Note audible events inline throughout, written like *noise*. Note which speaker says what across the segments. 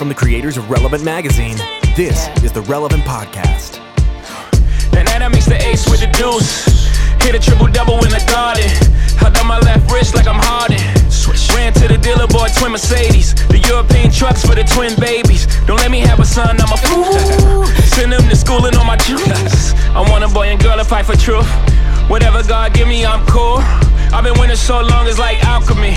Speaker 1: From the creators of Relevant Magazine, this is the Relevant Podcast.
Speaker 2: And then I mix the ace with the deuce. Hit a triple double in the garden. Held on my left wrist like I'm Harden. Ran to the dealer, boy, twin Mercedes. The European trucks for the twin babies. Don't let me have a son, I'm a fool. *laughs* Send them to school and on my juice. *laughs* I want a boy and girl to fight for truth. Whatever God give me, I'm cool. I've been winning so long, it's like alchemy.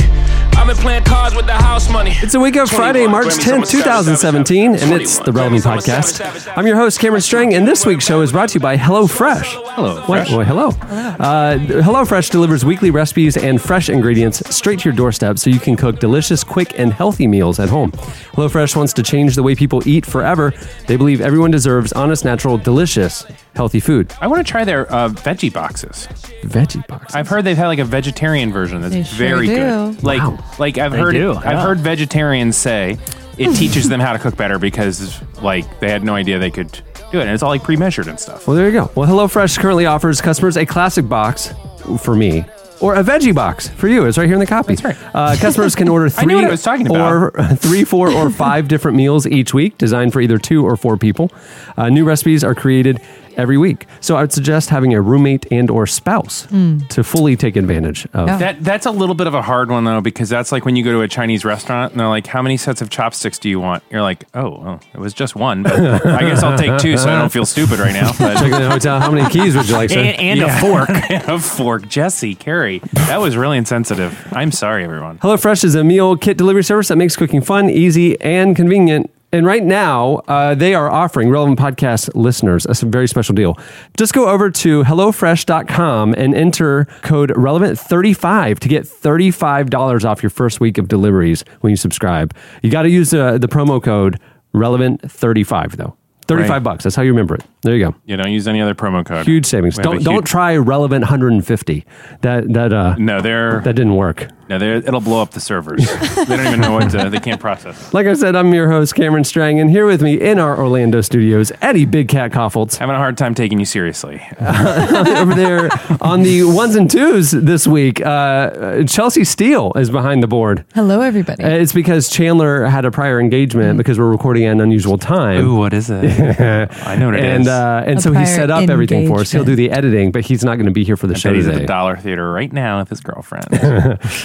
Speaker 2: I've been playing cards with the house money.
Speaker 3: It's a week of Friday, March 10th, 2017, and it's the Relevant Podcast. I'm your host, Cameron Strang, and this week's show is brought to you by HelloFresh.
Speaker 4: Hello,
Speaker 3: Fresh. Well, hello. Uh, HelloFresh delivers weekly recipes and fresh ingredients straight to your doorstep so you can cook delicious, quick, and healthy meals at home. HelloFresh wants to change the way people eat forever. They believe everyone deserves honest, natural, delicious, healthy food.
Speaker 4: I want to try their uh, veggie boxes.
Speaker 3: Veggie box.
Speaker 4: I've heard they've had like a vegetarian version that's
Speaker 5: They sure
Speaker 4: very
Speaker 5: do.
Speaker 4: good. Like,
Speaker 3: Wow.
Speaker 4: Like I've heard,
Speaker 6: do,
Speaker 4: I've
Speaker 6: yeah.
Speaker 4: heard vegetarians say it teaches them how to cook better because like they had no idea they could do it, and it's all like pre-measured and stuff.
Speaker 3: Well, there you go. Well, HelloFresh currently offers customers a classic box for me. Or a veggie box for you. It's right here in the copy.
Speaker 4: That's right.
Speaker 3: Uh, customers can *laughs* order three
Speaker 4: I knew what I was talking
Speaker 3: or *laughs* three, four, or five different meals each week, designed for either two or four people. Uh, new recipes are created every week. So I would suggest having a roommate and or spouse hmm. to fully take advantage of.
Speaker 5: Yeah.
Speaker 4: That that's a little bit of a hard one though because that's like when you go to a Chinese restaurant and they're like, "How many sets of chopsticks do you want?" You're like, "Oh, well, it was just one, but I guess I'll take two so I don't feel stupid right now." *laughs* But
Speaker 3: Check in the hotel. How many keys would you like, sir?
Speaker 6: and, and
Speaker 4: Yeah.
Speaker 6: a fork. *laughs* *laughs*
Speaker 4: a fork, Jesse, Carrie. That was really insensitive. I'm sorry, everyone.
Speaker 3: HelloFresh is a meal kit delivery service that makes cooking fun, easy, and convenient. And right now, uh, they are offering relevant podcast listeners a very special deal. Just go over to HelloFresh.com and enter code relevant35 to get $35 off your first week of deliveries when you subscribe. You got to use uh, the promo code relevant35, though. 35
Speaker 4: Right.
Speaker 3: bucks. That's how you remember it. There you go.
Speaker 4: Yeah, don't use any other promo code.
Speaker 3: Huge savings.
Speaker 4: We have a
Speaker 3: Don't, don't try relevant 150. That, that, uh,
Speaker 4: No, they're
Speaker 3: that didn't work.
Speaker 4: No, it'll blow up the servers. *laughs* they don't even know what to, they can't process.
Speaker 3: Like I said, I'm your host, Cameron Strang, and here with me in our Orlando studios, Eddie Big Cat Kaufholz.
Speaker 4: Having a hard time taking you seriously. *laughs*
Speaker 3: Over there on the ones and twos this week, uh, Chelsea Steele is behind the board.
Speaker 5: Hello, everybody.
Speaker 3: Uh, It's because Chandler had a prior engagement because we're recording at an unusual time.
Speaker 4: Ooh, what is it? *laughs* I know what it is.
Speaker 3: and uh, and
Speaker 5: A
Speaker 3: so he set up everything for us. He'll do the editing, but he's not going to be here for the
Speaker 4: I
Speaker 3: show
Speaker 4: bet he's at the Dollar Theater right now with his girlfriend.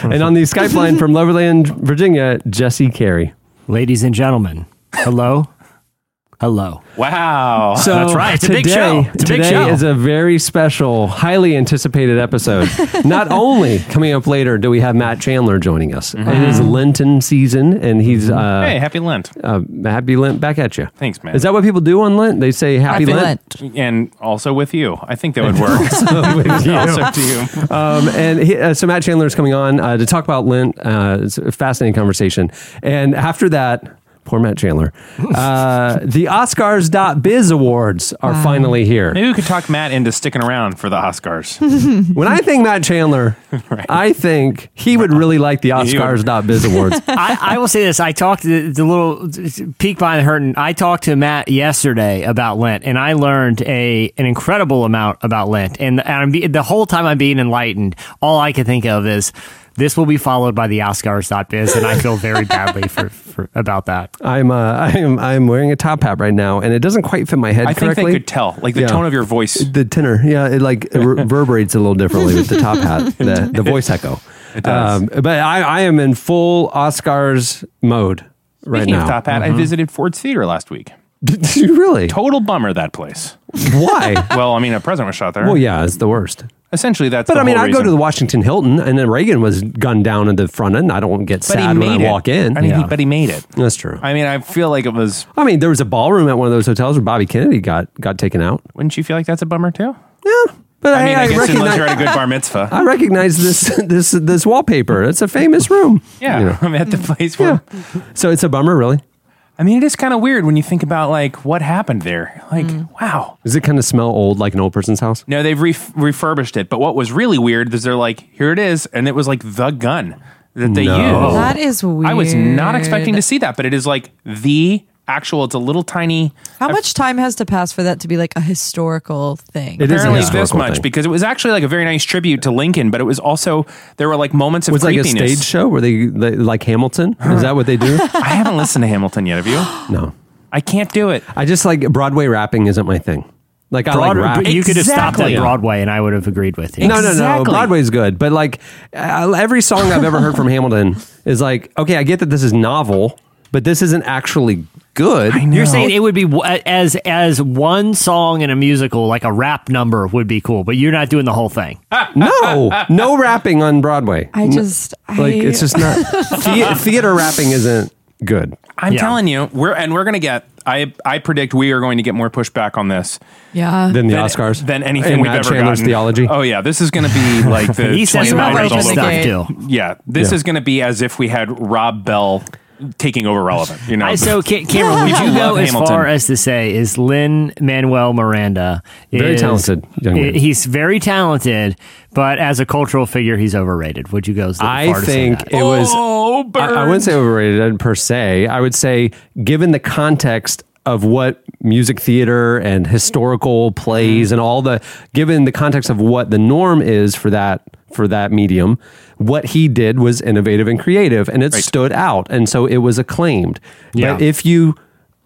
Speaker 4: *laughs*
Speaker 3: and on the Skype line from *laughs* Loverland, Virginia, Jesse Carey.
Speaker 6: Ladies and gentlemen, hello. Hello.
Speaker 4: wow. *laughs*
Speaker 3: So
Speaker 6: That's right. It's a
Speaker 3: today,
Speaker 6: big show. It's a big
Speaker 3: today
Speaker 6: show.
Speaker 3: is a very special, highly anticipated episode. *laughs* Not only coming up later do we have Matt Chandler joining us. It is Lenten season, and he's uh,
Speaker 4: hey, happy Lent.
Speaker 3: uh, happy Lent back at you.
Speaker 4: Thanks, man.
Speaker 3: Is that what people do on Lent? They say Happy,
Speaker 5: Happy
Speaker 3: Lent.
Speaker 5: Lent.
Speaker 4: and also with you. I think that would *laughs* work. also to you.
Speaker 3: Um, and he, uh, so Matt Chandler is coming on uh, to talk about Lent. Uh, it's a fascinating conversation. And after that, poor Matt Chandler, uh, the Oskarz.biz awards are finally here.
Speaker 4: Maybe we could talk Matt into sticking around for the Oscars. *laughs*
Speaker 3: When I think Matt Chandler, *laughs* I think he would really like the Oskarz.biz *laughs* awards.
Speaker 6: I, I will say this. I talked to the, the little peek behind the curtain. I talked to Matt yesterday about Lent, and I learned a an incredible amount about Lent. And, and I'm be, the whole time I'm being enlightened, all I can think of is this will be followed by the Oskarz.biz, and I feel very badly for, for about that.
Speaker 3: I'm uh, *laughs* I'm I'm wearing a top hat right now, and it doesn't quite fit my head
Speaker 4: I think
Speaker 3: correctly.
Speaker 4: they could tell, like the
Speaker 3: Yeah.
Speaker 4: tone of your voice.
Speaker 3: the tenor, yeah, it like *laughs* reverberates a little differently with the top hat, *laughs* the, the voice echo.
Speaker 4: It does.
Speaker 3: Um, but I, I am in full Oscars mode right now.
Speaker 4: of Top Hat, I visited Ford's Theater last week.
Speaker 3: Did you really?
Speaker 4: Total bummer that place.
Speaker 3: Why?
Speaker 4: Well, I mean, a president was shot there.
Speaker 3: well, yeah, it's the worst.
Speaker 4: Essentially, that's.
Speaker 3: But I mean, I go to the Washington Hilton, and then Reagan was gunned down in the front end. I don't get
Speaker 4: But
Speaker 3: sad when I
Speaker 4: it.
Speaker 3: walk in.
Speaker 4: I mean,
Speaker 3: yeah.
Speaker 4: he, but he made it.
Speaker 3: that's true.
Speaker 4: I mean, I feel like it was.
Speaker 3: I mean, there was a ballroom at one of those hotels where Bobby Kennedy got got taken out.
Speaker 4: Wouldn't you feel like that's a bummer too?
Speaker 3: Yeah, but
Speaker 4: I mean, I, guess unless you're at a good bar mitzvah. *laughs*
Speaker 3: I recognize this this this wallpaper. It's a famous room.
Speaker 4: yeah,
Speaker 3: You know. *laughs*
Speaker 4: I'm at the place where.
Speaker 3: So it's a bummer, really.
Speaker 4: I mean, it is kind of weird when you think about like what happened there. Like,
Speaker 3: Mm.
Speaker 4: wow.
Speaker 3: Does it kind of smell old, like an old person's house?
Speaker 4: No, they've ref- refurbished it. But what was really weird is they're like, here it is, and it was like the gun that they
Speaker 3: No.
Speaker 4: used.
Speaker 5: That is weird.
Speaker 4: I was not expecting to see that, but it is like the actual. It's a little tiny.
Speaker 5: How much time has to pass for that to be like a historical thing?
Speaker 3: It is a
Speaker 4: Apparently this much
Speaker 3: thing.
Speaker 4: because it was actually like a very nice tribute to Lincoln, but it was also there were like moments of
Speaker 3: was it was like a stage show where they, they like Hamilton? Is that what they do? *laughs*
Speaker 4: I haven't listened to Hamilton yet. Have you? *gasps*
Speaker 3: no,
Speaker 4: I can't do it.
Speaker 3: I just like Broadway rapping isn't my thing. Like I like
Speaker 6: Broadway,
Speaker 3: rap.
Speaker 6: you could have stopped
Speaker 4: Exactly.
Speaker 6: at Broadway, and I would have agreed with you.
Speaker 3: No, no, no.
Speaker 4: Exactly.
Speaker 3: Broadway's good, but like uh, every song I've ever heard from *laughs* Hamilton is like, okay, I get that this is novel, but this isn't actually good.
Speaker 6: You're saying it would be w- as as one song in a musical, like a rap number would be cool, but you're not doing the whole thing. *laughs*
Speaker 3: No, no rapping on Broadway.
Speaker 5: I just
Speaker 3: like
Speaker 5: I,
Speaker 3: it's just not *laughs* the- theater rapping isn't good.
Speaker 4: I'm
Speaker 6: Yeah.
Speaker 4: telling you, we're and we're gonna get. I I predict we are going to get more pushback on this
Speaker 5: yeah.
Speaker 3: Than the
Speaker 4: than,
Speaker 3: Oscars
Speaker 4: than anything
Speaker 3: And
Speaker 4: we've
Speaker 3: Matt
Speaker 4: ever
Speaker 3: Chandler's
Speaker 4: gotten.
Speaker 3: theology.
Speaker 4: Oh yeah, this is going to be like the *laughs*
Speaker 6: He says some
Speaker 4: 29
Speaker 5: Rob
Speaker 6: outrageous
Speaker 5: opened the
Speaker 6: stuff
Speaker 5: gate.
Speaker 6: too.
Speaker 4: Yeah, this
Speaker 3: Yeah.
Speaker 4: is going to be as if we had Rob Bell taking over relevant. You know,
Speaker 6: I, so, Ca- Cameron, would
Speaker 4: People
Speaker 6: you *laughs* go
Speaker 4: love
Speaker 6: as
Speaker 4: Hamilton.
Speaker 6: far as to say is Lin Manuel Miranda
Speaker 3: Very
Speaker 6: is-
Speaker 3: talented young man.
Speaker 6: He's very talented, but as a cultural figure, he's overrated. Would you go as
Speaker 3: I
Speaker 6: far to say
Speaker 3: think
Speaker 6: that?
Speaker 3: it was.
Speaker 4: Oh,
Speaker 3: I, I wouldn't say overrated per se. I would say, given the context of what music theater and historical plays mm-hmm. and all the, given the context of what the norm is for that for that medium, what he did was innovative and creative, and it stood out, and so it was acclaimed.
Speaker 6: Yeah.
Speaker 3: But if you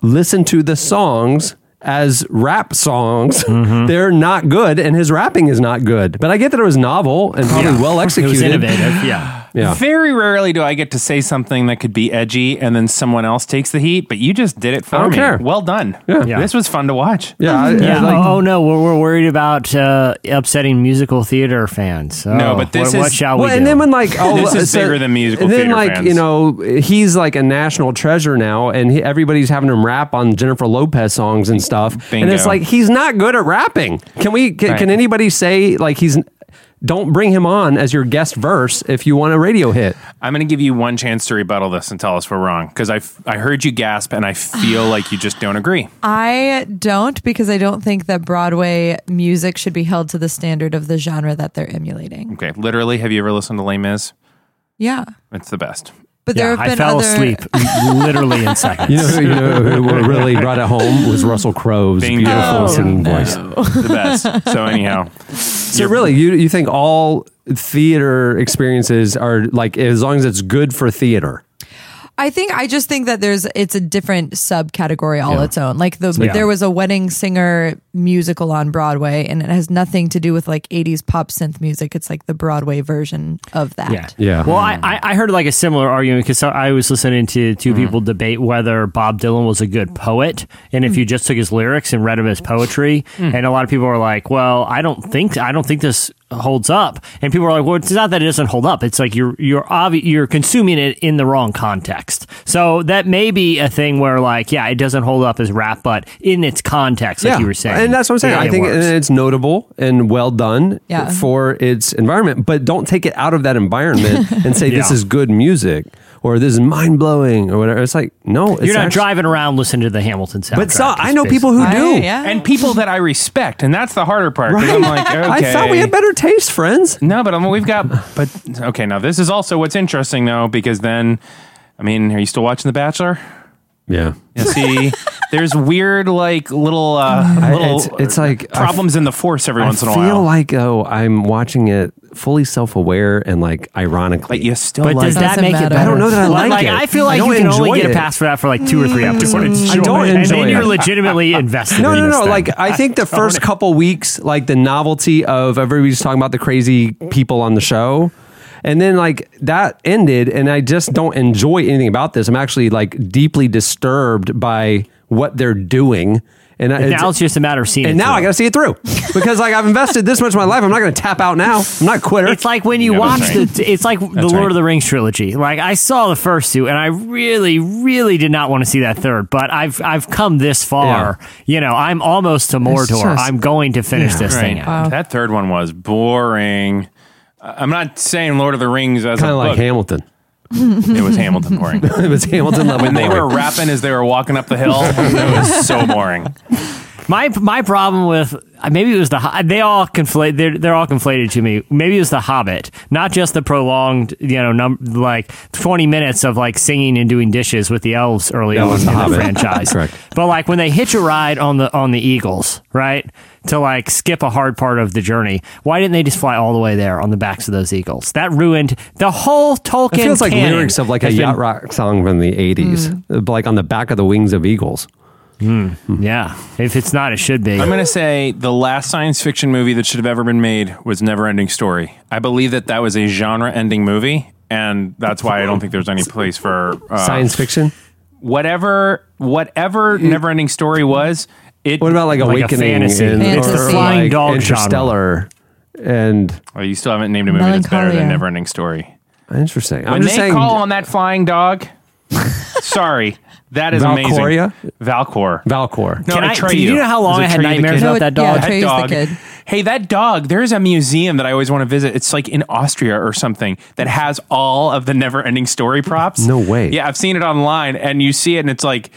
Speaker 3: listen to the songs as rap songs, *laughs*
Speaker 6: Mm-hmm.
Speaker 3: they're not good, and his rapping is not good. But I get that it was novel and probably well
Speaker 6: It
Speaker 3: executed.
Speaker 6: was innovative. Yeah. *gasps*
Speaker 3: Yeah.
Speaker 4: Very rarely do I get to say something that could be edgy and then someone else takes the heat, but you just did it for
Speaker 3: I don't
Speaker 4: me.
Speaker 3: care.
Speaker 4: Well done.
Speaker 3: Yeah.
Speaker 6: Yeah.
Speaker 4: This was fun to watch.
Speaker 3: Yeah, I- I
Speaker 6: Yeah.
Speaker 3: like-
Speaker 6: oh, oh, no, we're, we're worried about uh, upsetting musical theater fans.
Speaker 4: No,
Speaker 6: Oh,
Speaker 4: but this
Speaker 6: what, what
Speaker 4: is-
Speaker 6: shall we
Speaker 3: well,
Speaker 6: do?
Speaker 3: and then when like oh, *laughs*
Speaker 4: This is bigger than musical
Speaker 3: and then like
Speaker 4: fans.
Speaker 3: you know he's like a national treasure now, and he, everybody's having him rap on Jennifer Lopez songs and stuff. And it's like he's not good at rapping. Can we? Can,
Speaker 4: Right.
Speaker 3: can anybody say like he's? Don't bring him on as your guest verse if you want a radio hit.
Speaker 4: I'm going to give you one chance to rebuttal this and tell us we're wrong because I, I heard you gasp and I feel like you just don't agree. *sighs*
Speaker 5: I don't because I don't think that Broadway music should be held to the standard of the genre that they're emulating.
Speaker 4: Okay, literally, have you ever listened to Les Mis?
Speaker 5: Yeah.
Speaker 4: It's the best.
Speaker 5: But there
Speaker 6: yeah,
Speaker 5: have
Speaker 6: I
Speaker 5: been
Speaker 6: fell
Speaker 5: other
Speaker 6: asleep *laughs* literally in seconds.
Speaker 3: You know, who- you know who really brought it home was *laughs* Russell Crowe's
Speaker 4: Bingo.
Speaker 3: beautiful
Speaker 5: Oh,
Speaker 3: singing
Speaker 5: no.
Speaker 3: voice.
Speaker 4: The best. so anyhow,
Speaker 3: So really, you you think all theater experiences are like as long as it's good for theater?
Speaker 5: I think I just think that there's it's a different subcategory all
Speaker 3: Yeah.
Speaker 5: its own. Like the
Speaker 6: Yeah.
Speaker 5: there was a wedding singer musical on Broadway and it has nothing to do with like 80s pop synth music. It's like the Broadway version of that.
Speaker 6: Yeah.
Speaker 3: Yeah.
Speaker 6: Well, I, I I heard like a similar argument because I was listening to two
Speaker 3: Mm-hmm.
Speaker 6: people debate whether Bob Dylan was a good poet, and if you just took his lyrics and read him as poetry,
Speaker 3: Mm.
Speaker 6: and a lot of people were like, "Well, I don't think I don't think this holds up," and people are like, "Well, it's not that it doesn't hold up. It's like you're you're obvi- you're consuming it in the wrong context." So that may be a thing where like, yeah, it doesn't hold up as rap, but in its context, like you were saying,
Speaker 3: And that's what I'm saying.
Speaker 6: it-
Speaker 3: I think
Speaker 6: works.
Speaker 3: it's notable and well done
Speaker 5: Yeah.
Speaker 3: for its environment, but don't take it out of that environment and say *laughs* this is good music or this is mind blowing or whatever. It's like, no, it's
Speaker 6: You're not
Speaker 3: actually-
Speaker 6: driving around listening to the Hamilton soundtrack.
Speaker 3: But so, I know
Speaker 6: basically-
Speaker 3: people who
Speaker 5: I-
Speaker 3: do.
Speaker 5: yeah.
Speaker 4: and people that I respect, and that's the harder part. 'cause
Speaker 3: Right?
Speaker 4: I'm like, *laughs* okay.
Speaker 3: I thought we had better taste, friends.
Speaker 4: No, but I mean, we've got. But okay, now this is also what's interesting though, because then, I mean, are you still watching The Bachelor?
Speaker 3: Yeah.
Speaker 4: You see, there's weird like little uh,
Speaker 3: I-
Speaker 4: little
Speaker 3: it's- it's like- I
Speaker 4: problems in the force every
Speaker 3: I
Speaker 4: once in a while.
Speaker 3: I feel
Speaker 4: while.
Speaker 3: like oh, I'm watching it fully self-aware and like ironically.
Speaker 4: but you still
Speaker 6: But
Speaker 4: like.
Speaker 6: does that
Speaker 5: Doesn't
Speaker 6: make it
Speaker 5: matter.
Speaker 6: better?
Speaker 5: I don't know
Speaker 3: that I like it.
Speaker 6: I feel
Speaker 3: I
Speaker 6: like
Speaker 3: don't
Speaker 6: you can only
Speaker 3: enjoy
Speaker 6: get a
Speaker 3: it.
Speaker 6: pass for that for like two or three episodes.
Speaker 3: I don't
Speaker 6: and
Speaker 3: enjoy
Speaker 6: then
Speaker 3: it.
Speaker 6: you're legitimately *laughs* invested.
Speaker 3: No,
Speaker 6: in
Speaker 3: no,
Speaker 6: this
Speaker 3: no.
Speaker 6: thing.
Speaker 3: Like I think the *laughs* first couple weeks, like the novelty of everybody's talking about the crazy people on the show. And then like that ended and I just don't enjoy anything about this. I'm actually like deeply disturbed by what they're doing. And I-
Speaker 6: now it's just a matter of seeing.
Speaker 3: and
Speaker 6: it
Speaker 3: now I got to see it through because like I've invested this much of my life. I'm not going to tap out now. I'm not a quitter.
Speaker 6: It's like when you
Speaker 4: Yeah,
Speaker 6: watch
Speaker 4: right.
Speaker 6: the. It's like the Lord
Speaker 4: right.
Speaker 6: of the Rings trilogy. Like I saw the first two, and I really, really did not want to see that third. But I've I've come this far. You know, I'm almost to Mordor.
Speaker 3: just-
Speaker 6: I'm going to finish
Speaker 3: Yeah.
Speaker 6: this thing
Speaker 4: Right.
Speaker 6: out.
Speaker 4: That third one was boring. I'm not saying Lord of the Rings as
Speaker 3: kind of like
Speaker 4: book.
Speaker 3: Hamilton. *laughs*
Speaker 4: It was Hamilton boring. *laughs*
Speaker 3: it was Hamilton level.
Speaker 4: when they
Speaker 3: boring.
Speaker 4: were rapping as they were walking up the hill, *laughs* it was so boring.
Speaker 6: My my problem with uh, maybe it was the they all conflate they're they're all conflated to me. Maybe it was the Hobbit, not just the prolonged you know num- like twenty minutes of like singing and doing dishes with the elves early
Speaker 3: That
Speaker 6: on in
Speaker 3: The
Speaker 6: the
Speaker 3: Hobbit.
Speaker 6: franchise. *laughs*
Speaker 3: Correct.
Speaker 6: But like when they hitch a ride on the on the Eagles, right? To like skip a hard part of the journey. Why didn't they just fly all the way there on the backs of those eagles? That ruined the whole Tolkien.
Speaker 3: It feels like lyrics of like a
Speaker 6: been-
Speaker 3: yacht rock song from the 80s, mm. like on the back of the wings of eagles.
Speaker 6: Yeah, if it's not, it should be.
Speaker 4: I'm going to say the last science fiction movie that should have ever been made was Neverending Story. I believe that that was a genre-ending movie, and that's why I don't think there's any place for uh,
Speaker 3: Science fiction?
Speaker 4: whatever whatever Neverending Story was. It
Speaker 3: What about like
Speaker 6: Like a
Speaker 3: Awakening?
Speaker 6: fantasy.
Speaker 3: and-
Speaker 5: It's
Speaker 3: or
Speaker 5: the flying
Speaker 3: like
Speaker 6: dog
Speaker 3: Interstellar. And
Speaker 4: Oh, you still haven't named a movie that's better than
Speaker 5: Melancholia.
Speaker 4: Neverending Story.
Speaker 3: interesting. I'm
Speaker 4: When
Speaker 3: just
Speaker 4: they
Speaker 3: saying.
Speaker 4: call on that flying dog, sorry, that is
Speaker 3: Valkyria?
Speaker 4: amazing. Falkor.
Speaker 3: Falkor.
Speaker 4: No,
Speaker 6: Can I-
Speaker 4: Atreyu.
Speaker 6: do you know how long
Speaker 4: Is
Speaker 6: I had
Speaker 4: Atreyu the
Speaker 6: nightmares
Speaker 4: kid?
Speaker 6: about
Speaker 5: No,
Speaker 6: that
Speaker 5: it- yeah,
Speaker 6: dog?
Speaker 4: That
Speaker 5: Atreyu's the
Speaker 4: dog.
Speaker 5: kid.
Speaker 4: Hey, that dog. There's a museum that I always want to visit. It's like in Austria or something that has all of the never-ending story props.
Speaker 3: No way.
Speaker 4: Yeah, I've seen it online, and you see it, and it's like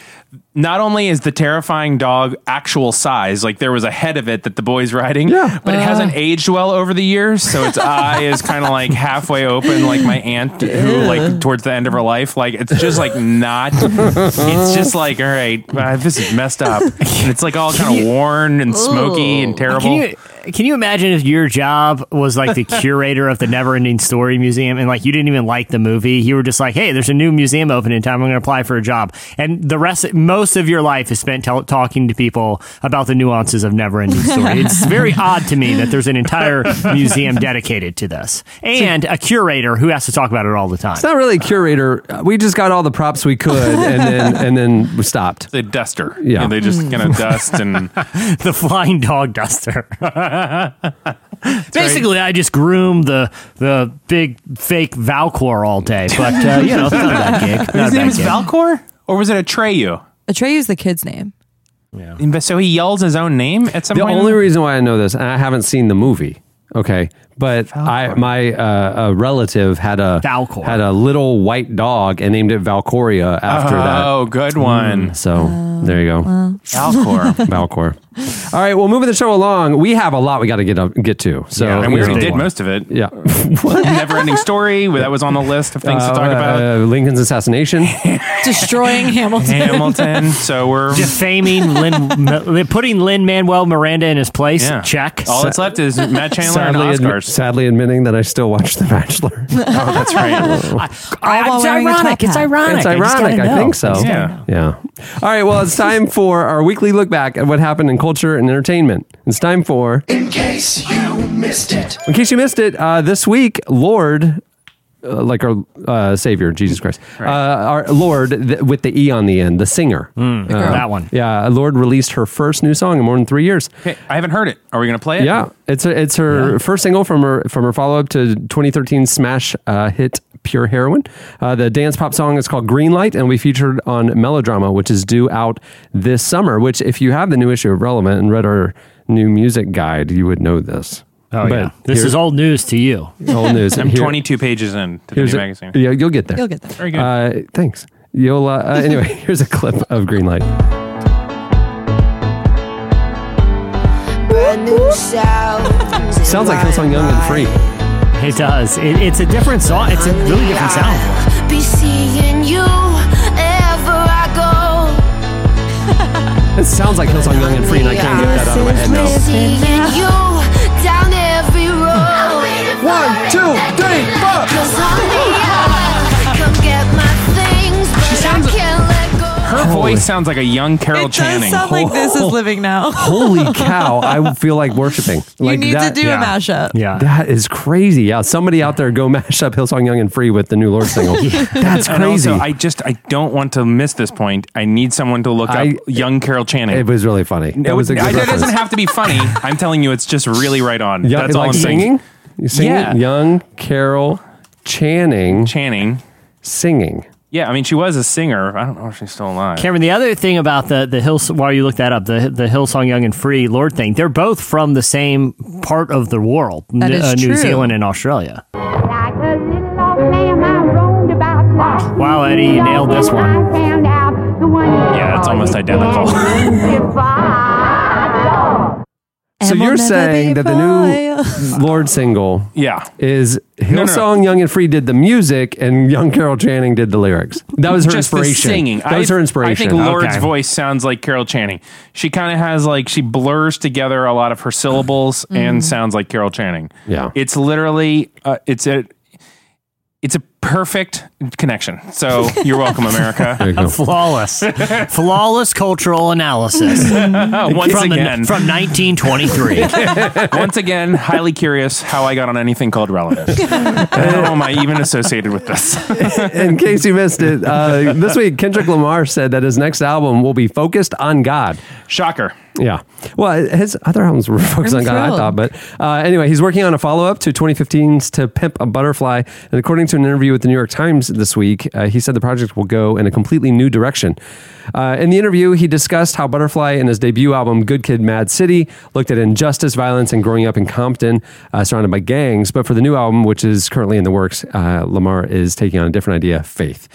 Speaker 4: not only is the terrifying dog actual size, like there was a head of it that the boy's riding,
Speaker 3: Yeah.
Speaker 4: but it hasn't aged well over the years, so its eye is kind of like halfway open, like my aunt who like towards the end of her life. Like it's just like not. It's just like all right, uh, this is messed up, and it's like all kind of worn and smoky and terrible.
Speaker 6: Can you imagine if your job was like the *laughs* curator of the Neverending Story Museum and like you didn't even like the movie? You were just like, hey, there's a new museum opening time. I'm going to apply for a job, and the rest, most of your life is spent tell talking to people about the nuances of Neverending Story. *laughs* it's very odd to me that there's an entire museum dedicated to this and a curator who has to talk about it all the time.
Speaker 3: It's not really a curator. We just got all the props we could and then *laughs* and then we stopped.
Speaker 4: the duster.
Speaker 3: Yeah.
Speaker 4: And they just kind of mm. dust and
Speaker 6: the flying dog duster. *laughs* Basically, I just groom the the big fake Falkor all day, but uh, you know, it's not a bad *laughs* gig. Not a
Speaker 4: his name is
Speaker 6: gig.
Speaker 4: Falkor, or was it Atreyu?
Speaker 5: Atreyu is the kid's name.
Speaker 4: And So he yells his own name at some
Speaker 3: The
Speaker 4: point.
Speaker 3: only reason why I know this, and I haven't seen the movie. Okay, but I my uh, a relative had a
Speaker 6: Falkor.
Speaker 3: had a little white dog and named it Valcoria after that.
Speaker 4: oh, good one,
Speaker 3: So there you go,
Speaker 4: Falkor. *laughs*
Speaker 3: Falkor. All right, well, moving the show along, we have a lot we got to get up, get to. So
Speaker 4: and we already
Speaker 3: know,
Speaker 4: did most of it.
Speaker 3: Yeah, *laughs*
Speaker 4: Never ending story. That was on the list of things to talk about.
Speaker 3: Uh, Lincoln's assassination. *laughs*
Speaker 5: Destroying Hamilton.
Speaker 4: Hamilton. So we're
Speaker 6: Defaming Lin, putting Lin Manuel Miranda in his place.
Speaker 4: yeah.
Speaker 6: Check.
Speaker 4: All that's left is Matt Chandler and
Speaker 3: sadly, admi-
Speaker 4: Oscars.
Speaker 3: Sadly admitting that I still watch The Bachelor. *laughs*
Speaker 4: oh, that's right. *laughs* *laughs*
Speaker 5: while
Speaker 6: it's
Speaker 5: wearing a
Speaker 6: ironic. It's ironic.
Speaker 3: It's ironic.
Speaker 6: gotta
Speaker 3: I think so.
Speaker 4: Yeah.
Speaker 3: Yeah. All right. Well, it's time for our weekly look back at what happened in culture and entertainment. It's time for.
Speaker 7: In case you missed it.
Speaker 3: In case you missed it, uh, this week, Lorde. Uh, like our uh, Savior, Jesus Christ, uh, our Lord th- with the E on the end, the singer.
Speaker 6: Uh, that one.
Speaker 3: Yeah, Lorde released her first new song in more than three years.
Speaker 4: Okay, I haven't heard it. Are we going to play it?
Speaker 3: Yeah, it's a, it's her first single from her from her follow up to 2013 smash uh, hit Pure Heroin. Uh, the dance pop song is called Green Light, and we featured on Melodrama, which is due out this summer. Which, if you have the new issue of Relevant and read our new music guide, you would know this.
Speaker 6: Oh yeah. This
Speaker 3: here-
Speaker 6: is old news to you.
Speaker 3: old news. *laughs*
Speaker 4: I'm
Speaker 3: Here-
Speaker 4: 22 pages in to the
Speaker 3: here's
Speaker 4: new
Speaker 3: a-
Speaker 4: magazine.
Speaker 3: Yeah, you'll get there.
Speaker 5: You'll get there.
Speaker 4: Very good.
Speaker 3: Uh, thanks. You'll uh, uh, *laughs* anyway. *laughs* Here's a clip of Green Light.
Speaker 8: Sounds.
Speaker 3: Sounds like Hillsong Young and Free.
Speaker 6: It does. It, it's a different song. It's a really different sound.
Speaker 8: Be seeing you ever I go.
Speaker 3: It sounds like Hillsong Young and Free, and I can't get that out of my head now. One, two, three, four.
Speaker 8: Cause honey, I come get my things, but I can't let go.
Speaker 4: Her voice sounds like a young Carol
Speaker 5: It does
Speaker 4: Channing.
Speaker 5: sound like this is living now. *laughs* *laughs*
Speaker 3: Holy cow! I feel like worshiping.
Speaker 5: you
Speaker 3: Like
Speaker 5: need
Speaker 3: that,
Speaker 5: to do
Speaker 6: yeah.
Speaker 5: a mashup.
Speaker 6: Yeah.
Speaker 3: That is crazy. Yeah, somebody out there go *laughs* mash up Hillsong Young and Free with the new Lorde single. That's
Speaker 4: And
Speaker 3: crazy.
Speaker 4: also, I just I don't want to miss this point. I need someone to look
Speaker 3: I-
Speaker 4: up young Carol Channing.
Speaker 3: it was really funny. It was a good
Speaker 4: I- It
Speaker 3: reference.
Speaker 4: doesn't have to be funny. I'm telling you, it's just really right on.
Speaker 3: Young-
Speaker 4: That's all
Speaker 3: like
Speaker 4: I'm saying.
Speaker 3: singing. You singing?
Speaker 4: Yeah.
Speaker 3: Young Carol Channing
Speaker 4: Channing.
Speaker 3: singing.
Speaker 4: Yeah, I mean, she was a singer. I don't know if she's still alive.
Speaker 6: Cameron, the other thing about the the Hills while you look that up, the the Hillsong Young and Free Lorde thing, they're both from the same part of the world,
Speaker 5: That
Speaker 6: N-
Speaker 5: is
Speaker 6: uh, New
Speaker 5: true.
Speaker 6: Zealand and Australia.
Speaker 9: Like a little old lamb, I roamed about last
Speaker 6: Wow, Eddie, you nailed this one.
Speaker 9: I found out the one you
Speaker 4: Yeah, it's almost identical. *laughs*
Speaker 9: Goodbye.
Speaker 3: So
Speaker 5: And we'll
Speaker 3: you're
Speaker 5: never
Speaker 3: saying that the new *laughs* Lorde single
Speaker 4: Yeah.
Speaker 3: is
Speaker 4: no, no.
Speaker 3: Hillsong Young and Free did the music and young Carol Channing did the lyrics. That was her
Speaker 4: just the
Speaker 3: inspiration.
Speaker 4: singing.
Speaker 3: That was
Speaker 4: I-
Speaker 3: her inspiration.
Speaker 4: I think Lorde's
Speaker 6: Okay.
Speaker 4: voice sounds like Carol Channing. She kind of has like she blurs together a lot of her syllables and sounds like Carol Channing.
Speaker 3: Yeah.
Speaker 4: it's literally uh, it's a it's a perfect connection. So you're welcome, America.
Speaker 3: You go.
Speaker 6: Flawless, *laughs* flawless cultural analysis *laughs*
Speaker 4: once
Speaker 6: from,
Speaker 4: again,
Speaker 6: the, from 1923. *laughs*
Speaker 4: once again, highly curious how I got on anything called relevant. how am I even associated with this?
Speaker 3: In case you missed it, uh, this week Kendrick Lamar said that his next album will be focused on God.
Speaker 4: Shocker.
Speaker 3: Yeah. Well, his other albums were *laughs* focused
Speaker 5: I'm
Speaker 3: on God, I thought. But uh, anyway, he's working on a follow up to 2015's To Pimp a Butterfly. And according to an interview with the New York Times this week, uh, he said the project will go in a completely new direction. Uh, in the interview, he discussed how Butterfly in his debut album, Good Kid, Mad City, looked at injustice, violence, and growing up in Compton, uh, surrounded by gangs. But for the new album, which is currently in the works, uh, Lamar is taking on a different idea faith.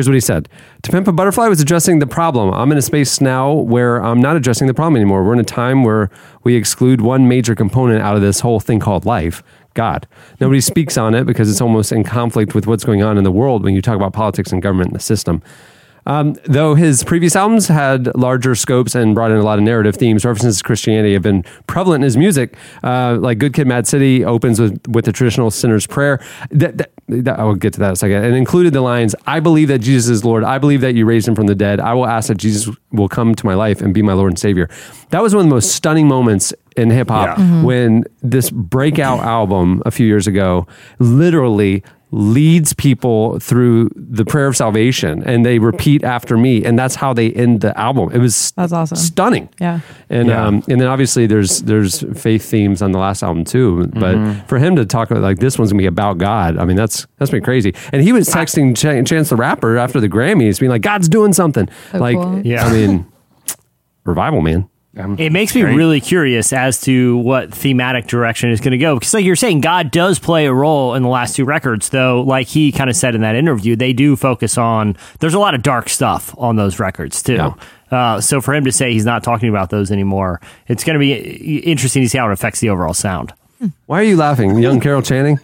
Speaker 3: Here's what he said. To Pimp a Butterfly was addressing the problem. I'm in a space now where I'm not addressing the problem anymore. We're in a time where we exclude one major component out of this whole thing called life God. Nobody speaks on it because it's almost in conflict with what's going on in the world when you talk about politics and government and the system. Um, though his previous albums had larger scopes and brought in a lot of narrative themes, references to Christianity have been prevalent in his music. Uh, like Good Kid, Mad City opens with, with the traditional sinner's prayer. That, that, that- I will get to that in a second. And included the lines, I believe that Jesus is Lord. I believe that you raised him from the dead. I will ask that Jesus will come to my life and be my Lord and Savior. That was one of the most stunning moments in hip hop
Speaker 4: Yeah.
Speaker 3: when this breakout album a few years ago literally leads people through the prayer of salvation and they repeat after me and that's how they end the album it was
Speaker 5: That's awesome.
Speaker 3: stunning
Speaker 5: Yeah.
Speaker 3: and
Speaker 6: Yeah.
Speaker 3: um and then obviously there's there's faith themes on the last album too but
Speaker 4: Mm-hmm.
Speaker 3: for him to talk about like this one's gonna be about god i mean that's that's been crazy and he was texting Ch- chance the rapper after the grammys being like god's doing something
Speaker 5: So
Speaker 3: like
Speaker 5: cool.
Speaker 6: Yeah.
Speaker 3: i mean *laughs* revival man
Speaker 6: It makes me really curious as to what thematic direction is going to go. Because, like you're saying, God does play a role in the last two records, though, like he kind of said in that interview, they do focus on, there's a lot of dark stuff on those records, too.
Speaker 3: Yeah.
Speaker 6: Uh, so for him to say he's not talking about those anymore, it's going to be interesting to see how it affects the overall sound.
Speaker 3: why are you laughing young carol channing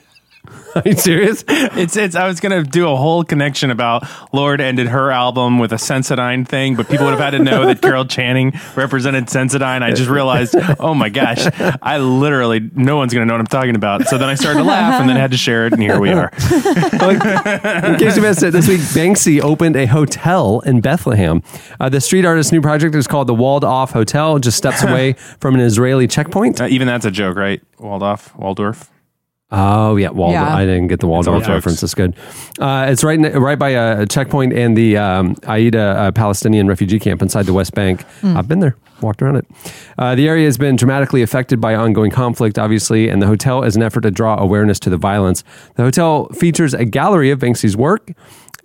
Speaker 3: *laughs* are you serious
Speaker 4: It's it's. I was gonna do a whole connection about Lorde ended her album with a Sensodyne thing, but people would have had to know that Carol Channing represented Sensodyne. I just realized, oh my gosh, I literally no one's gonna know what I'm talking about. So then I started to laugh, and then I had to share it, and here we are.
Speaker 3: In case you missed it, this week Banksy opened a hotel in Bethlehem. Uh, the street artist's new project is called the Walled Off Hotel, just steps away from an Israeli checkpoint.
Speaker 4: Uh, even that's a joke, right? Waldorf, Waldorf.
Speaker 3: Oh yeah, Waldorf.
Speaker 5: Yeah.
Speaker 3: I didn't get the Waldorf
Speaker 4: all
Speaker 3: reference.
Speaker 4: jokes.
Speaker 3: That's good. Uh, it's right ne- right by a checkpoint and the um, Aida uh, Palestinian refugee camp inside the West Bank. I've been there, walked around it. Uh, the area has been dramatically affected by ongoing conflict, obviously, and the hotel is an effort to draw awareness to the violence. The hotel features a gallery of Banksy's work.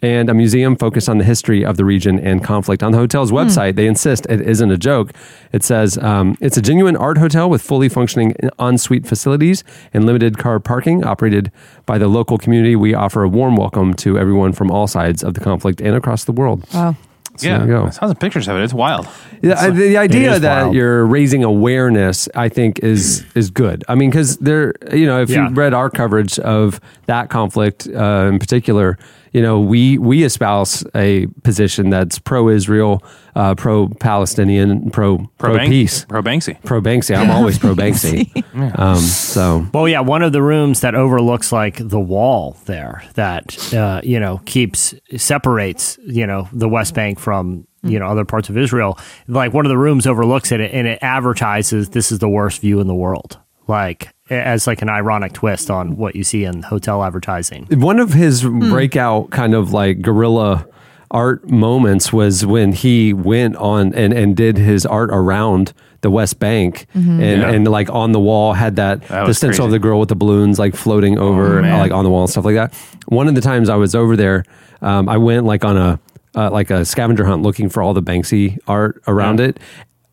Speaker 3: And a museum focused on the history of the region and conflict. On the hotel's website, they insist it isn't a joke. It says um, it's a genuine art hotel with fully functioning ensuite facilities and limited car parking operated by the local community. We offer a warm welcome to everyone from all sides of the conflict and across the world.
Speaker 5: Wow.
Speaker 3: So there you go.
Speaker 4: I saw some pictures of it. It's wild.
Speaker 3: Yeah, I- the idea that
Speaker 6: wild.
Speaker 3: you're raising awareness, I think, is *clears throat* is good. I mean, because there, you know, if
Speaker 6: Yeah.
Speaker 3: you read our coverage of that conflict uh, in particular, you know, we we espouse a position that's pro-Israel, uh, pro-Palestinian, pro pro
Speaker 4: Bank-
Speaker 3: peace,
Speaker 4: Pro Banksy.
Speaker 3: pro Banksy. I'm always *laughs* pro Banksy. um, so
Speaker 6: Well, yeah, one of the rooms that overlooks like the wall there that uh, you know keeps separates you know the West Bank from you know other parts of Israel. Like one of the rooms overlooks it, and it advertises this is the worst view in the world. Like as like an ironic twist on what you see in hotel advertising.
Speaker 3: one of his breakout kind of like guerrilla art moments was when he went on and, and did his art around the West Bank and,
Speaker 4: Yeah.
Speaker 3: and like on the wall had that,
Speaker 4: That
Speaker 3: the
Speaker 4: was
Speaker 3: stencil of the girl with the balloons like floating over and,
Speaker 4: man.
Speaker 3: like on the wall and stuff like that. One of the times I was over there, um, I went like on a uh, like a scavenger hunt looking for all the Banksy art around it.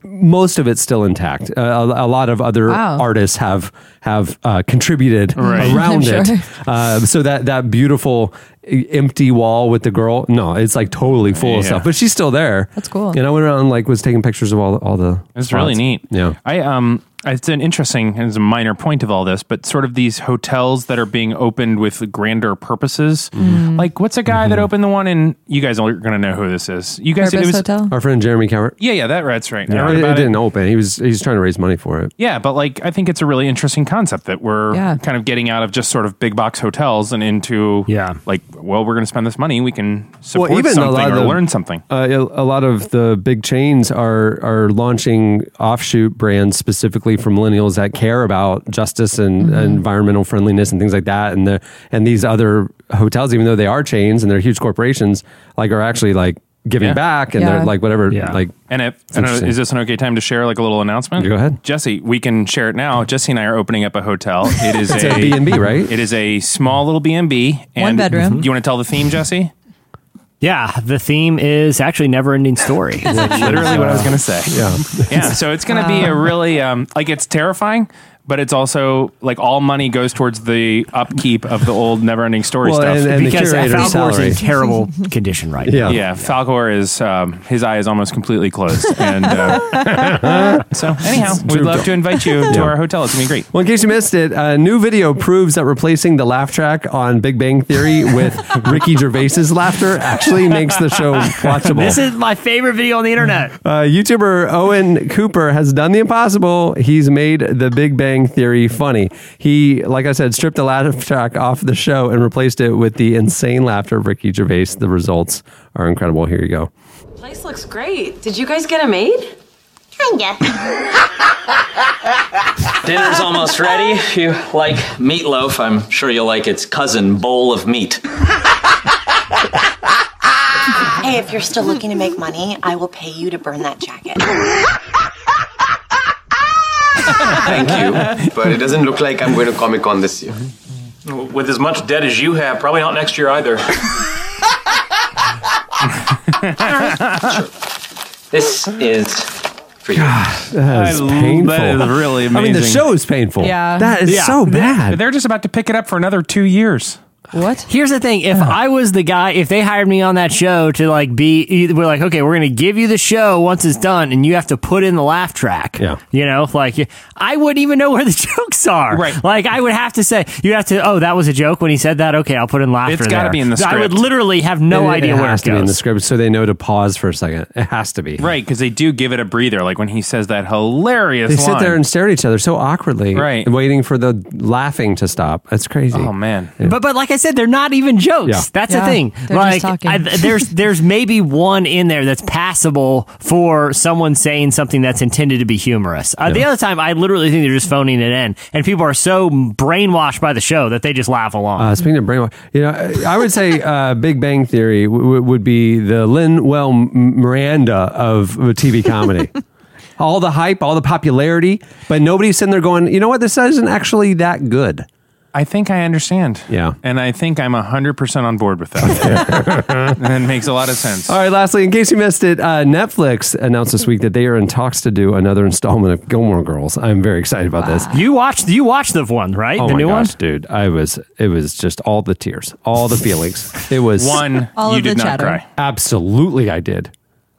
Speaker 3: Most of it's still intact. Uh, a, a lot of other
Speaker 5: Wow.
Speaker 3: artists have have uh, contributed
Speaker 4: Right.
Speaker 3: around
Speaker 5: I'm
Speaker 3: it. Uh, so that that beautiful empty wall with the girl, no, it's like totally full of stuff, but she's still there.
Speaker 5: That's cool.
Speaker 3: And I went around like was taking pictures of all all the.
Speaker 4: It's really neat.
Speaker 3: Yeah.
Speaker 4: I um It's an interesting, it's a minor point of all this, but sort of these hotels that are being opened with grander purposes.
Speaker 5: Mm-hmm.
Speaker 4: Like, what's a guy that opened the one in? You guys are going to know who this is. You guys,
Speaker 5: Purpose
Speaker 4: it was,
Speaker 5: Hotel.
Speaker 3: Our friend Jeremy Cowart.
Speaker 4: Yeah, yeah, that, that's right.
Speaker 3: Yeah,
Speaker 4: read
Speaker 3: it, it didn't open. He was he's trying to raise money for it.
Speaker 4: Yeah, but like I think it's a really interesting concept that we're
Speaker 5: Yeah.
Speaker 4: kind of getting out of just sort of big box hotels and into
Speaker 6: Yeah.
Speaker 4: like well we're going to spend this money we can support
Speaker 3: even a
Speaker 4: something
Speaker 3: lot
Speaker 4: or
Speaker 3: the-
Speaker 4: learn something.
Speaker 3: Uh, a a lot of the big chains are are launching offshoot brands specifically for millennials that care about justice and, mm-hmm. and environmental friendliness and things like that. And the and these other hotels, even though they are chains and they're huge corporations, like are actually like giving
Speaker 4: Yeah.
Speaker 3: back and
Speaker 5: Yeah.
Speaker 3: they're like whatever.
Speaker 6: Yeah.
Speaker 3: Like
Speaker 4: And if I don't know,
Speaker 3: interesting.
Speaker 4: is this an okay time to share like a little announcement?
Speaker 3: Go ahead.
Speaker 4: Jesse. We can share it now. Jesse and I are opening up a hotel. It is
Speaker 3: it's a B and B, right?
Speaker 4: It is a small little B and B.
Speaker 5: One bedroom.
Speaker 4: You want to tell the theme, Jesse?
Speaker 6: Yeah, the theme is actually never ending story. *laughs*
Speaker 4: Literally what I was going to say.
Speaker 3: Yeah.
Speaker 4: yeah. So it's going to be a really um, like it's terrifying, but it's also like all money goes towards the upkeep of the old never-ending story
Speaker 3: Well,
Speaker 4: stuff.
Speaker 3: and- and the
Speaker 6: because
Speaker 3: curator's
Speaker 6: Falkor's
Speaker 3: salary.
Speaker 6: in terrible *laughs* condition right
Speaker 3: Yeah.
Speaker 6: now.
Speaker 4: yeah, Falcor is um, his eye is almost completely closed, *laughs* and uh, so anyhow, we'd love to invite you to our hotel. It's gonna be great.
Speaker 3: Well, in case you missed it, a new video proves that replacing the laugh track on Big Bang Theory with *laughs* Ricky Gervais's laughter actually makes the show watchable.
Speaker 6: This is my favorite video on the internet.
Speaker 3: Uh, YouTuber Owen Cooper has done the impossible. He's made the Big Bang Theory funny. He, like I said, stripped the laugh track off the show and replaced it with the insane laughter of Ricky Gervais. The results are incredible. Here you go.
Speaker 10: Place looks great. Did you guys get a maid?
Speaker 8: Kinda. *laughs*
Speaker 11: Dinner's almost ready. If you like meatloaf, I'm sure you'll like its cousin, bowl of meat.
Speaker 10: Hey, if you're still looking to make money, I will pay you to burn that jacket. *laughs*
Speaker 12: Thank you, but it doesn't look like I'm going to Comic Con this year.
Speaker 11: With as much debt as you have, probably not next year either. This is for you.
Speaker 3: That is
Speaker 4: I-
Speaker 3: painful.
Speaker 4: that is really amazing.
Speaker 3: I mean, the show is painful.
Speaker 5: Yeah.
Speaker 3: That is
Speaker 6: Yeah.
Speaker 3: so bad.
Speaker 4: They're just about to pick it up for another two years.
Speaker 5: What?
Speaker 6: Here's the thing: if oh. I was the guy, if they hired me on that show to like be, we're like, okay, we're gonna give you the show once it's done, and you have to put in the laugh track.
Speaker 3: Yeah.
Speaker 6: you know, like I wouldn't even know where the *laughs* jokes are.
Speaker 4: Right.
Speaker 6: Like I would have to say, you have to. Oh, that was a joke when he said that. Okay, I'll put in laughter.
Speaker 4: It's gotta
Speaker 6: there.
Speaker 4: be in the script.
Speaker 6: I would literally have no
Speaker 3: It-
Speaker 6: idea
Speaker 3: it
Speaker 6: where
Speaker 3: has
Speaker 6: it
Speaker 3: to be in the script, so they know to pause for a second. It has to be.
Speaker 4: Right, because they do give it a breather, like when he says that hilarious
Speaker 3: They sit there and stare at each other so awkwardly,
Speaker 4: Right.
Speaker 3: waiting for the laughing to stop. That's crazy.
Speaker 4: oh man.
Speaker 6: But but like I said, they're not even jokes.
Speaker 3: Yeah.
Speaker 6: That's
Speaker 5: Yeah,
Speaker 6: the thing.
Speaker 5: they're
Speaker 6: like
Speaker 5: just talking.
Speaker 6: I, there's there's maybe one in there that's passable for someone saying something that's intended to be humorous. Uh, The other time, I literally think they're just phoning it in, and people are so brainwashed by the show that they just laugh along.
Speaker 3: Uh, speaking of brainwash, you know, I would say uh, *laughs* Big Bang Theory w- w- would be the Lin Manuel Miranda of TV comedy. *laughs* all the hype, all the popularity, but nobody's sitting there going, you know what, this isn't actually that good.
Speaker 4: I think I understand.
Speaker 3: Yeah.
Speaker 4: And I think I'm 100% on board with that. *laughs* and it makes a lot of sense.
Speaker 3: All right, lastly, in case you missed it, uh, Netflix announced this week that they are in talks to do another installment of Gilmore Girls. I'm very excited about this.
Speaker 6: you watched you watched the one right?
Speaker 3: Oh
Speaker 6: the
Speaker 3: my
Speaker 6: new
Speaker 3: gosh,
Speaker 6: one.
Speaker 3: dude! I was it was just all the tears, all the feelings. It was
Speaker 4: One,
Speaker 5: All
Speaker 4: you
Speaker 5: of the
Speaker 4: did not
Speaker 5: chatter.
Speaker 4: cry.
Speaker 3: Absolutely, I did.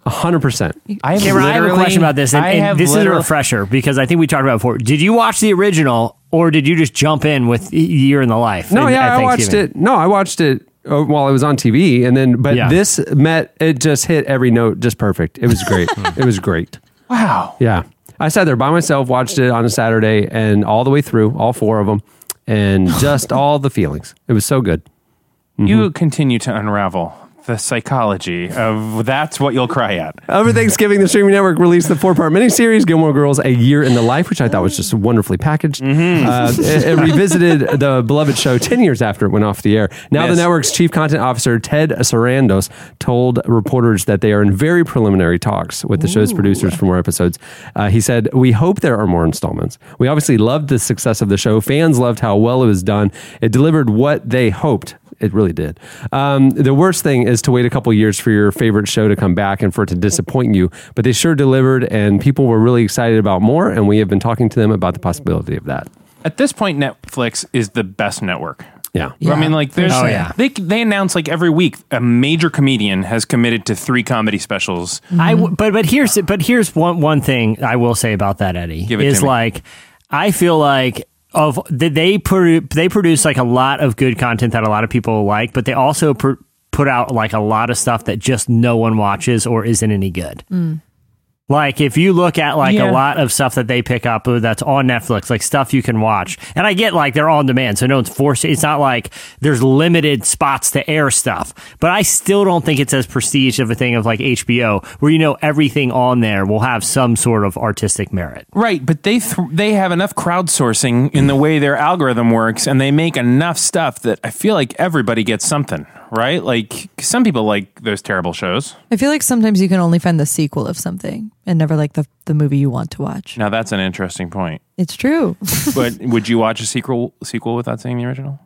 Speaker 3: A hundred percent.
Speaker 4: I have,
Speaker 6: Cameron, I have a question about this, and,
Speaker 4: I
Speaker 6: and
Speaker 4: have
Speaker 6: this is a
Speaker 4: literally-
Speaker 6: refresher because I think we talked about it before. Did you watch the original, or did you just jump in with Year in the Life?
Speaker 3: No,
Speaker 6: at-
Speaker 3: yeah,
Speaker 6: at
Speaker 3: I watched
Speaker 6: Thanksgiving?
Speaker 3: it. No, I watched it uh, while it was on TV, and then but
Speaker 6: Yeah.
Speaker 3: this met it just hit every note just perfect. It was great. *laughs* it was great.
Speaker 4: Wow.
Speaker 3: Yeah, I sat there by myself, watched it on a Saturday, and all the way through, all four of them, and *laughs* just all the feelings. It was so good. Mm-hmm.
Speaker 4: You continue to unravel the psychology of that's what you'll cry at.
Speaker 3: Over Thanksgiving, the streaming network released the four-part miniseries "Gilmore Girls: A Year in the Life," which I thought was just wonderfully packaged.
Speaker 4: Mm-hmm.
Speaker 3: Uh, it, it revisited *laughs* the beloved show ten years after it went off the air. Now,
Speaker 4: Yes.
Speaker 3: the network's chief content officer Ted Sarandos told reporters that they are in very preliminary talks with the show's producers for more episodes. Uh, he said, "We hope there are more installments. We obviously loved the success of the show. Fans loved how well it was done. It delivered what they hoped." It really did. Um, the worst thing is to wait a couple years for your favorite show to come back and for it to disappoint you. But they sure delivered, and people were really excited about more. And we have been talking to them about the possibility of that.
Speaker 4: At this point, Netflix is the best network.
Speaker 3: Yeah.
Speaker 4: I mean, like, there's,
Speaker 6: Oh, yeah.
Speaker 4: they they announce like every week a major comedian has committed to three comedy specials.
Speaker 6: I w- but but here's but here's one one thing I will say about that Eddie
Speaker 4: Give it
Speaker 6: is
Speaker 4: to me.
Speaker 6: like I feel like of they they produce like a lot of good content that a lot of people like, but they also pr- put out like a lot of stuff that just no one watches or isn't any good. Mm. Like if you look at like
Speaker 4: Yeah.
Speaker 6: a lot of stuff that they pick up uh, that's on Netflix, like stuff you can watch, and I get like they're on demand, so no one's forced. It's not like there's limited spots to air stuff, but I still don't think it's as prestige of a thing of like HBO, where you know everything on there will have some sort of artistic merit.
Speaker 4: Right, but they th- they have enough crowdsourcing in the way their algorithm works, and they make enough stuff that I feel like everybody gets something. Right, like some people like those terrible shows.
Speaker 5: I feel like sometimes you can only find the sequel of something and never like the, the movie you want to watch.
Speaker 4: Now that's an interesting point.
Speaker 5: It's true. *laughs*
Speaker 4: But would you watch a sequel sequel without seeing the original?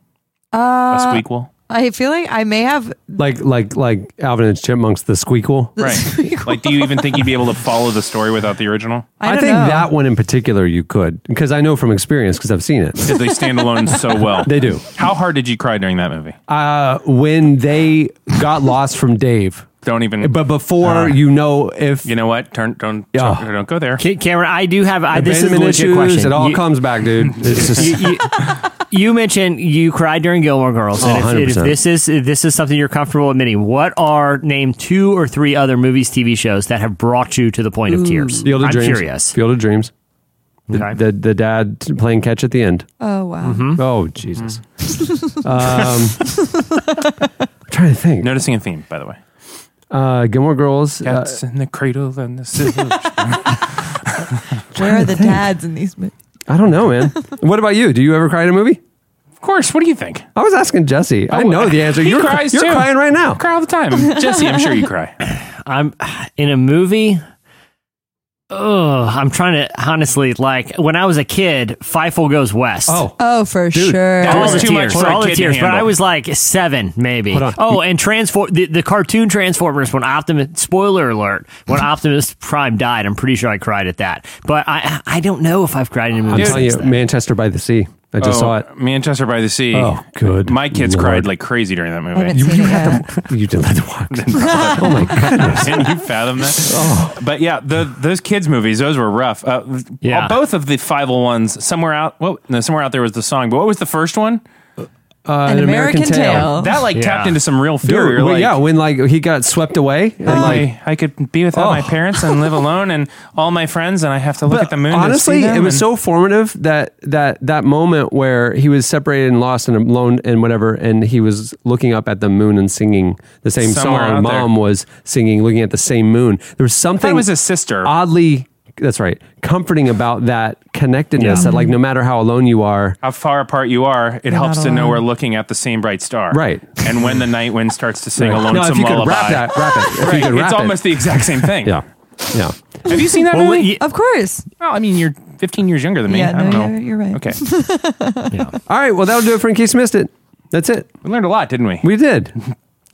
Speaker 4: a
Speaker 5: Uh,
Speaker 4: squeakquel,
Speaker 5: I feel like I may have.
Speaker 3: Like like like Alvin and Chipmunks, the squeakquel.
Speaker 4: right? like, do you even think you'd be able to follow the story without the original?
Speaker 5: I,
Speaker 3: I,
Speaker 5: don't
Speaker 3: think
Speaker 5: know.
Speaker 3: that one in particular you could because I know from experience because I've seen it.
Speaker 4: Because they stand alone so well.
Speaker 3: They do.
Speaker 4: How hard did you cry during that movie?
Speaker 3: Uh, when they got lost from Dave,
Speaker 4: Don't even.
Speaker 3: but before you know if
Speaker 4: you know what? Turn don't
Speaker 3: Yeah.
Speaker 4: don't, don't go there.
Speaker 6: Ca- Cameron, I do have I, this is a
Speaker 3: abandonment
Speaker 6: legit
Speaker 3: issues,
Speaker 6: question.
Speaker 3: it all
Speaker 6: You-
Speaker 3: comes back, dude. It's *laughs* just
Speaker 6: you, you, you mentioned you cried during Gilmore Girls, and
Speaker 3: Oh,
Speaker 6: if, if this is if this is something you're comfortable admitting, what are name two or three other movies, TV shows that have brought you to the point of tears?
Speaker 3: Field of
Speaker 6: I'm
Speaker 3: Dreams.
Speaker 6: curious.
Speaker 3: Field of Dreams. The,
Speaker 6: Okay.
Speaker 3: the the dad playing catch at the end.
Speaker 5: Oh wow.
Speaker 6: Mm-hmm.
Speaker 3: Oh Jesus. um, *laughs* I'm trying to think.
Speaker 4: Noticing a theme, by the way.
Speaker 3: Uh, Gilmore Girls. uh,
Speaker 4: Cats in the cradle and the silver. *laughs*
Speaker 5: Where are the dads in these movies?
Speaker 3: I don't know, man. *laughs* what about you? Do you ever cry in a movie?
Speaker 4: of course. What do you think?
Speaker 3: I was asking Jesse. I
Speaker 4: Oh,
Speaker 3: know the *laughs* answer. You're,
Speaker 4: cries
Speaker 3: you're
Speaker 4: too.
Speaker 3: crying right now.
Speaker 4: Cry all the time, Jesse. I'm sure you cry.
Speaker 6: I'm in a movie. Oh, I'm trying to honestly like when I was a kid, Fievel Goes West.
Speaker 3: Oh,
Speaker 5: Oh, for
Speaker 3: Dude,
Speaker 5: sure.
Speaker 4: that
Speaker 6: all
Speaker 4: was
Speaker 6: the
Speaker 4: too
Speaker 6: tears,
Speaker 4: much for
Speaker 6: all the tears. But. I was like seven, maybe. Oh, and transform the, the cartoon Transformers when Optimus. Spoiler alert: when *laughs* Optimus Prime died, I'm pretty sure I cried at that. But I I don't know if I've cried in a movie.
Speaker 3: I'm telling you,
Speaker 6: since then.
Speaker 3: Manchester by the Sea. I just
Speaker 4: Oh,
Speaker 3: saw it.
Speaker 4: Manchester by the Sea.
Speaker 3: Oh, good
Speaker 4: My kids
Speaker 3: Lord.
Speaker 4: cried like crazy during that
Speaker 5: I haven't
Speaker 4: movie.
Speaker 5: seen it yet.
Speaker 3: You did let the walk. oh my goodness.
Speaker 4: Can you fathom that?
Speaker 3: Oh.
Speaker 4: But yeah, the, those kids movies, those were rough. Uh,
Speaker 6: Yeah.
Speaker 4: both of the Fievel ones. Somewhere out, well, no, somewhere out there was the song. But what was the first one?
Speaker 3: Uh,
Speaker 5: An American Tail.
Speaker 4: That like
Speaker 6: Yeah.
Speaker 4: tapped into some real fear.
Speaker 3: Dude, well,
Speaker 4: like,
Speaker 3: yeah, when like he got swept away and like
Speaker 4: I, I could be without my
Speaker 3: Oh.
Speaker 4: parents and live *laughs* alone, and all my friends, and I have to look
Speaker 3: But
Speaker 4: at the moon.
Speaker 3: Honestly,
Speaker 4: to see them
Speaker 3: it was so formative that that that moment where he was separated and lost and alone and whatever, and he was looking up at the moon and singing the same
Speaker 4: Somewhere
Speaker 3: song.
Speaker 4: out there.
Speaker 3: Mom was singing, looking at the same moon. There was
Speaker 4: I
Speaker 3: something
Speaker 4: it was a sister.
Speaker 3: oddly. That's right. Comforting about that connectedness.
Speaker 6: Yeah.
Speaker 3: That like no matter how alone you are,
Speaker 4: how far apart you are, it helps to know we're looking at the same bright star.
Speaker 3: Right.
Speaker 4: And when the night wind starts to sing a
Speaker 3: Right.
Speaker 4: lonesome
Speaker 3: No, if
Speaker 4: lullaby.
Speaker 3: rap that, rap it.
Speaker 4: Right.
Speaker 3: could rap
Speaker 4: It's
Speaker 3: it.
Speaker 4: almost the exact same thing.
Speaker 3: yeah, yeah.
Speaker 4: Have you seen that
Speaker 6: Well,
Speaker 4: movie?
Speaker 5: Of course.
Speaker 4: well, I mean, you're 15 years younger than me.
Speaker 5: Yeah,
Speaker 4: I don't
Speaker 5: no,
Speaker 4: know.
Speaker 5: you're, you're right.
Speaker 4: Okay. *laughs*
Speaker 3: All right. Well, that'll do it for in case you missed it. That's it.
Speaker 4: We learned a lot, didn't we?
Speaker 3: We did.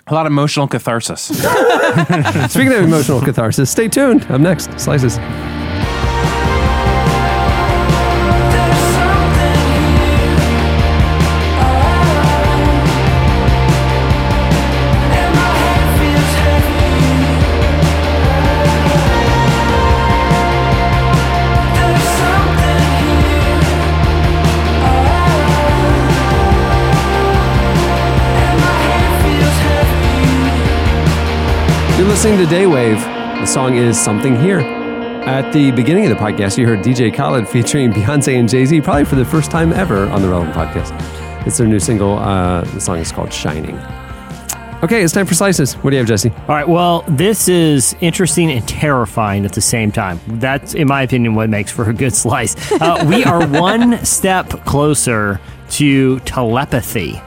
Speaker 4: A lot of emotional catharsis. *laughs*
Speaker 3: Speaking of emotional catharsis, stay tuned. Up next, slices. Listening to Daywave. The song is Something Here. At the beginning of the podcast, you heard DJ Khaled featuring *laughs* Beyonce and Jay Z, probably for the first time ever on the Relevant podcast. It's their new single. Uh, the song is called Shining. Okay, it's time for slices. What do you have, Jesse?
Speaker 6: All right. Well, this is interesting and terrifying at the same time. That's, in my opinion, what makes for a good slice. Uh, we are *laughs* one step closer to telepathy.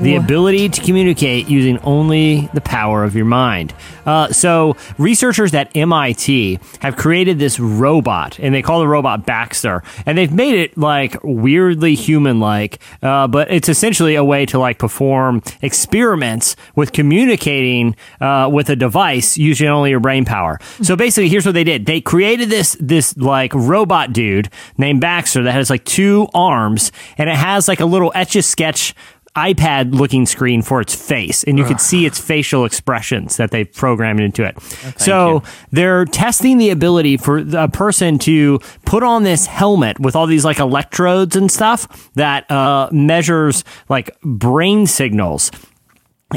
Speaker 6: The ability to communicate using only the power of your mind. Uh, so, researchers at MIT have created this robot, and they call the robot Baxter, and they've made it like weirdly human-like, uh, but it's essentially a way to like perform experiments with communicating uh, with a device using only your brain power. So basically, here's what they did: they created this this like robot dude named Baxter that has like two arms, and it has like a little etch a sketch iPad looking screen for its face, and you could see its facial expressions that they've programmed into it. so they're testing the ability for a person to put on this helmet with all these like electrodes and stuff that uh, measures like brain signals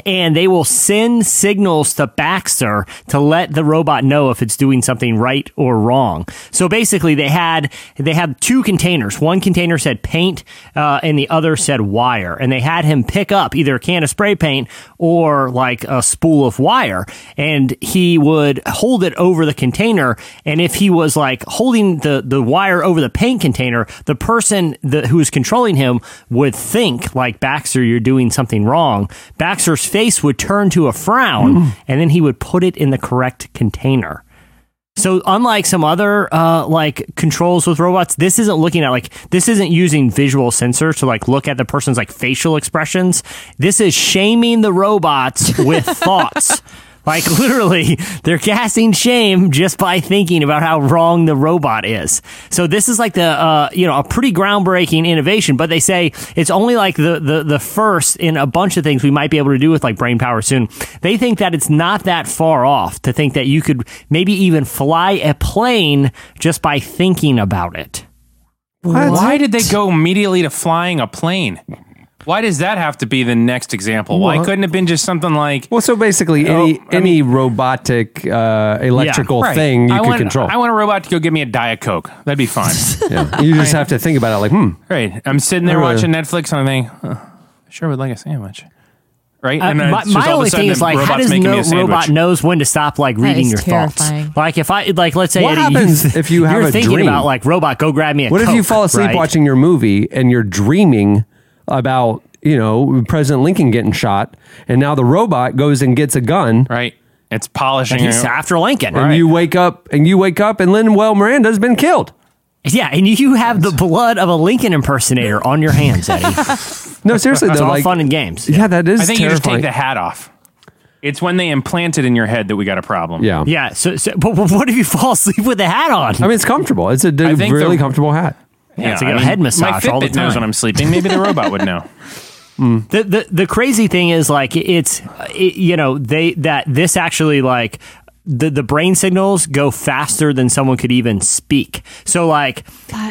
Speaker 6: and they will send signals to Baxter to let the robot know if it's doing something right or wrong. So basically, they had they had two containers. One container said paint, uh, and the other said wire, and they had him pick up either a can of spray paint or like a spool of wire, and he would hold it over the container. And if he was like holding the the wire over the paint container, the person that, who was controlling him would think like Baxter, you're doing something wrong. Face would turn to a frown, and then he would put it in the correct container. So unlike some other uh, like controls with robots, this isn't looking at like this isn't using visual sensors to like look at the person's like facial expressions. This is shaming the robots with *laughs* thoughts. Like *laughs* literally, they're casting shame just by thinking about how wrong the robot is. So this is like the uh, you know a pretty groundbreaking innovation. But they say it's only like the, the the first in a bunch of things we might be able to do with like brain power soon. They think that it's not that far off to think that you could maybe even fly a plane just by thinking about it.
Speaker 4: Why did they go immediately to flying a plane? Why does that have to be the next example? Why
Speaker 3: Well-
Speaker 4: couldn't it have been just something like
Speaker 3: Well, so basically, any
Speaker 4: Oh, I
Speaker 3: any robotic uh, electrical
Speaker 4: Right.
Speaker 3: thing you
Speaker 4: I
Speaker 3: could
Speaker 4: want,
Speaker 3: control.
Speaker 4: I want a robot to go get me a Diet Coke. That'd be fine. *laughs*
Speaker 3: yeah. You just have to think about it like, hmm.
Speaker 4: Right. I'm sitting there
Speaker 3: really-
Speaker 4: watching Netflix and I think, huh, sure would like a sandwich. Right?
Speaker 6: Uh,
Speaker 4: and then
Speaker 6: my
Speaker 4: it's just
Speaker 6: my
Speaker 4: all of a
Speaker 6: only
Speaker 4: sudden
Speaker 6: thing is
Speaker 4: the
Speaker 6: like, how
Speaker 4: robot's
Speaker 6: does
Speaker 4: making me
Speaker 6: no
Speaker 4: a sandwich.
Speaker 6: robot knows when to stop like
Speaker 5: That
Speaker 6: reading
Speaker 5: is
Speaker 6: your
Speaker 5: terrifying.
Speaker 6: thoughts? Like if I like, let's say
Speaker 3: What
Speaker 6: Eddie,
Speaker 3: happens
Speaker 6: you,
Speaker 3: if you have
Speaker 6: you're
Speaker 3: a
Speaker 6: thinking
Speaker 3: dream?
Speaker 6: about like robot, go grab me a
Speaker 3: What if you
Speaker 6: Coke,
Speaker 3: fall asleep
Speaker 6: right?
Speaker 3: watching your movie and you're dreaming about, you know, President Lincoln getting shot, and now the robot goes and gets a gun,
Speaker 4: Right. It's polishing
Speaker 6: And he's
Speaker 4: it.
Speaker 6: after Lincoln,
Speaker 3: and you wake up and you wake up and Lin-Manuel Miranda's been killed.
Speaker 6: Yeah, and you have the blood of a Lincoln impersonator on your hands, Eddie. *laughs*
Speaker 3: No, seriously,
Speaker 6: That's
Speaker 3: though,
Speaker 6: all
Speaker 3: like,
Speaker 6: fun and games.
Speaker 3: Yeah, that is.
Speaker 4: I think you just take the hat off. It's when they implant it in your head that we got a problem.
Speaker 3: Yeah.
Speaker 6: Yeah. So, so but what if you fall asleep with the hat on?
Speaker 3: I mean, it's comfortable. It's a d-
Speaker 4: I think
Speaker 3: really
Speaker 4: the-
Speaker 3: comfortable hat.
Speaker 6: Yeah, it's like a head
Speaker 4: My
Speaker 6: massage all the
Speaker 4: Fitbit knows when I'm sleeping. Maybe the robot would know. *laughs* Mm.
Speaker 6: The, the the crazy thing is like it's it, you know they that this actually like the the brain signals go faster than someone could even speak. So like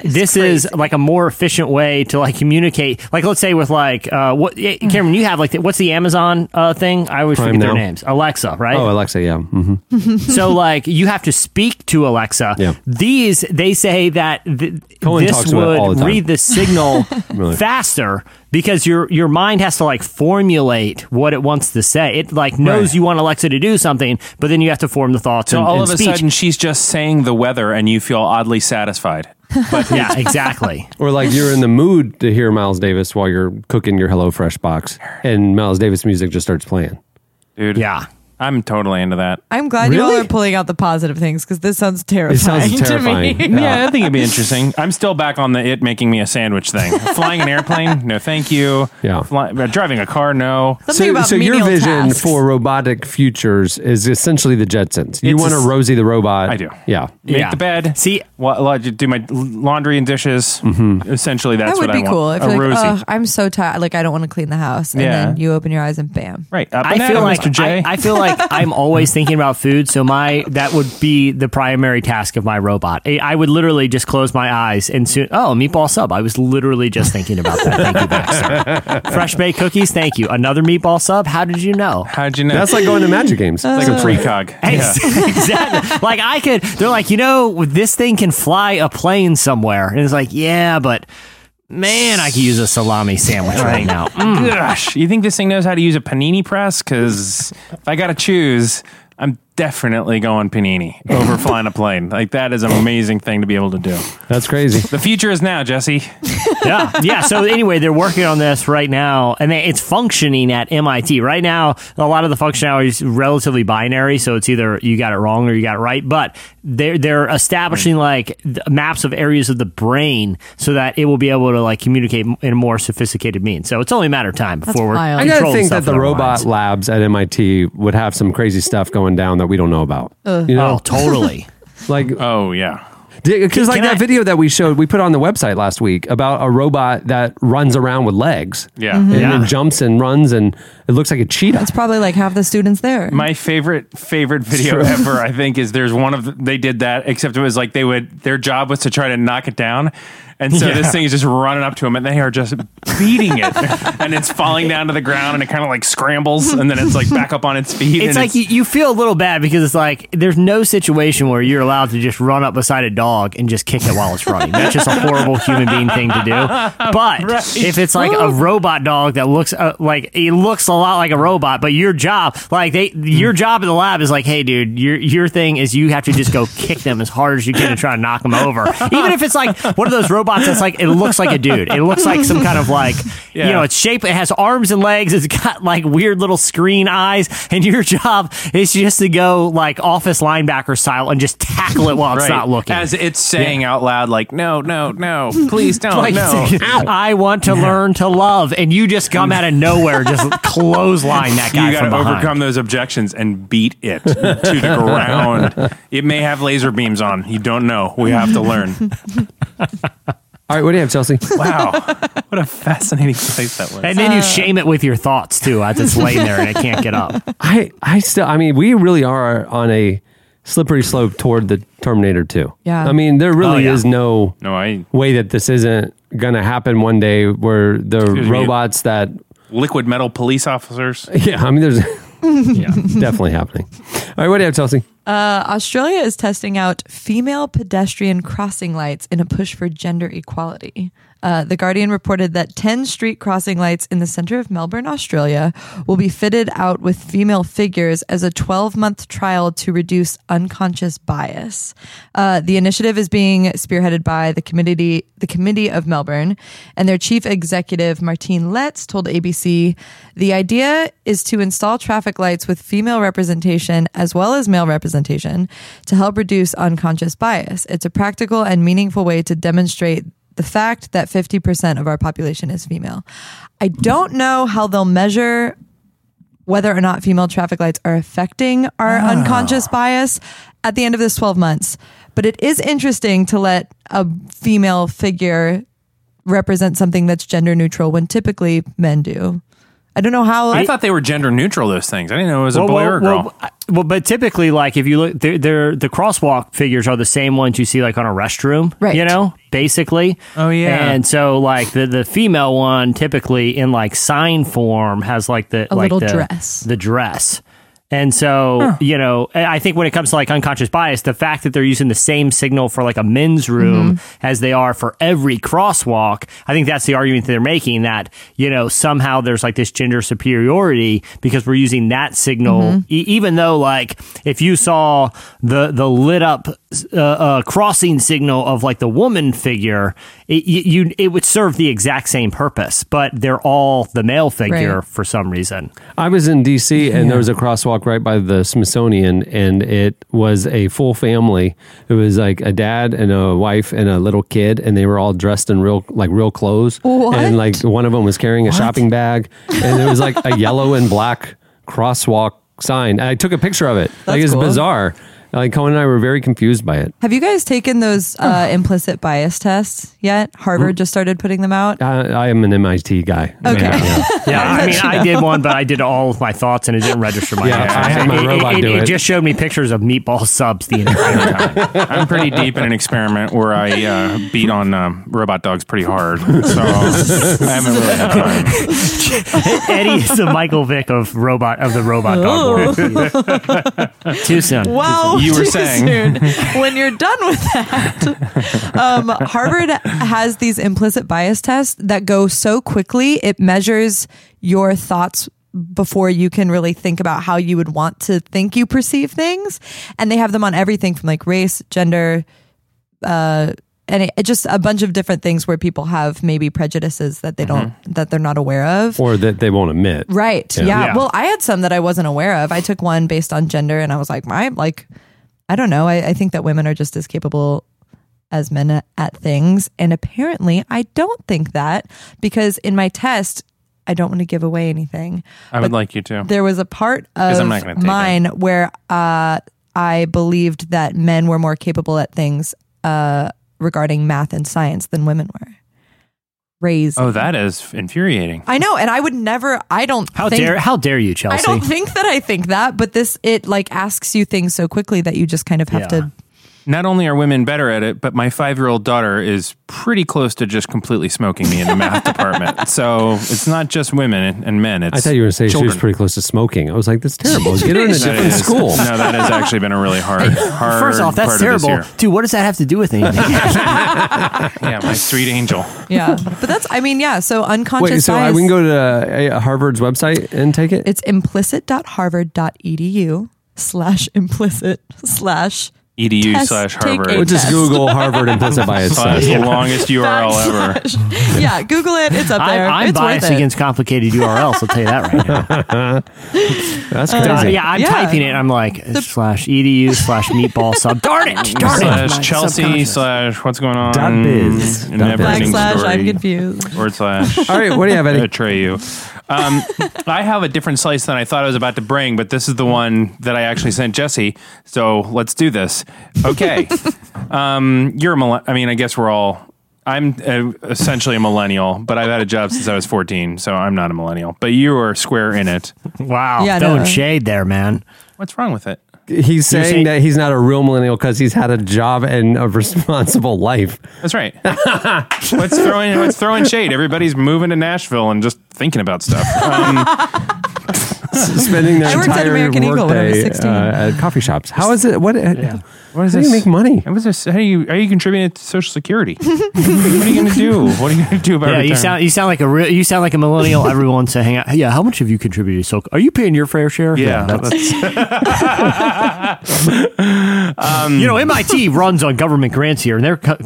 Speaker 6: this is like a more efficient way to like communicate. Like let's say with like uh what eh, Cameron you have like the, what's the Amazon uh thing? I always
Speaker 3: Prime
Speaker 6: forget their names. Alexa, right?
Speaker 3: Oh, Alexa, yeah. Mm-hmm. *laughs*
Speaker 6: so like you have to speak to Alexa.
Speaker 3: Yeah.
Speaker 6: These they say that th- this
Speaker 3: talks about it all
Speaker 6: would
Speaker 3: the
Speaker 6: read the signal *laughs*
Speaker 3: Really.
Speaker 6: faster because your your mind has to like formulate what it wants to say. It like knows
Speaker 4: Right.
Speaker 6: you want Alexa to do something, but then you have to form the thoughts
Speaker 4: So
Speaker 6: and,
Speaker 4: all
Speaker 6: and
Speaker 4: of a
Speaker 6: speech.
Speaker 4: sudden, she's just saying the weather, and you feel oddly satisfied. *laughs* But
Speaker 6: yeah, exactly. *laughs*
Speaker 3: Or like you're in the mood to hear Miles Davis while you're cooking your HelloFresh box, and Miles Davis music just starts playing.
Speaker 4: dude,
Speaker 6: Yeah.
Speaker 4: I'm totally into that.
Speaker 5: I'm glad you all
Speaker 3: Really?
Speaker 5: are pulling out the positive things because this sounds terrifying.
Speaker 3: sounds
Speaker 5: to
Speaker 3: terrifying.
Speaker 5: me. *laughs*
Speaker 3: Yeah.
Speaker 4: Yeah, I think it'd be interesting. I'm still back on the it making me a sandwich thing. *laughs* Flying an airplane? No, thank you.
Speaker 3: Yeah.
Speaker 4: Fly, uh, driving a car? No.
Speaker 5: Something
Speaker 3: so,
Speaker 5: about
Speaker 3: so your
Speaker 5: menial
Speaker 3: vision
Speaker 5: tasks.
Speaker 3: for robotic futures is essentially the Jetsons. You
Speaker 4: It's
Speaker 3: want
Speaker 4: a
Speaker 3: a
Speaker 4: s-
Speaker 3: Rosie the robot.
Speaker 4: I do.
Speaker 3: Yeah.
Speaker 4: Make
Speaker 6: Yeah.
Speaker 4: the bed.
Speaker 6: See-
Speaker 4: wa- la- do my laundry and dishes. Essentially, that's
Speaker 5: that would
Speaker 4: what
Speaker 5: be
Speaker 4: I
Speaker 5: cool.
Speaker 4: want.
Speaker 5: If
Speaker 4: a
Speaker 5: you're like,
Speaker 4: Rosie.
Speaker 5: "Ugh, I'm so tired. Like, I don't want to clean the house. And
Speaker 4: Yeah.
Speaker 5: then you open your eyes and bam.
Speaker 4: right. Up
Speaker 6: I
Speaker 4: and
Speaker 6: feel
Speaker 4: at 'em,
Speaker 6: like
Speaker 4: Mr. J.
Speaker 6: I, I feel like I'm always thinking about food, so my that would be the primary task of my robot. I, I would literally just close my eyes and soon. Oh, meatball sub! I was literally just thinking about that. Thank you, Baxter. *laughs* Fresh baked cookies. Thank you. Another meatball sub. How did you know?
Speaker 4: How'd you know?
Speaker 3: That's like going to Magic Games.
Speaker 4: like a uh, precog. *laughs* Yeah. *laughs*
Speaker 6: exactly. Like I could. They're like, you know, this thing can fly a plane somewhere, and it's like, yeah, but man, I could use a salami sandwich right now. *laughs* Mm.
Speaker 4: Gosh, you think this thing knows how to use a panini press? Because if I got to choose, I'm definitely going panini over *laughs* flying a plane. Like that is an amazing thing to be able to do.
Speaker 3: That's crazy.
Speaker 4: The future is now, Jesse. *laughs*
Speaker 6: yeah, yeah. So anyway, they're working on this right now, and it's functioning at MIT right now. A lot of the functionality is relatively binary, so it's either you got it wrong or you got it right. But they're they're establishing like maps of areas of the brain so that it will be able to like communicate in a more sophisticated means. So it's only a matter of time before we're.
Speaker 5: wild.
Speaker 3: I gotta
Speaker 6: controlling
Speaker 3: think that the
Speaker 6: in
Speaker 3: robot
Speaker 6: minds.
Speaker 3: labs at MIT would have some crazy stuff going down that we don't know about. You know,
Speaker 6: Oh, totally. *laughs*
Speaker 3: like *laughs*
Speaker 4: Oh yeah.
Speaker 3: Because like
Speaker 6: Can
Speaker 3: that
Speaker 6: I-
Speaker 3: video that we showed, we put on the website last week about a robot that runs around with legs.
Speaker 4: Yeah. Mm-hmm.
Speaker 3: and,
Speaker 6: Yeah.
Speaker 3: and jumps and runs, and it looks like a cheetah.
Speaker 5: It's probably like half the students there.
Speaker 4: My favorite favorite video
Speaker 3: True. *laughs*
Speaker 4: ever, I think, is there's one of they did that, except it was like they would their job was to try to knock it down, and so this thing is just running up to him, and they are just beating it, *laughs* and it's falling down to the ground, and it kind of like scrambles, and then it's like back up on its feet.
Speaker 6: It's
Speaker 4: and
Speaker 6: like you, you feel a little bad because it's like there's no situation where you're allowed to just run up beside a dog and just kick it while it's running. That's just a horrible human being thing to do. *laughs* But
Speaker 4: Right.
Speaker 6: if it's like a robot dog that looks uh, like it looks a lot like a robot, but your job, like they, your job in the lab is like, hey, dude, your your thing is you have to just go kick them as hard as you can and try to knock them over. Even if it's like one of those robots *laughs* that's like it looks like a dude. It looks like some kind of like you know it's shape. It has arms and legs. It's got like weird little screen eyes, and your *laughs* job is just to go like office linebacker style and just tackle it while it's not looking.
Speaker 4: as it's saying out loud, like no, no, no, please *laughs* don't,
Speaker 6: like,
Speaker 4: no.
Speaker 6: I want to learn to love, and you just come out of nowhere, just *laughs* clothesline that guy
Speaker 4: You got to overcome those objections and beat it to the ground. It may have laser beams on. You don't know. We have to learn.
Speaker 3: All right, what do you have, Chelsea? *laughs*
Speaker 4: Wow, what a fascinating place that was.
Speaker 6: And then you uh, shame it with your thoughts too, as it's laying there and it can't get up. *laughs*
Speaker 3: I, I still, I mean, we really are on a slippery slope toward the Terminator 2.
Speaker 5: Yeah.
Speaker 3: I mean, there really
Speaker 6: Oh, yeah.
Speaker 3: is no
Speaker 4: No, I
Speaker 3: way that this isn't going to happen one day where the
Speaker 4: Excuse me.
Speaker 3: robots that,
Speaker 4: liquid metal police officers. *laughs*
Speaker 3: yeah, I mean, there's *laughs* *laughs* definitely happening. All right, what do you have, Chelsea?
Speaker 5: Uh, Australia is testing out female pedestrian crossing lights in a push for gender equality. Uh, the Guardian reported that 10 street crossing lights in the center of Melbourne, Australia, will be fitted out with female figures as a 12 month trial to reduce unconscious bias. Uh, the initiative is being spearheaded by the committee, the Committee of Melbourne, and their chief executive, Martine Letts, told ABC the idea is to install traffic lights with female representation as well as male representation to help reduce unconscious bias. It's a practical and meaningful way to demonstrate the fact that 50% of our population is female. I don't know how they'll measure whether or not female traffic lights are affecting our ah. unconscious bias at the end of this 12 months. But it is interesting to let a female figure represent something that's gender neutral when typically men do. I don't know how.
Speaker 4: I thought they were gender neutral. Those things. I didn't know it was a boy
Speaker 6: well,
Speaker 4: or a girl.
Speaker 6: Well, I- well, but typically, like if you look, they're, they're, the crosswalk figures are the same ones you see like on a restroom,
Speaker 5: Right.
Speaker 6: You know, basically.
Speaker 4: Oh, yeah.
Speaker 6: And so, like the the female one, typically in like sign form, has like the
Speaker 5: A
Speaker 6: like
Speaker 5: little
Speaker 6: the,
Speaker 5: dress.
Speaker 6: the dress. And so, you know, I think when it comes to like unconscious bias, the fact that they're using the same signal for like a men's room
Speaker 5: Mm-hmm.
Speaker 6: as they are for every crosswalk, I think that's the argument they're making that, you know, somehow there's like this gender superiority because we're using that signal,
Speaker 5: Mm-hmm.
Speaker 6: e- even though like if you saw the, the lit up uh, uh, crossing signal of like the woman figure, it, you, you, it would serve the exact same purpose, but they're all the male figure
Speaker 5: Right.
Speaker 6: for some reason.
Speaker 3: I was in DC and there was a crosswalk right by the Smithsonian, and it was a full family. It was like a dad and a wife and a little kid, and they were all dressed in real like real clothes.
Speaker 5: What?
Speaker 3: And like one of them was carrying a shopping bag, and it was like a yellow and black crosswalk sign. I took a picture of it. like
Speaker 5: That's
Speaker 3: it's
Speaker 5: cool.
Speaker 3: bizarre. Like Cohen and I were very confused by it.
Speaker 5: Have you guys taken those uh, implicit bias tests yet? Harvard just started putting them out.
Speaker 3: I, I am an MIT guy.
Speaker 5: Okay.
Speaker 3: Yeah.
Speaker 6: Yeah, I mean, I did one, but I did all of my thoughts and it didn't register my
Speaker 3: Yeah,
Speaker 6: answers.
Speaker 3: I had my
Speaker 6: it,
Speaker 3: robot
Speaker 6: it,
Speaker 3: do
Speaker 6: it
Speaker 3: it.
Speaker 6: just showed me pictures of meatball subs the entire time. *laughs*
Speaker 4: I'm pretty deep in an experiment where I uh, beat on um, robot dogs pretty hard, so *laughs* I haven't really had time. *laughs*
Speaker 6: Eddie is the Michael Vick of robot of the robot dog world. Too soon.
Speaker 5: Wow.
Speaker 4: You were
Speaker 5: too
Speaker 4: saying.
Speaker 5: soon. when you're done with that, um, Harvard has these implicit bias tests that go so quickly, it measures your thoughts before you can really think about how you would want to think you perceive things. And they have them on everything from like race, gender, uh, and it, just a bunch of different things where people have maybe prejudices that they don't, that they're not aware of.
Speaker 3: Or that they won't admit.
Speaker 5: Right.
Speaker 3: Yeah.
Speaker 5: Yeah.
Speaker 6: Yeah.
Speaker 5: Well, I had some that I wasn't aware of. I took one based on gender and I was like, my, like, I don't know. I, I think that women are just as capable as men at, at things. And apparently I don't think that because in my test, I don't want to give away anything.
Speaker 4: I would like you to.
Speaker 5: There was a part of
Speaker 4: I'm not gonna take
Speaker 5: mine where uh, I believed that men were more capable at things uh, regarding math and science than women were. Crazy.
Speaker 4: Oh, that is infuriating.
Speaker 5: I know, and I would never. I don't.
Speaker 6: How
Speaker 5: think,
Speaker 6: dare how dare you, Chelsea?
Speaker 5: I don't think that I think that, but this it like asks you things so quickly that you just kind of have
Speaker 6: Yeah.
Speaker 5: to.
Speaker 4: Not only are women better at it, but my five year old daughter is pretty close to just completely smoking me in the math department. *laughs* So it's not just women and men. It's
Speaker 3: I thought you were going to say she was pretty close to smoking. I was like, that's terrible. Get her in a different
Speaker 4: is-
Speaker 3: school.
Speaker 4: No, that has actually been a really *laughs* hard, hard.
Speaker 6: First off, that's
Speaker 4: part
Speaker 6: terrible,
Speaker 4: year.
Speaker 6: dude. What does that have to do with anything? *laughs*
Speaker 4: Yeah, my sweet angel.
Speaker 5: Yeah, but that's. I mean, yeah. So unconscious
Speaker 3: Wait, so I,
Speaker 5: bias.
Speaker 3: we can go to uh, Harvard's website and take it?
Speaker 5: It's implicit.harvard.edu slash implicit slash
Speaker 4: edu
Speaker 5: Test-
Speaker 4: slash Harvard.
Speaker 5: a
Speaker 3: We'll just
Speaker 5: test.
Speaker 3: Google Harvard implicit bias *laughs*
Speaker 4: That's
Speaker 3: test.
Speaker 4: the longest *laughs* URL ever.
Speaker 5: yeah, Google it. It's up there.
Speaker 6: I, I'm
Speaker 5: it's
Speaker 6: biased
Speaker 5: worth it.
Speaker 6: against complicated URLs. I'll tell you that right now. *laughs*
Speaker 3: That's
Speaker 6: Uh,
Speaker 3: crazy.
Speaker 6: yeah, I'm
Speaker 5: Yeah.
Speaker 6: typing it. I'm like slash edu slash meatball sub. Darn it! Darn it!
Speaker 4: slash
Speaker 6: My
Speaker 4: Chelsea slash what's going on?
Speaker 3: Dot biz.
Speaker 4: in
Speaker 3: Dot
Speaker 4: Never
Speaker 3: biz.
Speaker 4: Ending
Speaker 5: Backslash. I'm confused.
Speaker 4: Forward slash.
Speaker 3: All right, what do you have, Eddie?
Speaker 4: Atreyu. Um, I have a different slice than I thought I was about to bring, but this is the one that I actually sent Jesse. So let's do this. Okay. *laughs* um, you're a millenn- I mean, I guess we're all. I'm uh, essentially a millennial, but I've had a job since I was 14, so I'm not a millennial. But you are square in it.
Speaker 6: Wow,
Speaker 5: Yeah,
Speaker 6: throwing
Speaker 5: no.
Speaker 6: shade there, man.
Speaker 4: What's wrong with it?
Speaker 3: He's saying,
Speaker 6: saying-
Speaker 3: that he's not a real millennial because he's had a job and a *laughs* responsible life.
Speaker 4: That's right. *laughs* what's throwing What's throwing shade? Everybody's moving to Nashville and just thinking about stuff. Um,
Speaker 3: Spending their
Speaker 5: I worked at
Speaker 3: entire
Speaker 5: American Eagle when I was
Speaker 3: workday
Speaker 5: 16.
Speaker 3: uh, at coffee shops. How is it? What?
Speaker 4: What is
Speaker 3: How do
Speaker 4: this?
Speaker 3: you make money?
Speaker 4: What is this? How do you are you contributing to Social Security? *laughs* what are you going to do? What are you going to do about
Speaker 6: Yeah, you
Speaker 4: retirement?
Speaker 6: sound you sound like a real you sound like a millennial. Everyone say, "Hang out." Yeah, how much have you contributed? So, are you paying your fair share?
Speaker 4: Yeah,
Speaker 6: that's, *laughs* um, you know, MIT runs on government grants here, and they're co-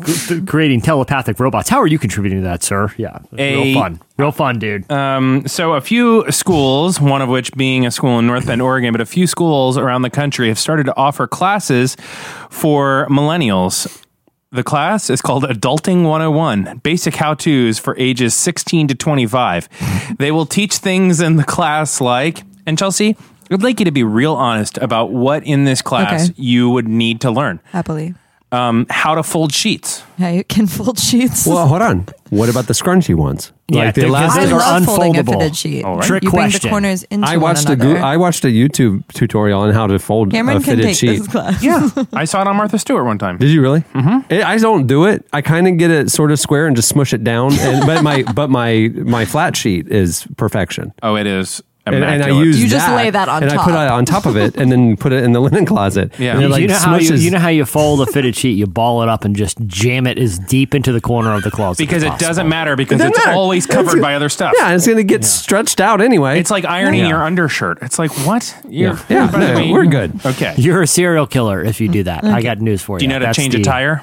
Speaker 6: creating telepathic robots. How are you contributing to that, sir? Yeah,
Speaker 4: A-
Speaker 6: real fun, real fun, dude.
Speaker 4: Um, so a few schools, one of which being a school in North Bend, Oregon, but a few schools around the country have started to offer classes for millennials. The class is called Adulting 101 Basic How To's for ages 16 to 25. They will teach things in the class like, and Chelsea, I'd like you to be real honest about what in this class
Speaker 5: Okay.
Speaker 4: you would need to learn.
Speaker 5: Happily.
Speaker 4: Um, how to fold sheets.
Speaker 5: Yeah, you can fold sheets.
Speaker 3: Well, hold on. What about the scrunchy ones?
Speaker 6: Yeah,
Speaker 3: like the
Speaker 6: because
Speaker 3: elastic.
Speaker 5: I
Speaker 6: those are
Speaker 5: love folding a
Speaker 6: unfoldable.
Speaker 5: fitted sheet.
Speaker 4: All right.
Speaker 6: Trick
Speaker 5: you bring
Speaker 6: question.
Speaker 5: the corners into
Speaker 3: I watched a
Speaker 5: one
Speaker 3: Goo-
Speaker 5: another.
Speaker 3: I watched a YouTube tutorial on how to fold
Speaker 5: Cameron
Speaker 3: a
Speaker 5: can
Speaker 3: fitted
Speaker 5: take
Speaker 3: sheet.
Speaker 5: this class.
Speaker 4: Yeah. *laughs* I saw it on Martha Stewart one time.
Speaker 3: Did you really? Mm-hmm. I don't do it. I kind of get it sort of square and just smush it down. And, but my *laughs* but my my flat sheet is perfection.
Speaker 4: Oh, it is.
Speaker 3: And, and I
Speaker 4: immaculate.
Speaker 3: use
Speaker 5: You just lay that on top.
Speaker 3: and I put it on top of it, and then put it in the linen closet.
Speaker 4: Yeah.
Speaker 3: and it,
Speaker 6: You,
Speaker 3: like
Speaker 6: you know how you, you know how you fold a fitted sheet? You ball it up and just jam it as deep into the corner of the closet
Speaker 4: because
Speaker 6: as
Speaker 4: it
Speaker 6: possible.
Speaker 4: doesn't matter because
Speaker 3: doesn't
Speaker 4: it's
Speaker 3: matter.
Speaker 4: always
Speaker 3: It's-
Speaker 4: covered by other stuff.
Speaker 3: Yeah, it's going to get stretched out anyway.
Speaker 4: It's like ironing
Speaker 3: Yeah.
Speaker 4: your undershirt. It's like what? You're,
Speaker 3: Yeah. Yeah,
Speaker 4: way,
Speaker 3: we're good.
Speaker 4: Okay.
Speaker 6: You're a serial killer if you do that. I got news for you.
Speaker 4: Do you know how to
Speaker 6: That's
Speaker 4: change a tire?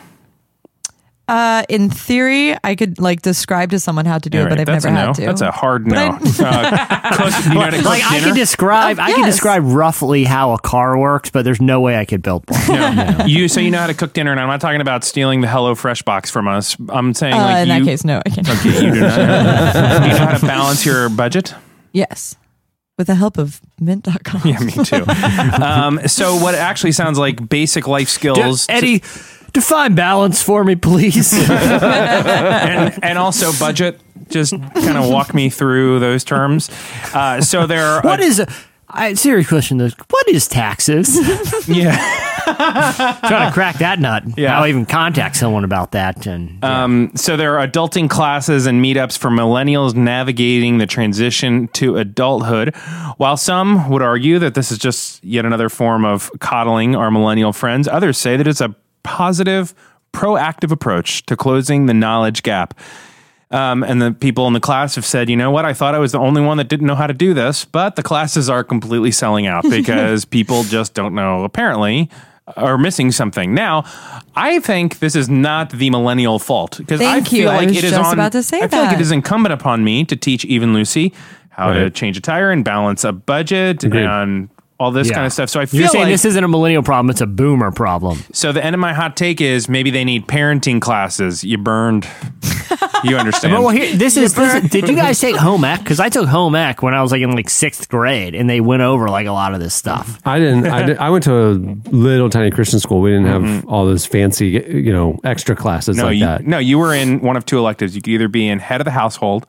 Speaker 5: Uh, in theory, I could like describe to someone how to do
Speaker 4: All
Speaker 5: it, but
Speaker 4: right,
Speaker 5: I've
Speaker 4: that's
Speaker 5: never
Speaker 4: a no.
Speaker 5: had to.
Speaker 4: That's a hard no.
Speaker 5: I- *laughs* *laughs*
Speaker 4: Uh, cook- you know to cook
Speaker 6: Like I
Speaker 4: dinner?
Speaker 6: can describe,
Speaker 5: Oh,
Speaker 6: I can
Speaker 5: yes.
Speaker 6: describe roughly how a car works, but there's no way I could build one.
Speaker 4: No. *laughs* You so you know how to cook dinner, and I'm not talking about stealing the Hello Fresh box from us. I'm saying
Speaker 5: Uh,
Speaker 4: like
Speaker 5: in
Speaker 4: you.
Speaker 5: that case, no, I can't.
Speaker 4: Okay, you do not. do you know how to balance your budget?
Speaker 5: Yes, with the help of Mint.com.
Speaker 4: Yeah, me too. *laughs* Um, so what actually sounds like basic life skills, to-
Speaker 6: Eddie, define balance for me, please. *laughs*
Speaker 4: and, and also budget. Just kind of walk me through those terms. Uh, so there are
Speaker 6: what is a I, serious question? Though, what is taxes? *laughs*
Speaker 4: yeah. *laughs*
Speaker 6: Trying to crack that nut.
Speaker 4: Yeah.
Speaker 6: I'll even contact someone about that. And
Speaker 4: Um, so there are adulting classes and meetups for millennials navigating the transition to adulthood. While some would argue that this is just yet another form of coddling our millennial friends, others say that it's a positive, proactive approach to closing the knowledge gap. Um, and the people in the class have said, you know what? I thought I was the only one that didn't know how to do this, but the classes are completely selling out *laughs* because people just don't know, apparently, are missing something. Now, I think this is not the millennial fault because I
Speaker 5: Thank you.
Speaker 4: feel
Speaker 5: I
Speaker 4: like
Speaker 5: was
Speaker 4: it is
Speaker 5: just
Speaker 4: on.
Speaker 5: about to say
Speaker 4: I feel like
Speaker 5: that.
Speaker 4: it is incumbent upon me to teach even Lucy how to
Speaker 3: Right.
Speaker 4: change a tire and balance a budget
Speaker 3: Agreed.
Speaker 4: and all this
Speaker 6: Yeah.
Speaker 4: kind of stuff. So I feel
Speaker 6: you're saying
Speaker 4: like
Speaker 6: this isn't a millennial problem; it's a boomer problem.
Speaker 4: so the end of my hot take is maybe they need parenting classes. You burned. *laughs* *laughs* You understand?
Speaker 6: Well, here, this is, this is- *laughs* Did you guys take home ec? Because I took home ec when I was like in like sixth grade, and they went over like a lot of this stuff.
Speaker 3: I didn't. I, did, I went to a little tiny Christian school. We didn't have all those fancy, you know, extra classes
Speaker 4: no,
Speaker 3: like
Speaker 4: you,
Speaker 3: that.
Speaker 4: no, you were in one of two electives. You could either be in head of the household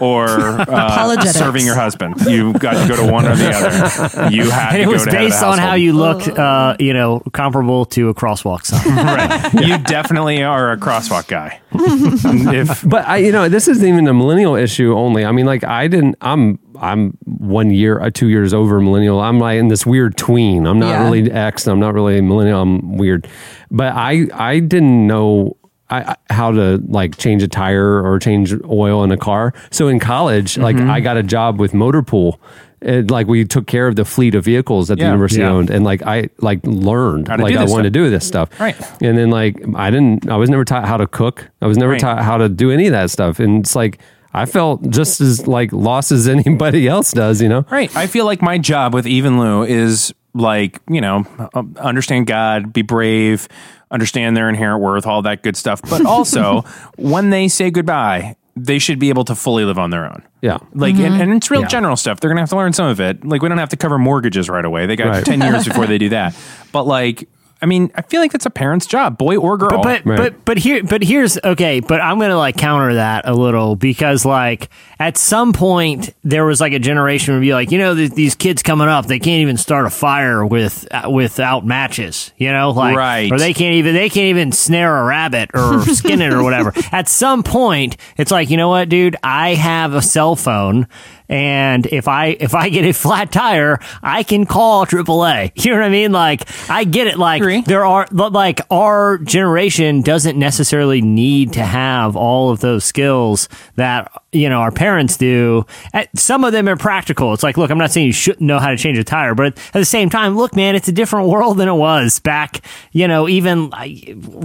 Speaker 4: or *laughs* uh, serving your husband. You got to go to one or the other. You had
Speaker 6: And
Speaker 4: to
Speaker 6: it
Speaker 4: go
Speaker 6: was
Speaker 4: to head of the
Speaker 6: based on how you looked, uh, you know, comparable to a crosswalk sign.
Speaker 4: right. You definitely are a crosswalk guy. if
Speaker 3: But I, you know, this isn't even a millennial issue only. I mean, like I didn't. I'm I'm one year, uh, two years over millennial. I'm like in this weird tween. I'm not
Speaker 5: Yeah.
Speaker 3: really X. I'm not really millennial. I'm weird. But I I didn't know. I, how to like change a tire or change oil in a car. So in college, like
Speaker 4: Mm-hmm.
Speaker 3: I got a job with Motorpool. It, like we took care of the fleet of vehicles that the university
Speaker 6: Yeah.
Speaker 3: owned, and like I like learned like I
Speaker 4: this
Speaker 3: wanted
Speaker 4: stuff.
Speaker 3: to do this stuff.
Speaker 4: Right.
Speaker 3: And then like I didn't I was never taught how to cook. I was never
Speaker 4: Right.
Speaker 3: taught how to do any of that stuff. And it's like I felt just as like lost as *laughs* anybody else does, you know?
Speaker 4: Right. I feel like my job with Even Lou is like, you know, uh, understand God, be brave, understand their inherent worth, all that good stuff. But also, *laughs* when they say goodbye, they should be able to fully live on their own.
Speaker 3: Yeah.
Speaker 4: Like, and, and it's real
Speaker 3: Yeah.
Speaker 4: general stuff. They're going to have to learn some of it. Like, we don't have to cover mortgages right away. They got
Speaker 3: Right.
Speaker 4: 10 years *laughs* before they do that. But, like, I mean, I feel like that's a parent's job, boy or girl.
Speaker 6: But but,
Speaker 3: Right.
Speaker 6: but but here but here's okay, but I'm gonna like counter that a little because like at some point there was like a generation where be like, you know, th- these kids coming up, they can't even start a fire with uh, without matches, you know, like
Speaker 4: Right.
Speaker 6: or they can't even they can't even snare a rabbit or *laughs* skin it or whatever. At some point, it's like, you know what, dude, I have a cell phone. And if I if I get a flat tire, I can call AAA. *laughs* You know what I mean? Like I get it. Like
Speaker 4: Agree.
Speaker 6: there are but, like our generation doesn't necessarily need to have all of those skills that you know our parents do Uh, some of them are practical. It's like look i'm not saying you shouldn't know how to change a tire but at the same time look man it's a different world than it was back you know even uh,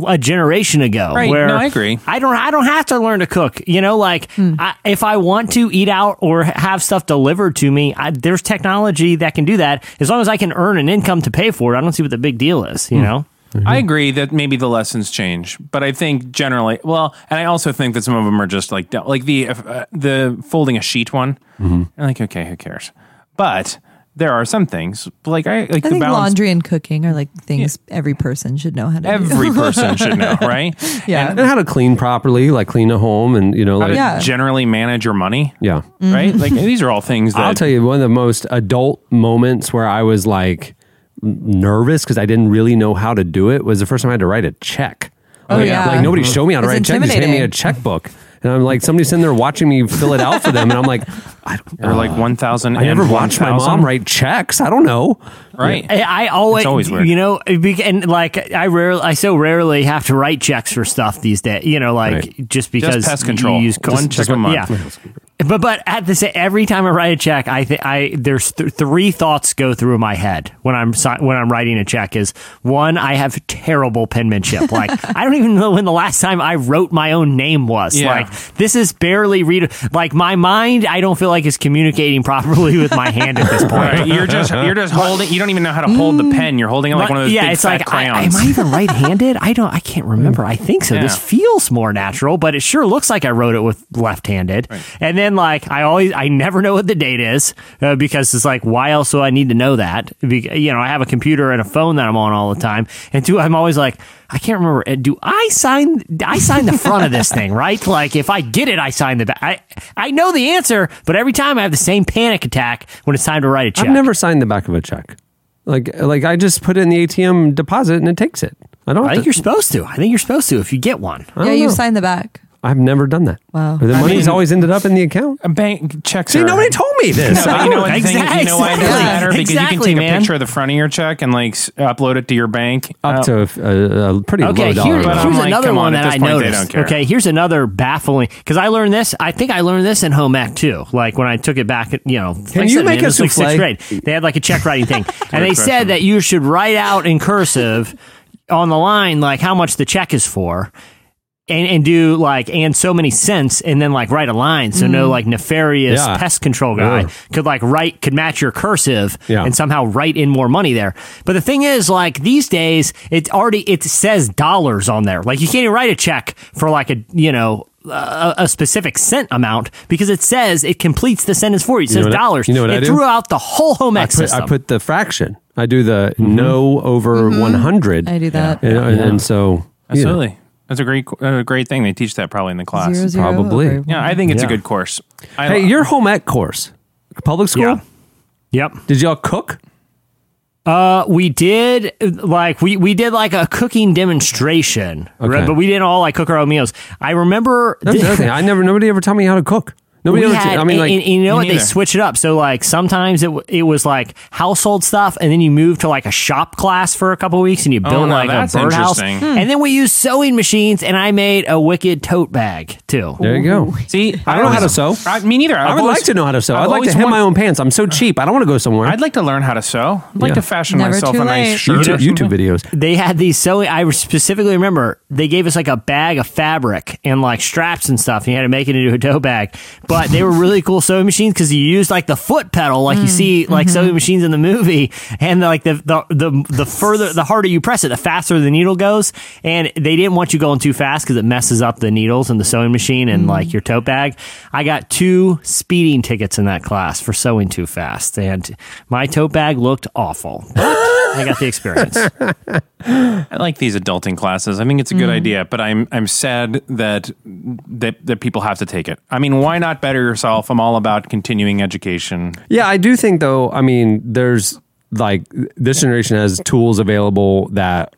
Speaker 6: a generation ago
Speaker 4: Right.
Speaker 6: where
Speaker 4: No, I agree.
Speaker 6: i don't i don't have to learn to cook you know like hmm. I, if i want to eat out or have stuff delivered to me I, there's technology that can do that. As long as i can earn an income to pay for it i don't see what the big deal is you hmm. know
Speaker 4: I agree that maybe the lessons change, but I think generally, well, and I also think that some of them are just like like the uh, the folding a sheet one.
Speaker 3: Mm-hmm.
Speaker 4: I'm like, okay, who cares? But there are some things like I like
Speaker 5: I
Speaker 4: the
Speaker 5: think
Speaker 4: balance.
Speaker 5: laundry and cooking are like things every person should know how to do.
Speaker 4: Every *laughs* person should know, right?
Speaker 5: Yeah.
Speaker 3: And how to clean properly, like clean a home and you know like
Speaker 5: Yeah.
Speaker 4: generally manage your money,
Speaker 3: yeah.
Speaker 4: right? Like these are all things that
Speaker 3: I'll tell you one of the most adult moments where I was like n- nervous because I didn't really know how to do it was the first time I had to write a check.
Speaker 5: Oh,
Speaker 3: like,
Speaker 5: yeah.
Speaker 3: like nobody showed me how to
Speaker 5: It's
Speaker 3: write a check. Just hand me a checkbook. And I'm like, somebody's sitting there watching me fill it out for them. And I'm like, I, don't,
Speaker 4: or like one thousand.
Speaker 3: I never watched my mom write checks. I don't know.
Speaker 4: Right.
Speaker 6: I, I always,
Speaker 4: It's always weird.
Speaker 6: you know, and like I rarely, I so rarely have to write checks for stuff these days. You know, like
Speaker 3: Right.
Speaker 6: just because
Speaker 4: pest
Speaker 6: you
Speaker 4: control.
Speaker 6: use
Speaker 4: One check a month.
Speaker 6: Yeah. But but at the same, every time I write a check, I think I there's th- three thoughts go through my head when I'm si- when I'm writing a check. Is one, I have terrible penmanship. *laughs* Like I don't even know when the last time I wrote my own name was.
Speaker 4: Yeah.
Speaker 6: Like this is barely read. Like my mind, I don't feel like is communicating *laughs* properly with my hand at this point.
Speaker 4: Right. You're just you're just holding. You don't even know how to hold the mm. pen. You're holding it like one of those
Speaker 6: yeah,
Speaker 4: big
Speaker 6: it's like I,
Speaker 4: crayons.
Speaker 6: am I even right-handed? I don't. I can't remember. I think so. This feels more natural, but it sure looks like I wrote it with left-handed. And then like I always, I never know what the date is uh, because it's like, why else do I need to know that? Be- you know, I have a computer and a phone that I'm on all the time, and two, I'm always like. I can't remember. uh, Do I sign? I sign the front of this thing, right? Like if I get it, I sign the back. I I know the answer, but every time I have the same panic attack when it's time to write a check.
Speaker 3: I've never signed the back of a check. Like, like I just put it in the ATM deposit and it takes it. I don't.
Speaker 6: I think
Speaker 3: to-
Speaker 6: you're supposed to. I think you're supposed to if you get one.
Speaker 5: Yeah, you sign the back.
Speaker 3: I've never done that.
Speaker 5: Wow.
Speaker 3: The
Speaker 4: I
Speaker 3: money's
Speaker 4: mean-
Speaker 3: always ended up in the account.
Speaker 4: a bank checks.
Speaker 3: See,
Speaker 4: are-
Speaker 3: nobody told me this.
Speaker 4: No, but you know what? the thing-
Speaker 6: Exactly.
Speaker 4: you know why it doesn't
Speaker 6: Exactly.
Speaker 4: matter because you can
Speaker 6: Exactly,
Speaker 4: take a
Speaker 6: man.
Speaker 4: picture of the front of your check and like s- upload it to your bank
Speaker 3: Up
Speaker 4: Uh,
Speaker 3: to a, a pretty
Speaker 6: Okay,
Speaker 3: low dollar.
Speaker 6: here-
Speaker 4: But
Speaker 3: amount.
Speaker 4: I'm
Speaker 6: here's
Speaker 4: like,
Speaker 6: another
Speaker 4: come
Speaker 6: one
Speaker 4: on, at
Speaker 6: that
Speaker 4: this
Speaker 6: I
Speaker 4: point, they
Speaker 6: noticed.
Speaker 4: don't care.
Speaker 6: Okay, here's another baffling because I learned this. I think I learned this in home ec too. Like when I took it back, at, you know, like I
Speaker 3: you
Speaker 6: said,
Speaker 3: make
Speaker 6: man, it
Speaker 3: a
Speaker 6: was like
Speaker 3: souffle?
Speaker 6: sixth grade. They had like a check writing thing, *laughs* and they said that you should write out in cursive on the line like how much the check is for. And, and do like and so many cents and then like write a line so no mm-hmm. like nefarious
Speaker 3: Yeah.
Speaker 6: pest control guy
Speaker 3: Yeah.
Speaker 6: could like write could match your cursive
Speaker 3: Yeah.
Speaker 6: and somehow write in more money there. But the thing is, like these days, it already it says dollars on there. Like you can't even write a check for like a you know a, a specific cent amount because it says it completes the sentence for you. It
Speaker 3: You know
Speaker 6: says
Speaker 3: what I-
Speaker 6: dollars.
Speaker 3: you know what
Speaker 6: it
Speaker 3: I do?
Speaker 6: out the whole home
Speaker 3: I put,
Speaker 6: system.
Speaker 3: I put the fraction. I do the mm-hmm. no over mm-hmm. 100.
Speaker 5: I do that.
Speaker 3: And, and- and so, you know,
Speaker 4: Absolutely. That's a great, a great thing. They teach that probably in the class.
Speaker 5: Zero, zero
Speaker 3: Probably.
Speaker 5: over
Speaker 4: Yeah, I think it's
Speaker 3: Yeah.
Speaker 4: a good course. I,
Speaker 3: hey, your home ec course, public school?
Speaker 6: Yeah. Yep.
Speaker 3: Did y'all cook?
Speaker 6: Uh, we did like we we did like a cooking demonstration,
Speaker 3: Okay.
Speaker 6: right? but we didn't all like cook our own meals. I remember
Speaker 3: That's the other thing. I never, nobody ever taught me how to cook. Nobody
Speaker 6: we
Speaker 3: ever,
Speaker 6: had,
Speaker 3: I mean, like,
Speaker 6: and you know
Speaker 4: me
Speaker 6: what? They switch it up. So like sometimes it w- it was like household stuff, and then you move to like a shop class for a couple weeks, and you oh, build
Speaker 4: Oh, no,
Speaker 6: like a
Speaker 4: that's
Speaker 6: birdhouse.
Speaker 4: interesting. Hmm.
Speaker 6: And then we used sewing machines, and I made a wicked tote bag too.
Speaker 3: there you go.
Speaker 4: See,
Speaker 3: I don't know how to sew.
Speaker 4: I, me neither.
Speaker 3: I
Speaker 4: I've
Speaker 3: would
Speaker 4: always-
Speaker 3: like to know how to sew.
Speaker 4: I've
Speaker 3: I'd like to
Speaker 4: always
Speaker 3: hem
Speaker 4: want-
Speaker 3: my own pants. I'm so uh, cheap. I don't want to go somewhere.
Speaker 4: I'd like to learn how to sew. I'd like
Speaker 3: Yeah.
Speaker 4: to fashion
Speaker 5: Never
Speaker 4: myself a nice shirt.
Speaker 3: YouTube, YouTube videos.
Speaker 6: They had these sewing. I specifically remember they gave us like a bag of fabric and like straps and stuff. And you had to make it into a tote bag. But they were really cool sewing machines because you used like the foot pedal, like you mm. see like mm-hmm. sewing machines in the movie, and like the, the the the further the harder you press it, the faster the needle goes. And they didn't want you going too fast because it messes up the needles and the sewing machine and mm. like your tote bag. I got two speeding tickets in that class for sewing too fast, and my tote bag looked awful. But I got the experience. *laughs*
Speaker 4: I like these adulting classes. I think it's a good mm. idea, but I'm I'm sad that that that people have to take it. I mean, why not better yourself? I'm all about continuing education.
Speaker 3: Yeah, I do think though. I mean, there's like this generation has tools available that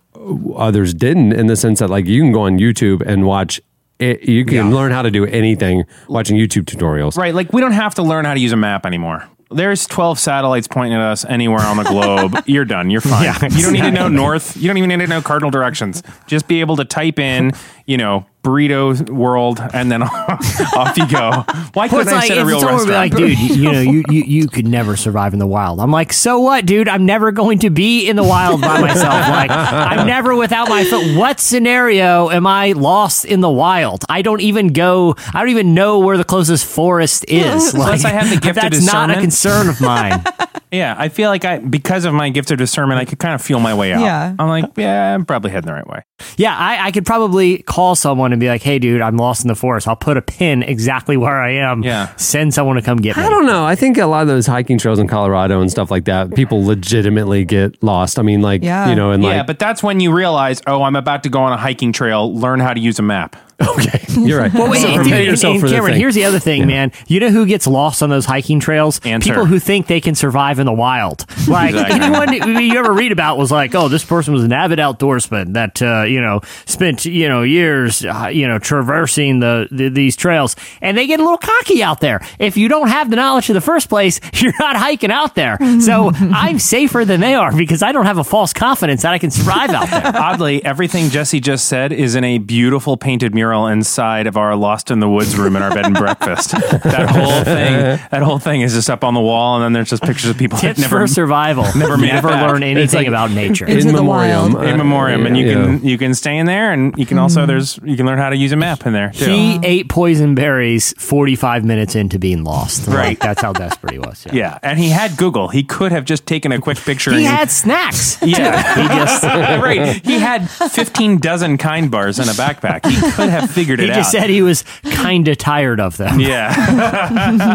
Speaker 3: others didn't, in the sense that like you can go on YouTube and watch. It, you can learn how to do anything watching YouTube tutorials.
Speaker 4: Right, like we don't have to learn how to use a map anymore. There's 12 satellites pointing at us anywhere on the globe. *laughs* You're done. You're fine.
Speaker 6: Yeah,
Speaker 4: You don't need to know north. You don't even need to know cardinal directions. Just be able to type in, you know, burrito world, and then *laughs* off you go. Why couldn't
Speaker 6: it's
Speaker 4: I
Speaker 6: like,
Speaker 4: set a real
Speaker 6: someone be
Speaker 4: restaurant?
Speaker 6: like, dude, you, you know, you, you you could never survive in the wild. I'm like, so what, dude? I'm never going to be in the wild by myself. Like, I'm never without my foot. What scenario am I lost in the wild? I don't even go. I don't even know where the closest forest *laughs* is.
Speaker 4: Unless I have the gift of
Speaker 6: that's not a concern of mine. *laughs*
Speaker 4: Yeah, I feel like I because of my gift of discernment, I could kind of feel my way out.
Speaker 5: Yeah.
Speaker 4: I'm like, yeah, I'm probably heading the right way.
Speaker 6: Yeah, I, I could probably call someone and be like, hey, dude, I'm lost in the forest. I'll put a pin exactly where I am.
Speaker 4: Yeah.
Speaker 6: Send someone to come get me.
Speaker 3: I don't know. I think a lot of those hiking trails in Colorado and stuff like that, people legitimately get lost. I mean, like
Speaker 5: Yeah.
Speaker 3: you know, and like,
Speaker 4: yeah,
Speaker 3: like
Speaker 4: but that's when you realize, oh, I'm about to go on a hiking trail. Learn how to use a map.
Speaker 3: Okay, you're right. *laughs*
Speaker 6: Well, wait,
Speaker 3: So
Speaker 6: and,
Speaker 3: prepare
Speaker 6: dude,
Speaker 3: yourself
Speaker 6: and
Speaker 3: for the
Speaker 6: Cameron, here's the other thing, man. You know who gets lost on those hiking trails?
Speaker 4: Answer.
Speaker 6: People who think they can survive in the wild. *laughs* Like
Speaker 4: Exactly. *laughs*
Speaker 6: anyone you ever read about was like, oh, this person was an avid outdoorsman that uh, you know spent you know years uh, you know traversing the, the these trails, and they get a little cocky out there. If you don't have the knowledge in the first place, you're not hiking out there. So I'm safer than they are because I don't have a false confidence that I can survive out there.
Speaker 4: Oddly, everything Jesse just said is in a beautiful painted mural inside of our Lost in the Woods room in our bed and breakfast. *laughs* That whole thing, *laughs* that whole thing is just up on the wall, and then there's just pictures of people that
Speaker 6: Tips
Speaker 4: never
Speaker 6: for survival.
Speaker 4: never made
Speaker 6: Never learn anything
Speaker 3: like-
Speaker 6: about nature.
Speaker 5: Into
Speaker 3: in
Speaker 5: the
Speaker 3: memoriam,
Speaker 5: wild.
Speaker 4: in
Speaker 3: Uh,
Speaker 4: memoriam, and you
Speaker 3: yeah.
Speaker 4: can you can stay in there, and you can also there's you can learn how to use a map in there too.
Speaker 6: He ate poison berries 45 minutes into being lost. Like,
Speaker 4: Right.
Speaker 6: that's how desperate he was. Yeah.
Speaker 4: yeah, and he had Google. He could have just taken a quick *laughs* picture.
Speaker 6: He
Speaker 4: and
Speaker 6: had snacks.
Speaker 4: Yeah, he just right. He had fifteen dozen kind bars in a backpack. He could have figured it out.
Speaker 6: He just
Speaker 4: out.
Speaker 6: said he was kind of tired of them.
Speaker 4: yeah,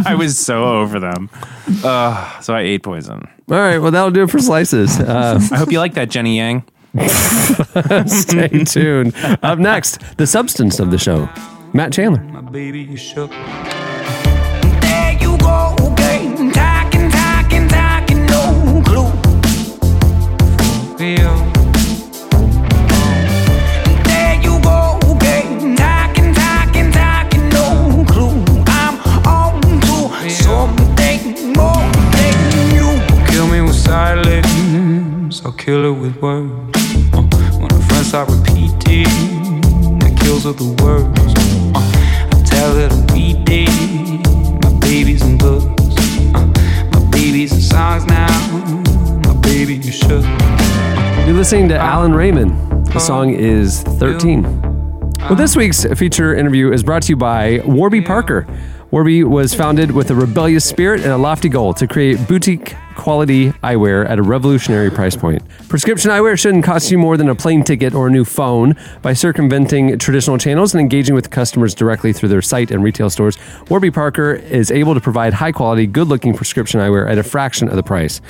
Speaker 4: *laughs* I was so over them. Uh, so I ate poison.
Speaker 3: All right, well that'll do it for slices. Uh,
Speaker 4: I hope you like that, Jenny Yang. *laughs*
Speaker 3: stay tuned. Up next, the substance of the show. Matt Chandler.
Speaker 13: baby, you shook. There you go again, talking, talking, talking, no clue. Feel. I'll kill it with words. Uh, when our friends start repeating, that kills with the words. Uh, I tell it we did. My baby's in books. Uh, my baby's in songs now. My baby, you should.
Speaker 3: You're listening to Alan Raymond. The song is 13. Well, this week's feature interview is brought to you by Warby Parker. Warby was founded with a rebellious spirit and a lofty goal to create boutique quality eyewear at a revolutionary price point. Prescription eyewear shouldn't cost you more than a plane ticket or a new phone. By circumventing traditional channels and engaging with customers directly through their site and retail stores, Warby Parker is able to provide high quality, good looking prescription eyewear at a fraction of the price.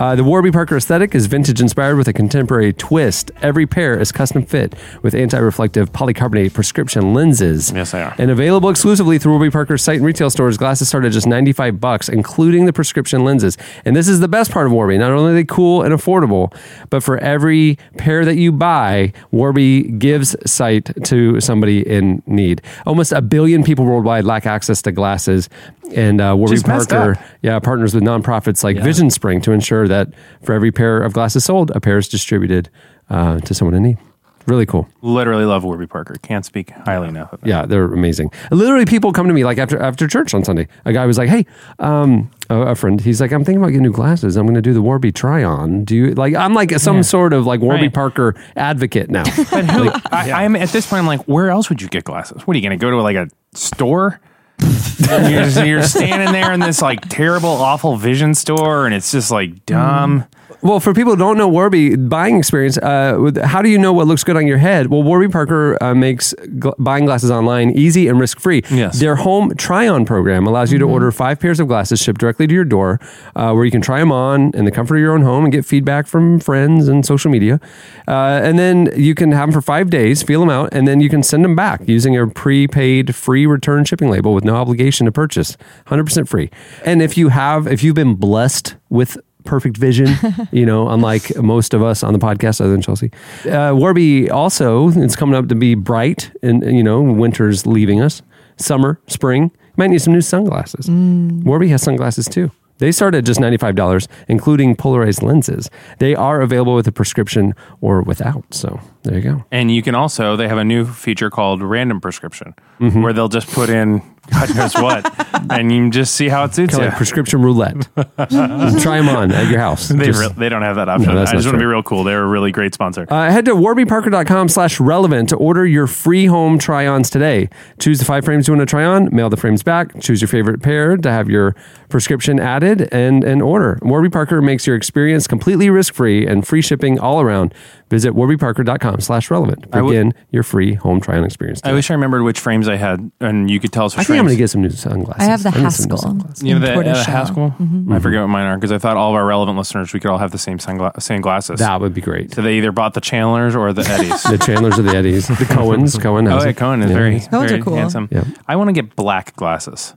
Speaker 3: Uh, the Warby Parker aesthetic is vintage inspired with a contemporary twist. Every pair is custom fit with anti reflective polycarbonate prescription lenses.
Speaker 4: Yes, they are.
Speaker 3: And available exclusively through Warby Parker's site and retail stores, glasses start at just 95 bucks, including the prescription lenses. And this is the best part of Warby. Not only are they cool and affordable, but for every pair that you buy, Warby gives sight to somebody in need. Almost a billion people worldwide lack access to glasses. And uh, Warby Parker yeah, partners with nonprofits like VisionSpring to ensure that for every pair of glasses sold, a pair is distributed uh, to someone in need. Really cool.
Speaker 4: Literally love Warby Parker. Can't speak highly enough of it.
Speaker 3: Yeah, they're amazing. Literally, people come to me like after after church on Sunday. A guy was like, "Hey, um, a, a friend, he's like, I'm thinking about getting new glasses. I'm going to do the Warby try on. Do you like? I'm like some sort of like Warby
Speaker 4: Right.
Speaker 3: Parker advocate now. *laughs*
Speaker 4: But who? I, I'm at this point. I'm like, where else would you get glasses? What are you going to go to like a store? You're, just- you're standing there in this like terrible, awful vision store, and it's just like dumb.
Speaker 3: Well, for people who don't know Warby buying experience, uh, with- how do you know what looks good on your head? Well, Warby Parker uh, makes gl- buying glasses online easy and risk free.
Speaker 4: Yes.
Speaker 3: Their home try on program allows you to order five pairs of glasses shipped directly to your door, uh, where you can try them on in the comfort of your own home and get feedback from friends and social media. Uh, and then you can have them for five days, feel them out, and then you can send them back using a prepaid free return shipping label with no obligation to purchase, 100% free. And if you have, if you've been blessed with perfect vision, *laughs* you know, unlike most of us on the podcast, other than Chelsea. Uh, Warby also, it's coming up to be bright, and you know, winter's leaving us. Summer, spring, you might need some new sunglasses. Warby has sunglasses too. They start at just $95, including polarized lenses. They are available with a prescription or without. So there you go.
Speaker 4: And you can also they have a new feature called Random Prescription,
Speaker 3: Mhm.
Speaker 4: where they'll just put in God knows what, *laughs* and you can just see how it suits
Speaker 3: Kind
Speaker 4: you.
Speaker 3: like prescription roulette. *laughs* Try them on at your house.
Speaker 4: They,
Speaker 3: Just-
Speaker 4: re- they don't have that option.
Speaker 3: that's
Speaker 4: I just
Speaker 3: not
Speaker 4: want to be
Speaker 3: true.
Speaker 4: real cool. They're a really great sponsor.
Speaker 3: Uh, head to warbyparker.com slash relevant to order your free home try-ons today. Choose the five frames you want to try on, mail the frames back, choose your favorite pair to have your prescription added, and, and order. Warby Parker makes your experience completely risk-free and free shipping all around. Visit warbyparker.com slash relevant.
Speaker 4: I w-
Speaker 3: Begin your free home try-on experience.
Speaker 4: I wish I remembered which frames I had, and you could tell us
Speaker 3: I
Speaker 4: which
Speaker 3: think I'm going to get some new sunglasses.
Speaker 5: I have the
Speaker 3: I need some new
Speaker 5: Haskell.
Speaker 3: sunglasses.
Speaker 4: You know
Speaker 5: in
Speaker 4: the uh,
Speaker 5: tortoiseshell.
Speaker 4: Haskell?
Speaker 5: Mhm.
Speaker 4: I forget what mine are because I thought all of our relevant listeners we could all have the same sungla- same glasses.
Speaker 3: That would be great.
Speaker 4: So they either bought the Chandlers or the Eddies. *laughs*
Speaker 3: The Chandlers or the Eddies. The Cohens. *laughs* Cohen
Speaker 4: oh, yeah. Cohen is
Speaker 3: Yeah.
Speaker 4: very,
Speaker 5: Cohens are
Speaker 4: very
Speaker 5: cool.
Speaker 4: handsome.
Speaker 3: Yeah.
Speaker 4: I want to get black glasses.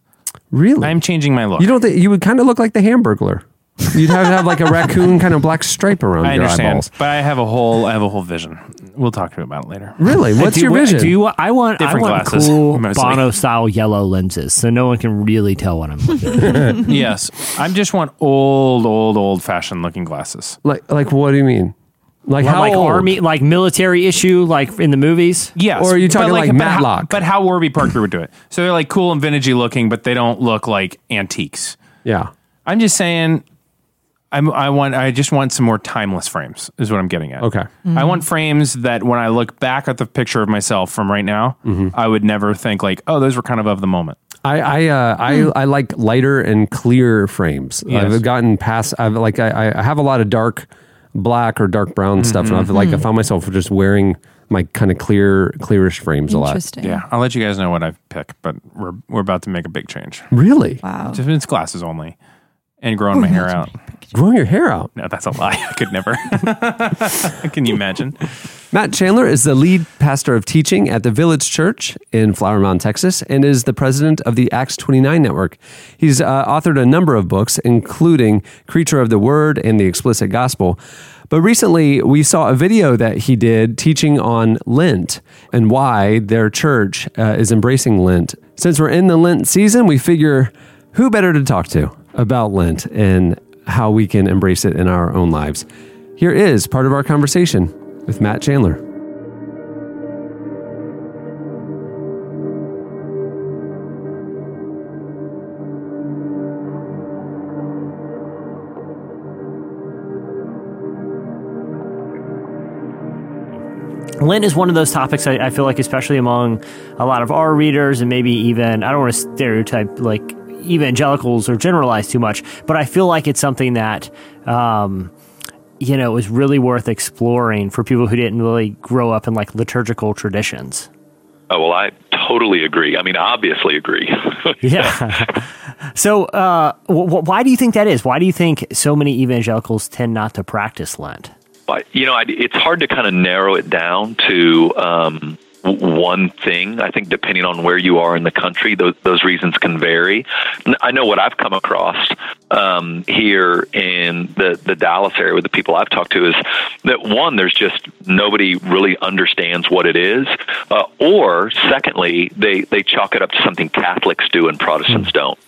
Speaker 3: Really?
Speaker 4: I'm changing my look.
Speaker 3: You don't think you would kind of look like the Hamburglar? You'd have to have like a raccoon kind of black stripe around
Speaker 4: I
Speaker 3: your
Speaker 4: understand,
Speaker 3: eyeballs.
Speaker 4: but I have a whole I have a whole vision. We'll talk to you about it later.
Speaker 3: Really? What's
Speaker 6: do,
Speaker 3: your
Speaker 6: you-
Speaker 3: vision?
Speaker 6: Do you? want- I want.
Speaker 4: Different
Speaker 6: I want
Speaker 4: glasses,
Speaker 6: cool
Speaker 4: mostly.
Speaker 6: Bono style yellow lenses, so no one can really tell what I'm looking at. *laughs*
Speaker 4: yes, I just want old, old, old fashioned looking glasses.
Speaker 3: like, like what do you mean? Like
Speaker 6: Like,
Speaker 3: how
Speaker 6: like
Speaker 3: old?
Speaker 6: army, like military issue, like in the movies.
Speaker 4: Yes,
Speaker 3: Or are you talking
Speaker 4: but
Speaker 3: like
Speaker 4: but how-
Speaker 3: Matlock?
Speaker 4: But how Warby Parker would do it? So they're like cool and vintagey looking, but they don't look like antiques.
Speaker 3: Yeah.
Speaker 4: I'm just saying. I'm, I want. I just want some more timeless frames. Is what I'm getting at.
Speaker 3: Okay.
Speaker 4: I want frames that when I look back at the picture of myself from right now,
Speaker 3: Mm-hmm.
Speaker 4: I would never think like, oh, those were kind of of the moment.
Speaker 3: I I uh, I, I like lighter and clear frames.
Speaker 4: Yes.
Speaker 3: I've gotten past. I've like I, I have a lot of dark black or dark brown stuff, and I've like I found myself just wearing my kind of clear clearish frames a lot.
Speaker 5: Interesting.
Speaker 4: Yeah, I'll let you guys know what I pick, but we're we're about to make a big change.
Speaker 3: Really?
Speaker 5: Wow.
Speaker 4: Just it's glasses only, and growing my hair out.
Speaker 3: Growing your hair out.
Speaker 4: No, that's a lie. I could never. *laughs* Can you imagine?
Speaker 3: Matt Chandler is the lead pastor of teaching at the Village Church in Flower Mound, Texas, and is the president of the Acts 29 Network. He's uh, authored a number of books, including Creature of the Word and the Explicit Gospel. But recently, we saw a video that he did teaching on Lent and why their church uh, is embracing Lent. Since we're in the Lent season, we figure who better to talk to about Lent and how we can embrace it in our own lives. Here is part of our conversation with Matt Chandler.
Speaker 6: Lent is one of those topics I, I feel like, especially among a lot of our readers, and maybe even I don't want to stereotype like evangelicals or generalize too much, but I feel like it's something that. Um, you know, is really worth exploring for people who didn't really grow up in like liturgical traditions.
Speaker 14: Oh, well, I totally agree. I mean, obviously agree. *laughs*
Speaker 6: Yeah. so, uh, w- w- why do you think that is? Why do you think so many evangelicals tend not to practice Lent?
Speaker 14: You know, I, it's hard to kind of narrow it down to um, one thing. I think depending on where you are in the country, those, those reasons can vary. I know what I've come across um, here in the, the Dallas area with the people I've talked to is that one, there's just nobody really understands what it is, uh, or secondly, they, they chalk it up to something Catholics do and Protestants don't.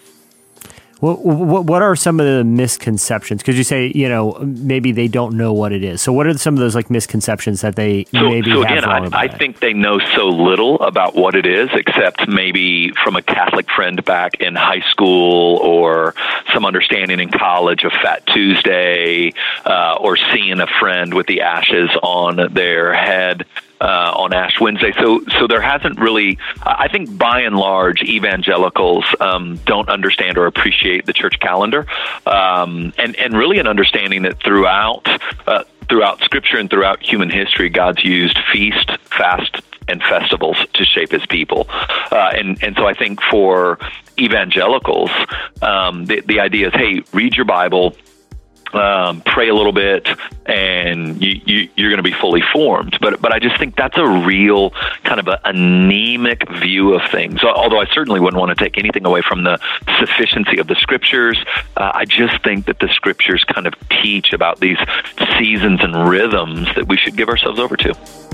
Speaker 6: What, what, what are some of the misconceptions? Because you say, you know, maybe they don't know what it is. So, what are some of those like misconceptions that they
Speaker 14: So,
Speaker 6: maybe
Speaker 14: so
Speaker 6: have
Speaker 14: again, I, I think they know so little about what it is, except maybe from a Catholic friend back in high school or some understanding in college of Fat Tuesday uh, or seeing a friend with the ashes on their head. Uh, on Ash Wednesday, so so there hasn't really. I think by and large, evangelicals um, don't understand or appreciate the church calendar, um, and and really an understanding that throughout uh, throughout Scripture and throughout human history, God's used feast, fast, and festivals to shape His people, uh, and and so I think for evangelicals, um, the the idea is, hey, read your Bible. Um, pray a little bit, and you, you, you're going to be fully formed. But but I just think that's a real kind of a anemic view of things. Although I certainly wouldn't want to take anything away from the sufficiency of the scriptures, uh, I just think that the scriptures kind of teach about these seasons and rhythms that we should give ourselves over to.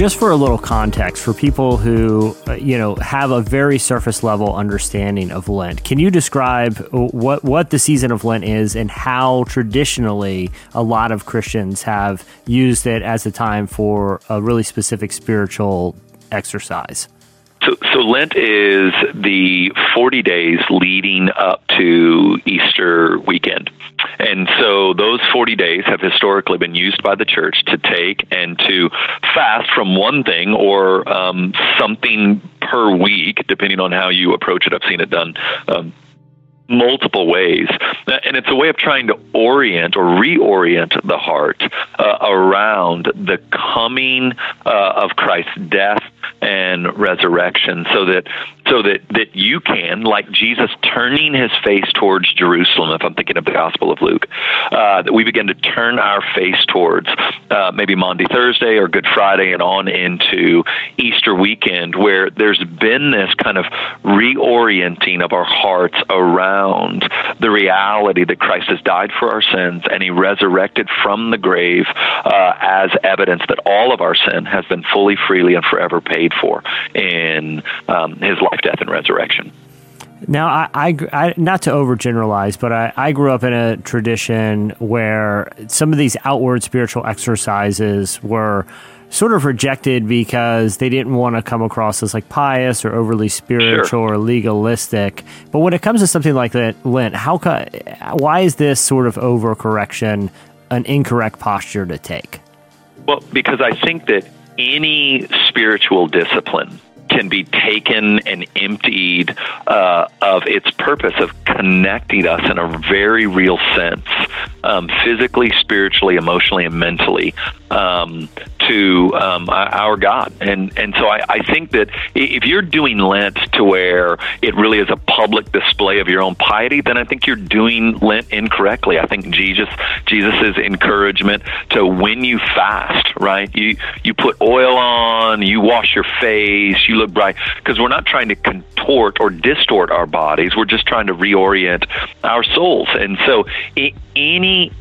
Speaker 6: Just for a little context for people who uh, you know have a very surface level understanding of Lent, can you describe what what the season of Lent is and how traditionally a lot of Christians have used it as a time for a really specific spiritual exercise?
Speaker 14: So, so Lent is the 40 days leading up to Easter weekend. And so those 40 days have historically been used by the church to take and to fast from one thing or um, something per week, depending on how you approach it. I've seen it done. Um, multiple ways. And it's a way of trying to orient or reorient the heart uh, around the coming uh, of Christ's death and resurrection so that so that that you can like Jesus turning his face towards Jerusalem if I'm thinking of the gospel of Luke uh, that we begin to turn our face towards uh, maybe Maundy Thursday or Good Friday and on into Easter weekend where there's been this kind of reorienting of our hearts around the reality that Christ has died for our sins and he resurrected from the grave uh, as evidence that all of our sin has been fully, freely, and forever paid for in um, his life, death, and resurrection.
Speaker 6: Now, I, I, I not to overgeneralize, but I, I grew up in a tradition where some of these outward spiritual exercises were sort of rejected because they didn't want to come across as like pious or overly spiritual or legalistic. But when it comes to something like that, Lent, how co- why is this sort of overcorrection an incorrect posture to take?
Speaker 14: Well, because I think that any spiritual discipline can be taken and emptied uh, of its purpose of connecting us in a very real sense, um, physically, spiritually, emotionally, and mentally, um, to um, our God. And and so I, I think that if you're doing Lent to where it really is a public display of your own piety, then I think you're doing Lent incorrectly. I think Jesus Jesus's encouragement to when you fast, right? You you put oil on, you wash your face, you look bright because we're not trying to contort or distort our bodies. We're just trying to reorient our souls. And so any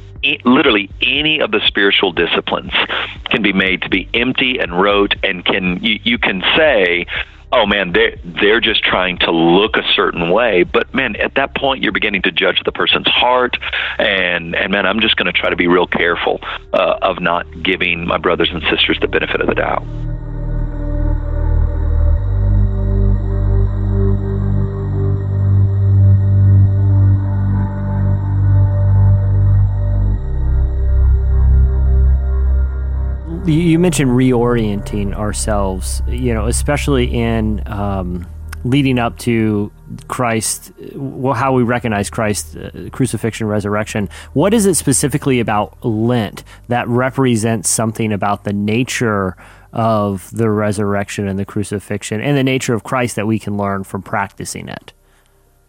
Speaker 14: literally any of the spiritual disciplines can be made to be empty and rote and can you, you can say oh man they're, they're just trying to look a certain way. But man at that point you're beginning to judge the person's heart. And and man i'm just going to try to be real careful uh, of not giving my brothers and sisters the benefit of the doubt
Speaker 6: You- mentioned reorienting ourselves, you know, especially in um, leading up to Christ, well, how we recognize Christ, uh, crucifixion, resurrection. What is it specifically about Lent that represents something about the nature of the resurrection and the crucifixion and the nature of Christ that we can learn from practicing it?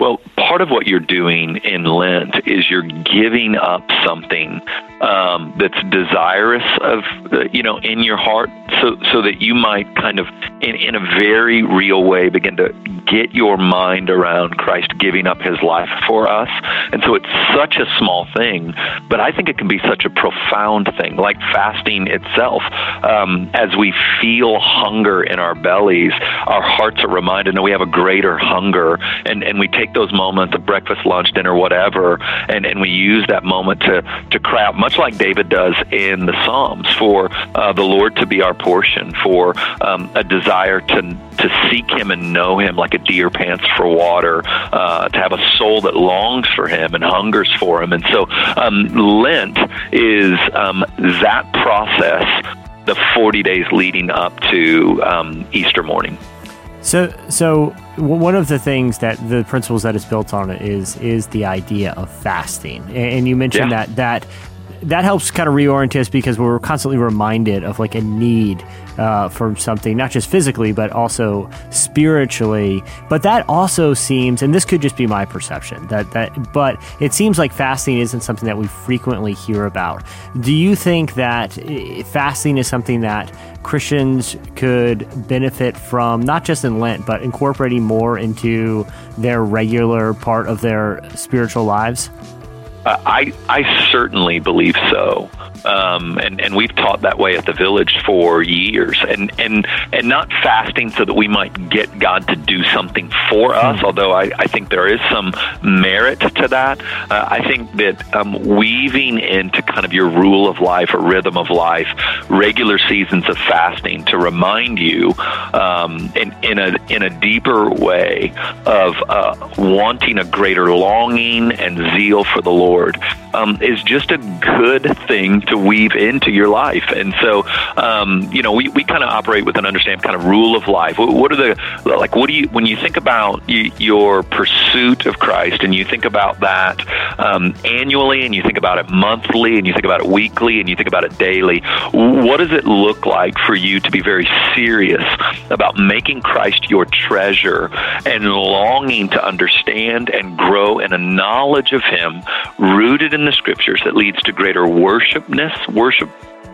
Speaker 14: Well, part of what you're doing in Lent is you're giving up something um, that's desirous of, uh, you know, in your heart, so so that you might kind of, in in a very real way, begin to get your mind around Christ giving up His life for us. And so it's such a small thing, but I think it can be such a profound thing, like fasting itself. Um, as we feel hunger in our bellies, our hearts are reminded that we have a greater hunger, and and we take those moments of breakfast, lunch, dinner, whatever, and, and we use that moment to, to cry out, much like David does in the Psalms, for uh, the Lord to be our portion, for um, a desire to, to seek Him and know Him like a deer pants for water, uh, to have a soul that longs for Him and hungers for Him. And so um, Lent is um, that process, the 40 days leading up to um, Easter morning.
Speaker 6: So, so one of the things that the principles that it's built on is is the idea of fasting, and, you mentioned
Speaker 14: Yeah.
Speaker 6: that that that helps kind of reorient us because we're constantly reminded of like a need uh, for something, not just physically but also spiritually. But that also seems, and this could just be my perception, that that, but it seems like fasting isn't something that we frequently hear about. Do you think that eh, fasting is something that Christians could benefit from, not just in Lent, but incorporating more into their regular part of their spiritual lives?
Speaker 14: Uh, I I certainly believe so, um, and and we've taught that way at the village for years, and and and not fasting so that we might get God to do something for us. Although I, I think there is some merit to that. Uh, I think that um, weaving into kind of your rule of life or rhythm of life, regular seasons of fasting to remind you um, in in a in a deeper way of uh, wanting a greater longing and zeal for the Lord um, is just a good thing to weave into your life. And so, um, you know, we, we kind of operate with an understand kind of rule of life. What, what are the like? What do you when you think about your pursuit of Christ and you think about that um, annually and you think about it monthly and you think about it weekly and you think about it daily? What does it look like for you to be very serious about making Christ your treasure and longing to understand and grow in a knowledge of Him rooted in the scriptures that leads to greater worshipness, worship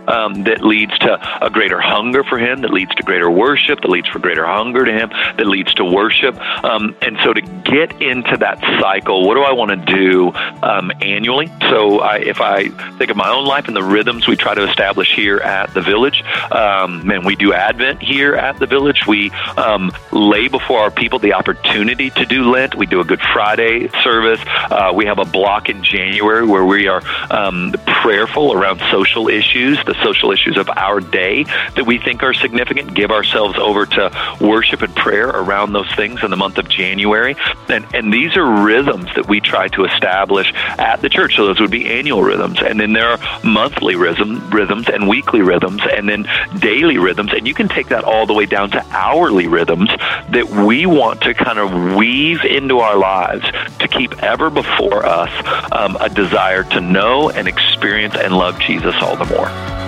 Speaker 14: um, that leads to a greater hunger for Him, that leads to greater worship, that leads for greater hunger to Him, that leads to worship. Um, and so to get into that cycle, what do I want to do um, annually? So I, if I think of my own life and the rhythms we try to establish here at the village, um, and we do Advent here at the village, we um, lay before our people the opportunity to do Lent. We do a Good Friday service. Uh, we have a block in January where we are um, prayerful around social issues, the social issues of our day that we think are significant. Give ourselves over to worship and prayer around those things in the month of January. And, and these are rhythms that we try to establish at the church. So those would be annual rhythms. And then there are monthly rhythm, rhythms and weekly rhythms and then daily rhythms. And you can take that all the way down to hourly rhythms that we want to kind of weave into our lives to keep ever before us um, a desire to know and experience and love Jesus all the more.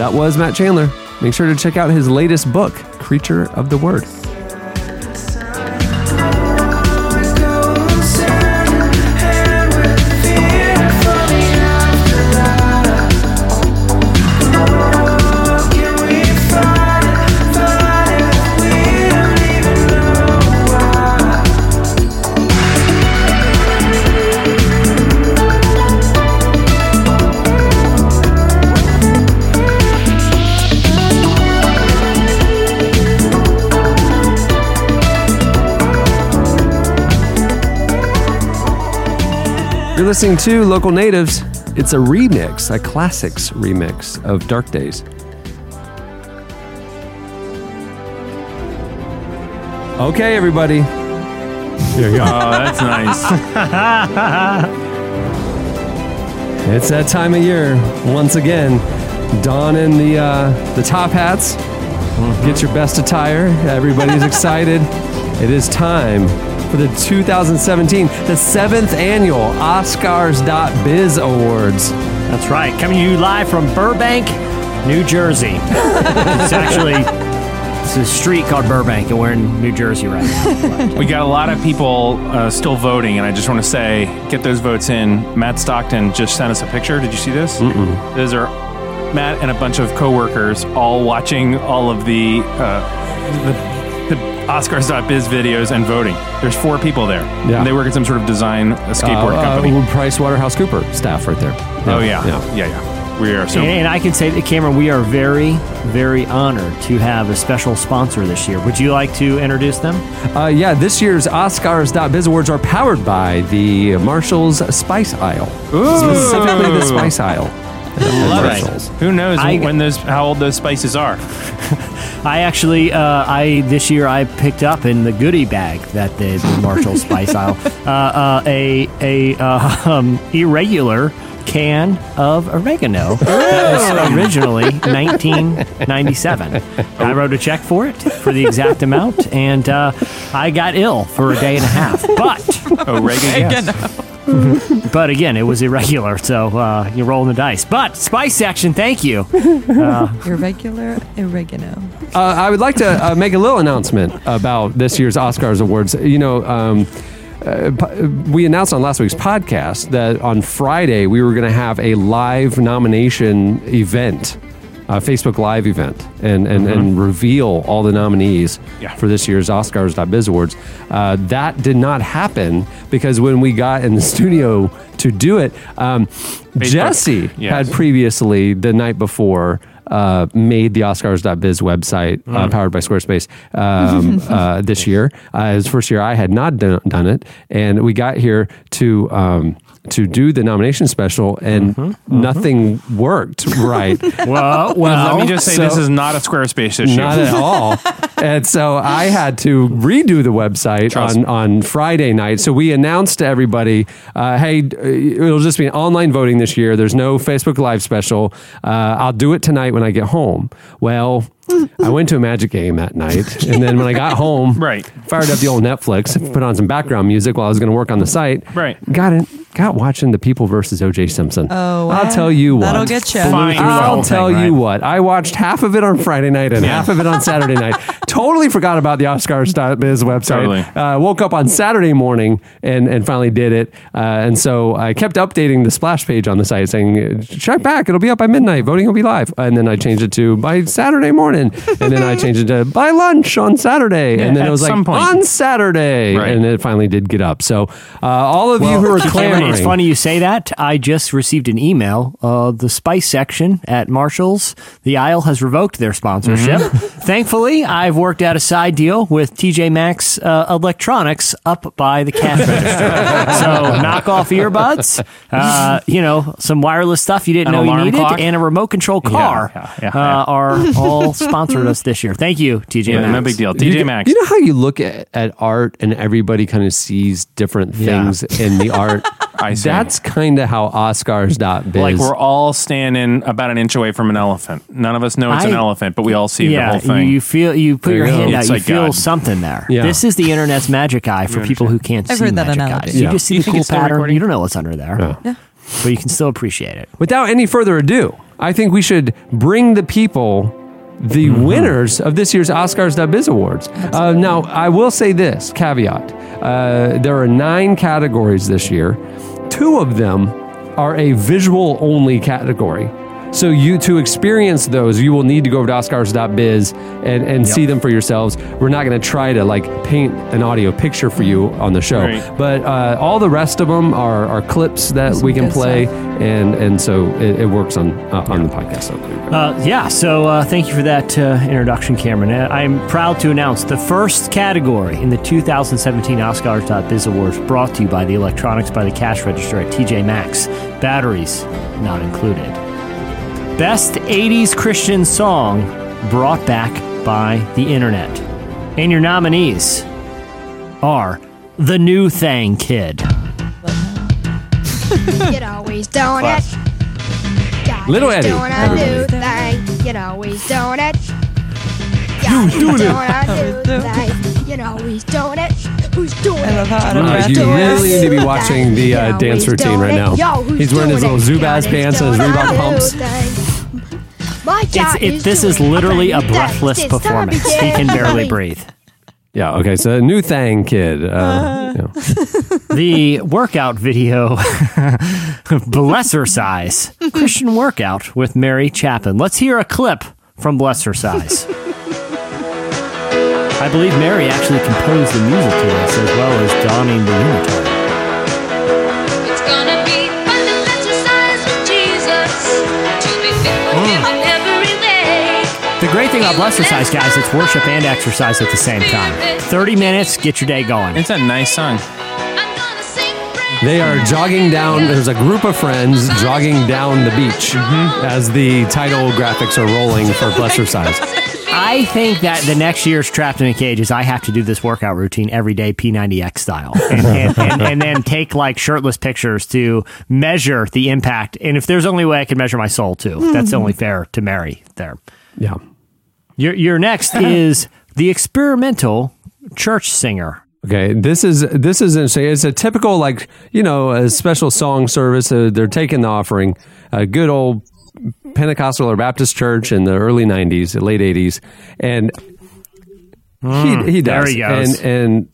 Speaker 3: That was Matt Chandler. Make sure to check out his latest book, Creature of the Word. You're listening to Local Natives. It's a remix, a classics remix of Dark Days. Okay, everybody. There you go.
Speaker 4: Oh, that's nice. *laughs*
Speaker 3: It's that time of year once again. Donning the uh, the top hats. Get your best attire. Everybody's *laughs* excited. It is time for the 2017, the seventh annual Oskarz.biz Awards.
Speaker 6: That's right. Coming to you live from Burbank, New Jersey. *laughs* it's actually it's a street called Burbank, and we're in New Jersey right now. *laughs*
Speaker 4: We got a lot of people uh, still voting, and I just want to say, get those votes in. Matt Stockton just sent us a picture. Did you see this? Mm-mm. Those are Matt and a bunch of coworkers all watching all of the uh, the, the Oskarz.biz videos and voting. There's four people there.
Speaker 3: Yeah.
Speaker 4: And they work at some sort of design uh, skateboard
Speaker 3: Uh,
Speaker 4: company.
Speaker 3: Uh, Price Waterhouse Cooper staff right there.
Speaker 4: oh yeah. yeah, yeah, We are so.
Speaker 6: and, and I can say that, Cameron, we are very, very honored to have a special sponsor this year. Would you like to introduce them?
Speaker 3: Uh, yeah, this year's Oskarz.biz Awards are powered by the Marshall's Spice Aisle. Specifically the Spice Aisle.
Speaker 4: Love it. Who knows
Speaker 6: I-
Speaker 4: when those how old those spices are? *laughs*
Speaker 6: I actually, uh, I this year I picked up in the goodie bag that the, the Marshall *laughs* Spice aisle uh, uh, a a uh, um, irregular can of oregano *laughs* that was originally 1997. I wrote a check for it for the exact amount, and uh, I got ill for a day and a half. But
Speaker 4: oregano. *laughs*
Speaker 6: but again, it was irregular, so uh, you're rolling the dice. But spice section, thank you. *laughs* Uh,
Speaker 5: Irregular oregano.
Speaker 3: Uh, I would like to uh, make a little announcement about this year's Oskarz Awards. You know, um, uh, p- we announced on last week's podcast that on Friday we were going to have a live nomination event, a Facebook Live event, and and, and reveal all the nominees
Speaker 4: Yeah.
Speaker 3: for this year's Oskarz.biz Awards. Uh, that did not happen because when we got in the *laughs* studio to do it, um, Jesse
Speaker 4: Yes.
Speaker 3: had previously the night before uh, made the Oskarz.biz website uh,
Speaker 4: Mm.
Speaker 3: powered by Squarespace um, *laughs* uh, this year. Uh, it was the first year I had not done, done it, and we got here to. Um, to do the nomination special and
Speaker 4: Mm-hmm.
Speaker 3: nothing worked right. *laughs*
Speaker 6: well,
Speaker 4: Let me just say
Speaker 3: so-
Speaker 4: this is not a Squarespace issue.
Speaker 3: not at all. *laughs* and so I had to redo the website
Speaker 4: Trust
Speaker 3: on,
Speaker 4: me.
Speaker 3: on Friday night. So we announced to everybody, uh, hey, uh, it'll just be online voting this year. There's no Facebook Live special. Uh, I'll do it tonight when I get home. Well, I went to a magic game that night. And then when I got *laughs* home,
Speaker 4: Right.
Speaker 3: fired up the old Netflix, put on some background music while I was going to work on the site.
Speaker 4: Right.
Speaker 3: Got it. Got watching the People versus OJ Simpson.
Speaker 5: Oh, wow.
Speaker 3: I'll tell you what.
Speaker 5: That'll get you.
Speaker 4: Fine.
Speaker 3: I'll tell
Speaker 6: thing,
Speaker 3: you
Speaker 6: right?
Speaker 3: what. I watched half of it on Friday night and half of it on Saturday night. *laughs* Totally forgot about the Oskarz.biz website.
Speaker 4: Totally.
Speaker 3: Uh, woke up on Saturday morning and, and finally did it. Uh, and so I kept updating the splash page on the site saying, check back. It'll be up by midnight. Voting will be live. And then I changed it to by Saturday morning. And then I *laughs* changed it to by lunch on Saturday. and then it was like
Speaker 4: some point.
Speaker 3: on Saturday.
Speaker 4: Right.
Speaker 3: And it finally did get up. So uh, all of you who are
Speaker 6: Cameron,
Speaker 3: clamoring.
Speaker 6: It's funny you say that. I just received an email. Uh, the spice section at Marshalls, the aisle has revoked their sponsorship. *laughs* Thankfully, I've worked out a side deal with TJ Maxx uh, Electronics up by the cash *laughs* register. so knock off earbuds, uh, you know, some wireless stuff you didn't
Speaker 4: An
Speaker 6: know you needed,
Speaker 4: clock?
Speaker 6: and a remote control car
Speaker 4: yeah, yeah,
Speaker 6: uh,
Speaker 4: yeah.
Speaker 6: are all sponsored us this year. Thank you, TJ
Speaker 4: Yeah,
Speaker 6: Maxx.
Speaker 4: no big deal.
Speaker 3: You-
Speaker 4: DJ Maxx.
Speaker 3: You know how you look at, at art and everybody kind of sees different
Speaker 6: Yeah.
Speaker 3: things in the art? *laughs*
Speaker 4: I see.
Speaker 3: That's kind of how Oskarz.biz.
Speaker 4: like we're all standing about an inch away from an elephant. None of us know it's an elephant, but we all see
Speaker 6: yeah,
Speaker 4: the whole thing.
Speaker 6: you feel you put
Speaker 3: There
Speaker 6: your
Speaker 3: you
Speaker 6: hand out,
Speaker 4: It's
Speaker 6: you
Speaker 4: like
Speaker 6: feel
Speaker 4: God.
Speaker 6: something there.
Speaker 3: Yeah.
Speaker 6: This is the internet's magic eye for people who can't
Speaker 5: I've
Speaker 6: see
Speaker 5: heard that
Speaker 6: magic
Speaker 5: analogy.
Speaker 6: eyes. You just see
Speaker 4: You
Speaker 6: the
Speaker 4: think
Speaker 6: cool pattern.
Speaker 4: recording?
Speaker 6: You don't know what's under there,
Speaker 3: Yeah.
Speaker 6: but you can still appreciate it.
Speaker 3: Without any further ado, I think we should bring the people the
Speaker 6: Mm-hmm.
Speaker 3: winners of this year's Oskarz.biz Awards. Uh, now, I will say this caveat uh, there are nine categories this year, two of them are a visual only category. So you to experience those, you will need to go over to Oskarz.biz and, and see them for yourselves. We're not going to try to like paint an audio picture for you on the show,
Speaker 4: Right.
Speaker 3: but uh, all the rest of them are, are clips that we can play,
Speaker 5: stuff.
Speaker 3: and and so it, it works on uh, on the podcast. So there you go.
Speaker 6: Uh, yeah, so uh, thank you for that uh, introduction, Cameron. Uh, I'm proud to announce the first category in the 2017 Oskarz.biz Awards brought to you by the Electronics by the Cash Register at TJ Maxx. Batteries not included. Best 80s Christian song brought back by the internet. And your nominees are The New Thang Kid. *laughs*
Speaker 8: You always doing it. God
Speaker 3: Little Eddie,
Speaker 8: Doing a new thing. You always doing it.
Speaker 3: Who's doing it?
Speaker 8: Doing a new thing. You *laughs* always doing it. Who's doing
Speaker 5: I love
Speaker 8: it?
Speaker 5: how out of breath
Speaker 3: you
Speaker 5: he
Speaker 3: really need to be watching the uh,
Speaker 8: You
Speaker 3: dance routine right
Speaker 8: it.
Speaker 3: now.
Speaker 8: Yo, who's
Speaker 3: He's wearing his little? Zubaz pants and his
Speaker 8: doing
Speaker 3: Reebok pumps.
Speaker 8: My God
Speaker 6: It's, it,
Speaker 8: is
Speaker 6: this is literally a
Speaker 8: brand
Speaker 6: breathless
Speaker 8: thing. It's time to
Speaker 6: performance. He can barely breathe.
Speaker 3: Yeah. Okay. So new thing, kid. Uh, you *laughs* know.
Speaker 6: the workout video, *laughs* Blessercise, Christian workout with Mary Chapin. Let's hear a clip from Blessercise. *laughs* I believe Mary actually composed the music to this as well as donning the unitard.
Speaker 8: It's gonna be fun to exercise with Jesus. To be fit for him mm. in every way.
Speaker 6: The great thing about Blessercise, guys, it's worship and exercise at the same time. 30 minutes, get your day going.
Speaker 4: It's a nice song.
Speaker 3: They are jogging down. There's a group of friends jogging down the beach as the title graphics are rolling for *laughs* oh Blessercise.
Speaker 6: I think that the next year's Trapped in a Cage is I have to do this workout routine every day, P90X style, *laughs* and, and, and, and then take like shirtless pictures to measure the impact. And if there's only way I can measure my soul too, hmm. that's only fair to Mary there.
Speaker 3: Yeah.
Speaker 6: Your, your next *laughs* is the experimental church singer.
Speaker 3: Okay, this is this is interesting. It's a typical like you know a special song service. Uh, they're taking the offering, a good old Pentecostal or Baptist church in the early '90s, late '80s, and
Speaker 6: Mm,
Speaker 3: he he
Speaker 6: there
Speaker 3: does,
Speaker 6: he goes.
Speaker 3: and and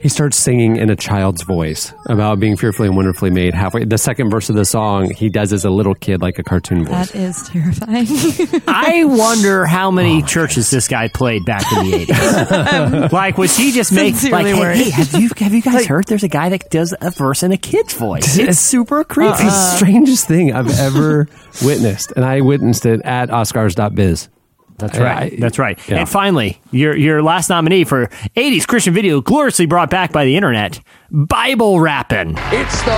Speaker 3: he starts singing in a child's voice about being fearfully and wonderfully made. Halfway, the second verse of the song, he does as a little kid, like a cartoon voice.
Speaker 5: That is terrifying. *laughs*
Speaker 6: I wonder how many oh churches this guy played back in the 80s. *laughs* like, was he just make like,
Speaker 5: Sincerely
Speaker 6: hey, hey, have you have you guys heard? There's a guy that does a verse in a kid's voice. It's super creepy.
Speaker 3: It's the strangest thing I've ever witnessed, and I witnessed it at Oskarz.biz.
Speaker 6: That's right.
Speaker 3: I-
Speaker 6: That's right.
Speaker 3: yeah.
Speaker 6: And finally, your your last nominee for 80s Christian video, gloriously brought back by the internet, Bible rapping.
Speaker 15: It's the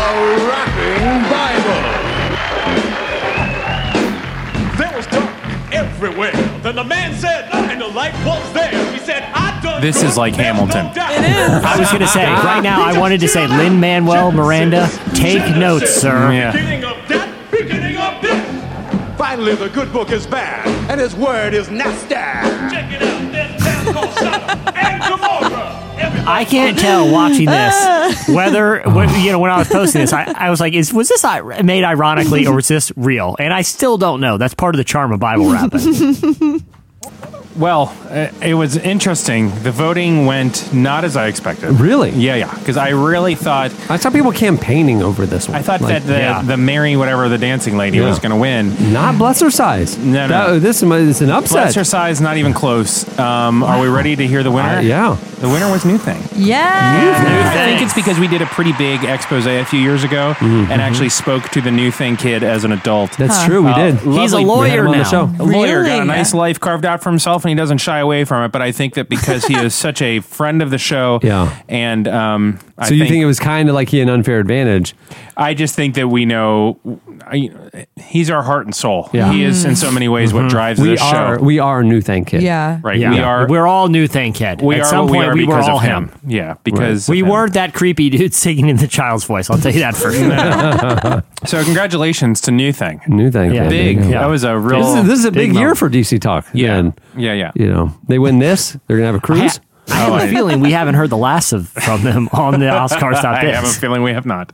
Speaker 15: rapping Bible. There was dark everywhere. Then the man said, and the light was there. He said, I done.
Speaker 4: This is like Hamilton.
Speaker 6: I was going to say *laughs* right now. I wanted to say Lin Manuel Miranda, take notes, sir.
Speaker 4: Yeah.
Speaker 15: Beginning of that, beginning of this. Finally, the good book is bad, and his word is nasty. Check it out. There's town called Sodom and Gomorrah.
Speaker 6: I can't tell watching this *laughs* whether when, you know when I was posting this, I, I was like, "Is was this made ironically or was this real?" And I still don't know. That's part of the charm of Bible *laughs* rapping.
Speaker 4: Well, uh, it was interesting. The voting went not as I expected.
Speaker 3: Really?
Speaker 4: Yeah, yeah. Because I really thought
Speaker 3: I saw people campaigning over this one.
Speaker 4: I thought
Speaker 3: Like,
Speaker 4: that the
Speaker 6: yeah.
Speaker 4: the Mary whatever the dancing lady
Speaker 3: Yeah.
Speaker 4: was going to win.
Speaker 3: not Blessercise.
Speaker 4: No, no.
Speaker 3: That- this is an upset.
Speaker 4: Bless her size, not even close. Um, Are we ready to hear the winner?
Speaker 3: Uh, yeah.
Speaker 4: The winner was New Thing.
Speaker 5: yeah.
Speaker 4: I think it's because we did a pretty big expose a few years ago and actually spoke to the New Thing kid as an adult.
Speaker 3: Mm-hmm. That's true. We
Speaker 4: Uh,
Speaker 3: did.
Speaker 6: He's a
Speaker 4: lovely-
Speaker 3: We had him
Speaker 6: lawyer
Speaker 3: on the
Speaker 6: now.
Speaker 3: show.
Speaker 4: a lawyer got a nice life carved out for himself and he doesn't shy away from it but i think that because he is *laughs* such a friend of the show
Speaker 3: Yeah.
Speaker 4: and um, I
Speaker 3: So you think it was kind of like he had an unfair advantage?
Speaker 4: i just think that we know I, he's our heart and soul
Speaker 3: Yeah.
Speaker 4: he is in so many ways what drives
Speaker 3: We
Speaker 4: this
Speaker 3: are
Speaker 4: show
Speaker 3: we are new thing kid.
Speaker 5: Yeah.
Speaker 4: right
Speaker 6: Yeah.
Speaker 4: we are
Speaker 6: We're all new thing kid.
Speaker 4: we
Speaker 6: At
Speaker 4: are
Speaker 6: some point,
Speaker 4: we, are
Speaker 6: we were
Speaker 4: because
Speaker 6: all
Speaker 4: of him. yeah because
Speaker 6: We
Speaker 4: him.
Speaker 6: weren't that creepy dude singing in the child's voice. I'll tell you that first. *laughs*
Speaker 4: so congratulations to new thing
Speaker 3: New thing
Speaker 6: Yeah.
Speaker 3: kid.
Speaker 4: big
Speaker 3: There you go.
Speaker 4: that was a real
Speaker 3: This is, this is a big,
Speaker 6: big
Speaker 3: year for DC Talk.
Speaker 4: yeah
Speaker 3: And,
Speaker 4: yeah yeah
Speaker 3: you know, they win this, they're gonna have a cruise.
Speaker 6: I have oh, a feeling we haven't heard the last of from them on the *laughs* Oscars.
Speaker 4: I have a
Speaker 6: Oskarz.biz.
Speaker 4: feeling we have not.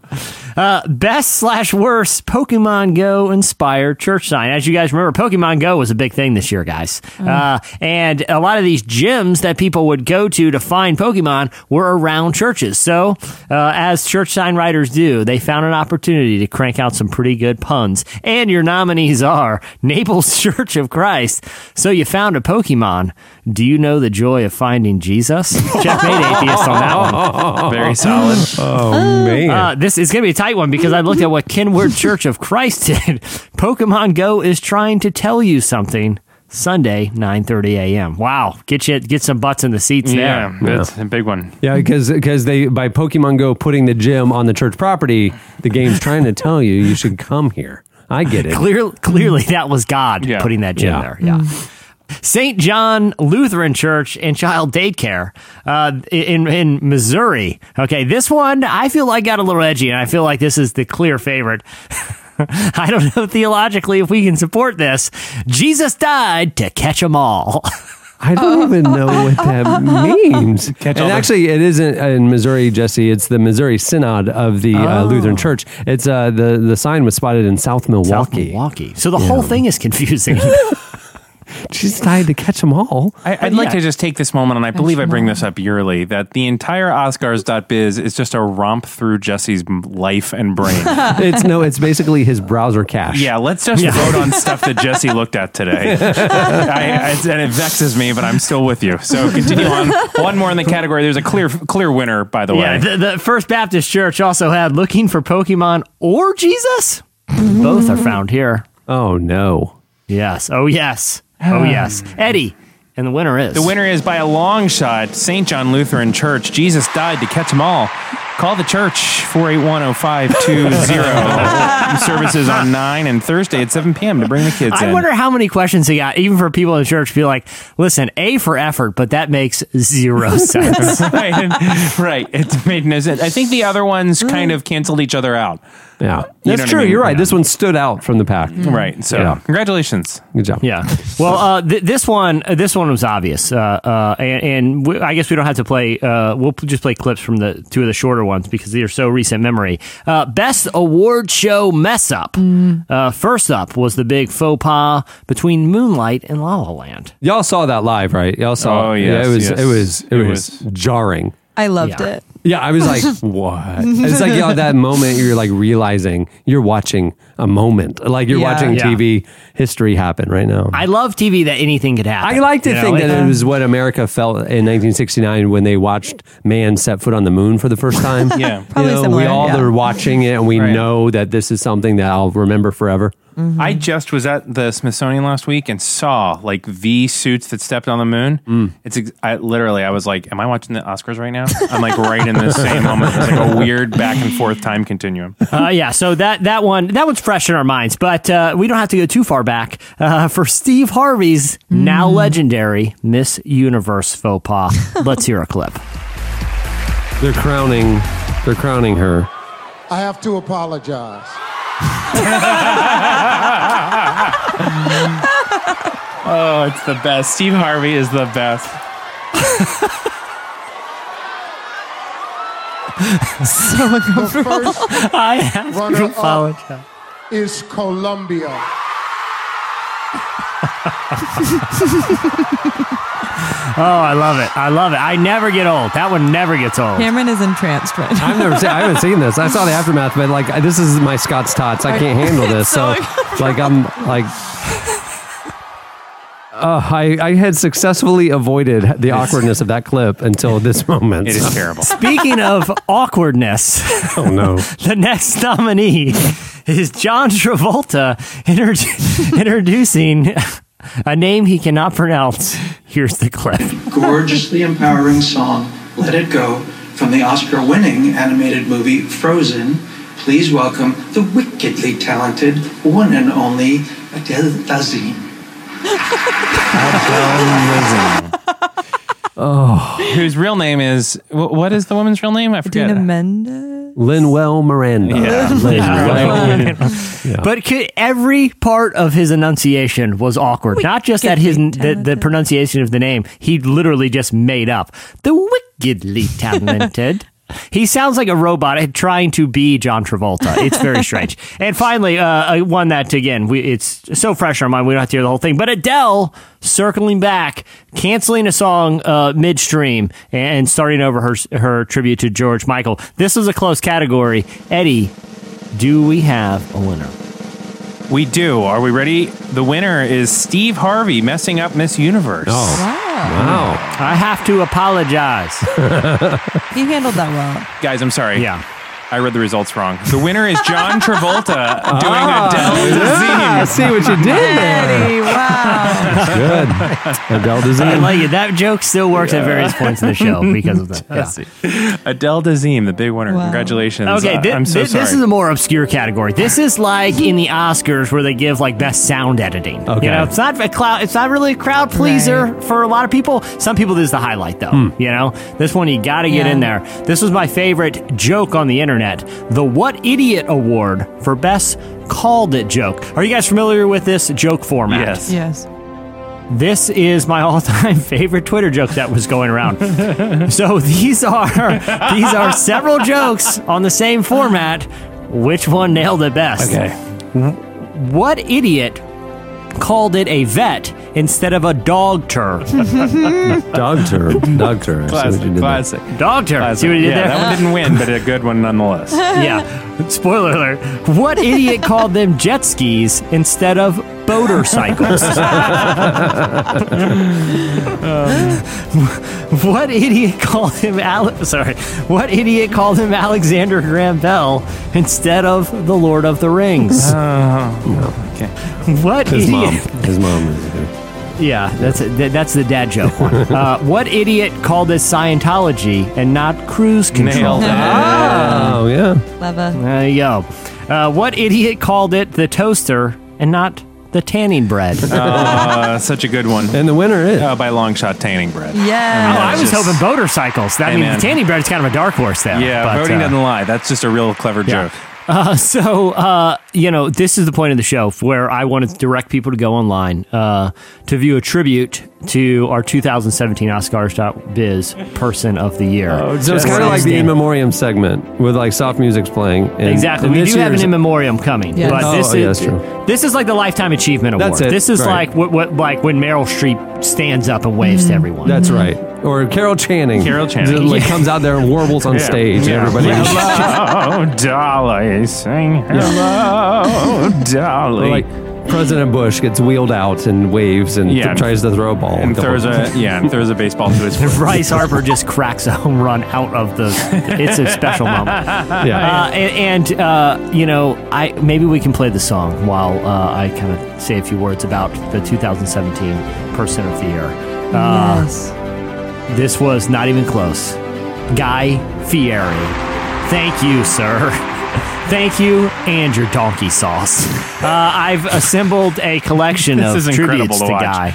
Speaker 6: Uh, best slash worst Pokemon Go inspired church sign. As you guys remember, Pokemon Go was a big thing this year, guys. Uh, and a lot of these gyms that people would go to to find Pokemon were around churches. So, uh, as church sign writers do, they found an opportunity to crank out some pretty good puns. And your nominees are Naples *laughs* Church of Christ. So you found a Pokemon. Do you know the joy of finding Jesus? Checkmate atheist on that one. *laughs*
Speaker 4: Very solid.
Speaker 3: Oh, man.
Speaker 6: Uh, this is going to be a tight one because I looked at what Kenward *laughs* Church of Christ did. *laughs* Pokemon Go is trying to tell you something. Sunday, 9:30 a.m. Wow, get you get some butts in the seats
Speaker 4: Yeah,
Speaker 6: there.
Speaker 4: that's a big one.
Speaker 3: Yeah, because because they by Pokemon Go putting the gym on the church property, the game's trying to tell you you should come here. I get it. *laughs*
Speaker 6: Clear, clearly, that was God
Speaker 4: Yeah.
Speaker 6: putting that gym
Speaker 3: Yeah.
Speaker 6: there. Yeah. Mm. St. John Lutheran Church and Child Daycare uh, in in Missouri. Okay, this one I feel like got a little edgy, and I feel like this is the clear favorite. *laughs* I don't know theologically if we can support this. Jesus died to catch them all.
Speaker 3: I don't *laughs* even know what that means. *laughs*
Speaker 4: Catch
Speaker 3: and actually, it isn't in Missouri, Jesse. It's the Missouri Synod of the uh, Lutheran Church. It's uh, the the sign was spotted in South
Speaker 6: South
Speaker 3: Milwaukee.
Speaker 6: Milwaukee. So the whole thing is confusing.
Speaker 3: She's died to catch them all.
Speaker 4: I, I'd like to just take this moment, and I believe I bring this up yearly, that the entire Oskarz.biz is just a romp through Jesse's life and brain. *laughs*
Speaker 3: it's no, it's basically his browser cache.
Speaker 4: Yeah, let's just vote on stuff that Jesse looked at today. *laughs* I, I, and it vexes me, but I'm still with you. So continue on. One more in the category. There's a clear clear winner, by the
Speaker 6: yeah,
Speaker 4: way.
Speaker 6: the, the First Baptist Church also had looking for Pokemon or Jesus. Mm-hmm. Both are found here.
Speaker 3: Oh no.
Speaker 6: Yes. Oh yes. Oh ah. yes. Eddie, and the winner is
Speaker 4: The winner is by a long shot, St. John Lutheran Church. Jesus died to catch them all. Call the church 4810520. *laughs* Services on 9 and Thursday at 7 p.m. to bring the kids
Speaker 6: I
Speaker 4: in.
Speaker 6: wonder how many questions he got, even for people in church. Be like, listen, A for effort, but that makes zero *laughs* sense.
Speaker 4: right, right. It made no sense. I think the other ones kind of canceled each other out.
Speaker 3: Yeah,
Speaker 4: You know
Speaker 3: that's
Speaker 4: what I
Speaker 3: true.
Speaker 4: mean?
Speaker 3: You're right.
Speaker 4: Yeah.
Speaker 3: This one stood out from the pack.
Speaker 4: Right. So,
Speaker 3: Yeah.
Speaker 4: congratulations.
Speaker 3: Good job.
Speaker 6: Yeah. Well, uh, th- this one, uh, this one was obvious, uh, uh, and, and we, I guess we don't have to play. Uh, we'll p- just play clips from the two of the shorter ones because they're so recent memory. Uh, best award show mess up. Uh, first up was the big faux pas between Moonlight and La La Land.
Speaker 3: Y'all saw that live, right? Y'all saw.
Speaker 4: Oh,
Speaker 3: yeah, it was.
Speaker 4: yes.
Speaker 3: It was. It,
Speaker 4: It
Speaker 3: was, jarring.
Speaker 5: I loved
Speaker 6: Yeah.
Speaker 5: it.
Speaker 3: Yeah, I was like, *laughs* what? It's like you know, that moment you're like realizing you're watching a moment, like you're
Speaker 5: Yeah.
Speaker 3: watching
Speaker 6: Yeah.
Speaker 3: TV history happen right now.
Speaker 6: I love TV that anything could happen.
Speaker 3: I like to
Speaker 6: You know,
Speaker 3: think that
Speaker 6: it-
Speaker 3: it was what America felt in 1969 when they watched man set foot on the moon for the first time. *laughs*
Speaker 4: Yeah. *laughs*
Speaker 3: You
Speaker 5: Probably
Speaker 3: know,
Speaker 5: similar,
Speaker 3: we all
Speaker 5: yeah.
Speaker 3: are watching it and we
Speaker 4: Right.
Speaker 3: know that this is something that I'll remember forever.
Speaker 4: I just was at the Smithsonian last week and saw like the suits that stepped on the moon.
Speaker 3: Mm.
Speaker 4: It's ex- I, literally I was like, "Am I watching the Oscars right now?" I'm like right in the *laughs* same moment. It's like a weird back and forth time continuum.
Speaker 6: Uh, yeah, so that that one that one's fresh in our minds, but uh, we don't have to go too far back uh, for Steve Harvey's now legendary Miss Universe faux pas. *laughs* Let's hear a clip.
Speaker 3: They're crowning. They're crowning her.
Speaker 16: I have to apologize. *laughs*
Speaker 4: Oh, it's the best. Steve Harvey is the best.
Speaker 5: So uncomfortable.
Speaker 16: The first
Speaker 6: I have to
Speaker 16: runner-up
Speaker 6: apologize.
Speaker 16: is Colombia. *laughs*
Speaker 6: Oh, I love it. I love it. I never get old. That one never gets old.
Speaker 5: Cameron is entranced right now.
Speaker 3: I've never seen. I haven't seen this. I saw the aftermath, but like this is my Scott's tots. I can't handle *laughs* this. So, like I'm like. Uh, I, I had successfully avoided the awkwardness of that clip until *laughs* this moment.
Speaker 4: It is terrible.
Speaker 6: Speaking of awkwardness, *laughs*
Speaker 3: Oh no! *laughs*
Speaker 6: the next nominee is John Travolta introdu- introducing a name he cannot pronounce. Here's the clip.
Speaker 17: gorgeously empowering song, Let It Go, from the Oscar winning animated movie Frozen. Please welcome the wickedly talented one and only Adele Dazeem.
Speaker 3: Oh,
Speaker 4: Whose real name is wh- what is the woman's real name? I forget.
Speaker 5: Dina Mendez.
Speaker 3: Linwell Miranda.
Speaker 4: Yeah.
Speaker 3: Linwell. *laughs* Yeah.
Speaker 6: But could, every part of his enunciation was awkward. Not just that his the, the pronunciation of the name, he literally just made up the wickedly talented He sounds like a robot trying to be John Travolta. It's very *laughs* strange. and finally, uh, uh, one that again, we, it's so fresh in our mind, we don't have to hear the whole thing. But Adele circling back, canceling a song uh, midstream, and starting over her her tribute to George Michael. This is a close category. Eddie, do we have a winner?
Speaker 4: We do. Are we ready? The winner is Steve Harvey messing up Miss Universe.
Speaker 3: Oh. Wow.
Speaker 6: I have to apologize. *laughs*
Speaker 5: you handled that well.
Speaker 4: Guys, I'm sorry.
Speaker 6: Yeah.
Speaker 4: I read the results wrong. The winner is John Travolta doing
Speaker 3: Ah,
Speaker 4: Adele
Speaker 3: yeah,
Speaker 4: Dazeem.
Speaker 3: see what you did there.
Speaker 5: Eddie, wow.
Speaker 3: Good. Adele
Speaker 6: I
Speaker 3: Dazeem.
Speaker 6: like it. That joke still works at various points in the show because of that. *laughs* Yeah.
Speaker 4: Yes. Adele Dazeem, the big winner.
Speaker 5: Wow.
Speaker 4: Congratulations.
Speaker 6: Okay,
Speaker 4: Uh, I'm so
Speaker 6: thi-
Speaker 4: sorry.
Speaker 6: this is a more obscure category. This is like in the Oscars where they give like best sound editing.
Speaker 3: Okay.
Speaker 6: You know, it's not a cloud. It's not really a crowd pleaser for a lot of people. Some people this is the highlight though.
Speaker 3: Hmm.
Speaker 6: You know, this one you got to get
Speaker 5: Yeah.
Speaker 6: in there. This was my favorite joke on the internet. The What Idiot Award for best called it joke. Are you guys familiar with this joke format?
Speaker 4: Yes.
Speaker 5: Yes.
Speaker 6: This is my *laughs* all-time favorite Twitter joke that was going around. *laughs* so these are these are several jokes on the same format. Which one nailed it best?
Speaker 4: Okay.
Speaker 6: What idiot called it a vet instead of a dog tur? *laughs*
Speaker 3: Dog turd. Dog turd. I see
Speaker 4: Classic.
Speaker 3: you did there.
Speaker 4: Classic.
Speaker 6: Dog tur.
Speaker 4: Classic.
Speaker 6: See what he did
Speaker 4: yeah,
Speaker 6: there?
Speaker 4: that one didn't win, but a good one nonetheless. *laughs*
Speaker 6: yeah. Spoiler alert. What idiot called them jet skis instead of boater cycles? *laughs* what idiot called him Ale- sorry. What idiot called him Alexander Graham Bell instead of the Lord of the Rings?
Speaker 4: Oh, okay.
Speaker 6: what
Speaker 3: His mom. His mom is good.
Speaker 6: Yeah, that's a, that's the dad joke one. *laughs* Uh, what idiot called this Scientology and not cruise control?
Speaker 4: Nailed it.
Speaker 3: Oh, yeah.
Speaker 5: Clever.
Speaker 6: There you go. Uh, what idiot called it the toaster and not the tanning bread? *laughs* oh,
Speaker 4: Uh, such a good one.
Speaker 3: And the winner is.
Speaker 4: Uh, by long shot tanning bread.
Speaker 5: Yeah.
Speaker 6: I was
Speaker 4: just-
Speaker 6: hoping motorcycles. cycles. I mean,
Speaker 4: man.
Speaker 6: the tanning bread is kind of a dark horse there.
Speaker 4: Yeah,
Speaker 6: but,
Speaker 4: voting
Speaker 6: uh,
Speaker 4: doesn't lie. That's just a real clever
Speaker 6: yeah.
Speaker 4: joke.
Speaker 6: Uh, *laughs* so, uh, you know, this is the point of the show where I wanted to direct people to go online uh, to view a tribute to our 2017 Oskarz.biz Person of the Year.
Speaker 3: Oh, So it's kind of like the in memoriam segment with like soft music's playing. And,
Speaker 6: Exactly.
Speaker 3: and
Speaker 6: We do have an in memoriam coming,
Speaker 5: Yes.
Speaker 6: but
Speaker 3: Oh,
Speaker 6: this
Speaker 3: oh, yeah,
Speaker 6: is
Speaker 3: that's true.
Speaker 6: this is like the lifetime achievement award.
Speaker 3: That's it,
Speaker 6: This is
Speaker 3: right.
Speaker 6: like what, what like when Meryl Streep stands up and waves to everyone.
Speaker 3: That's right. Or Carol Channing.
Speaker 4: Carol Channing.
Speaker 3: Just, Like *laughs*
Speaker 6: Yeah.
Speaker 3: comes out there and warbles on
Speaker 4: Yeah.
Speaker 3: stage.
Speaker 4: Yeah.
Speaker 3: And everybody. *laughs* *laughs*
Speaker 4: Hello, Dolly. Sing hello, Dolly. *laughs*
Speaker 3: Or like President Bush gets wheeled out and waves and
Speaker 4: Yeah.
Speaker 3: tries to throw a ball.
Speaker 4: and throws a *laughs* yeah, and throws a baseball to his foot.
Speaker 6: Bryce Harper just cracks a home run out of the. It's a special *laughs* moment.
Speaker 3: Yeah.
Speaker 6: Uh, and and uh, you know, I maybe we can play the song while uh, I kind of say a few words about the 2017 Person of the Year. Uh,
Speaker 5: yes.
Speaker 6: This was not even close. Guy Fieri. Thank you, sir. Thank you and your donkey sauce. Uh, I've assembled a collection of tributes
Speaker 4: to
Speaker 6: to. Guy.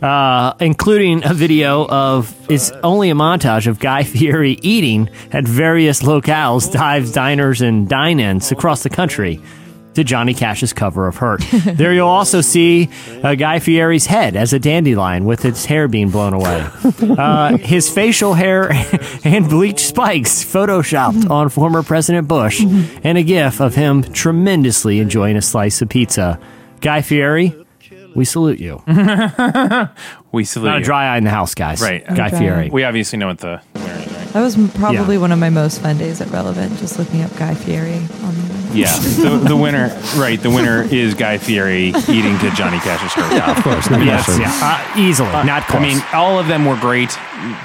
Speaker 6: Uh, including a video of it's only a montage of Guy Fieri eating at various locales, dives, diners, and dine-ins across the country to Johnny Cash's cover of Hurt. *laughs* there you'll also see uh, Guy Fieri's head as a dandelion with its hair being blown away. *laughs* Uh, his facial hair *laughs* and bleached spikes photoshopped on former President Bush, and a gif of him tremendously enjoying a slice of pizza. Guy Fieri, we salute you.
Speaker 4: We salute
Speaker 6: Not a dry eye in the house, guys.
Speaker 4: Right.
Speaker 6: Guy
Speaker 5: Okay.
Speaker 6: Fieri.
Speaker 4: We obviously know what the winner is, right?
Speaker 5: That was probably
Speaker 6: Yeah.
Speaker 5: one of my most fun days at Relevant, just looking up Guy Fieri on the
Speaker 4: Yeah, the, the winner, right? The winner is Guy Fieri eating to Johnny Cash's hurt.
Speaker 3: Yeah, of course. No
Speaker 6: Yes,
Speaker 3: question.
Speaker 6: yeah, uh, easily, not close.
Speaker 4: I mean, all of them were great,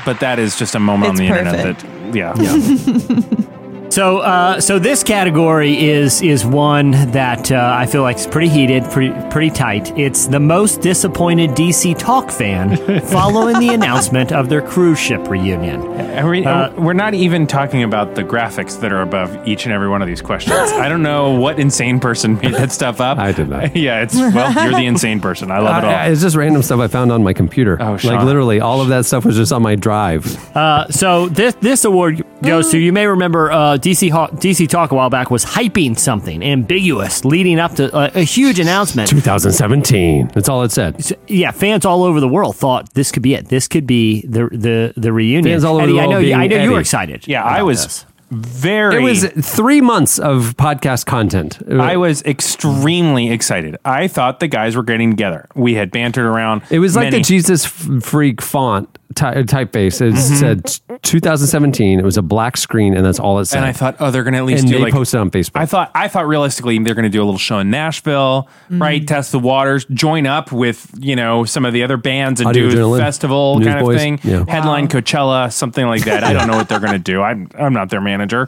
Speaker 4: but that is just a moment
Speaker 5: It's
Speaker 4: on the internet
Speaker 5: perfect.
Speaker 4: that, yeah, *laughs*
Speaker 6: So, uh, so this category is is one that uh, I feel like is pretty heated, pretty pretty tight. It's the most disappointed DC Talk fan *laughs* following the announcement of their cruise ship reunion.
Speaker 4: Are we,
Speaker 6: Uh,
Speaker 4: we're not even talking about the graphics that are above each and every one of these questions. I don't know what insane person made that stuff up.
Speaker 3: I did not. *laughs*
Speaker 4: Yeah, it's well, you're the insane person. I love it all.
Speaker 3: I- it's just random stuff I found on my computer.
Speaker 4: Oh,
Speaker 3: like literally, all of that stuff was just on my drive.
Speaker 6: Uh, so this this award Yo, so you may remember uh, DC Ho- DC Talk a while back was hyping something ambiguous leading up to uh, a huge announcement.
Speaker 3: 2017. That's all it said.
Speaker 6: So, yeah, fans all over the world thought this could be it. This could be the the the reunion.
Speaker 3: Fans all over
Speaker 6: Eddie,
Speaker 3: the world
Speaker 6: I know. you- I know you were excited.
Speaker 4: Yeah, I was
Speaker 6: this.
Speaker 4: very.
Speaker 3: It was three months of podcast content.
Speaker 4: I was extremely excited. I thought the guys were getting together. We had bantered around.
Speaker 3: It was like the Jesus f- Freak font ty- typeface. It
Speaker 4: Mhm.
Speaker 3: said 2017. It was a black screen, and that's all it said.
Speaker 4: And I thought, oh, they're going to at least
Speaker 3: and
Speaker 4: do
Speaker 3: they
Speaker 4: like
Speaker 3: posted on Facebook.
Speaker 4: I thought I thought realistically they're going to do a little show in Nashville,
Speaker 3: Mm.
Speaker 4: right? Test the waters, join up with you know some of the other bands and
Speaker 3: Audio
Speaker 4: do a
Speaker 3: Adrenaline,
Speaker 4: festival kind of thing.
Speaker 3: yeah.
Speaker 4: Headline Coachella, something like that. I don't know what they're going to do. I'm I'm not their manager.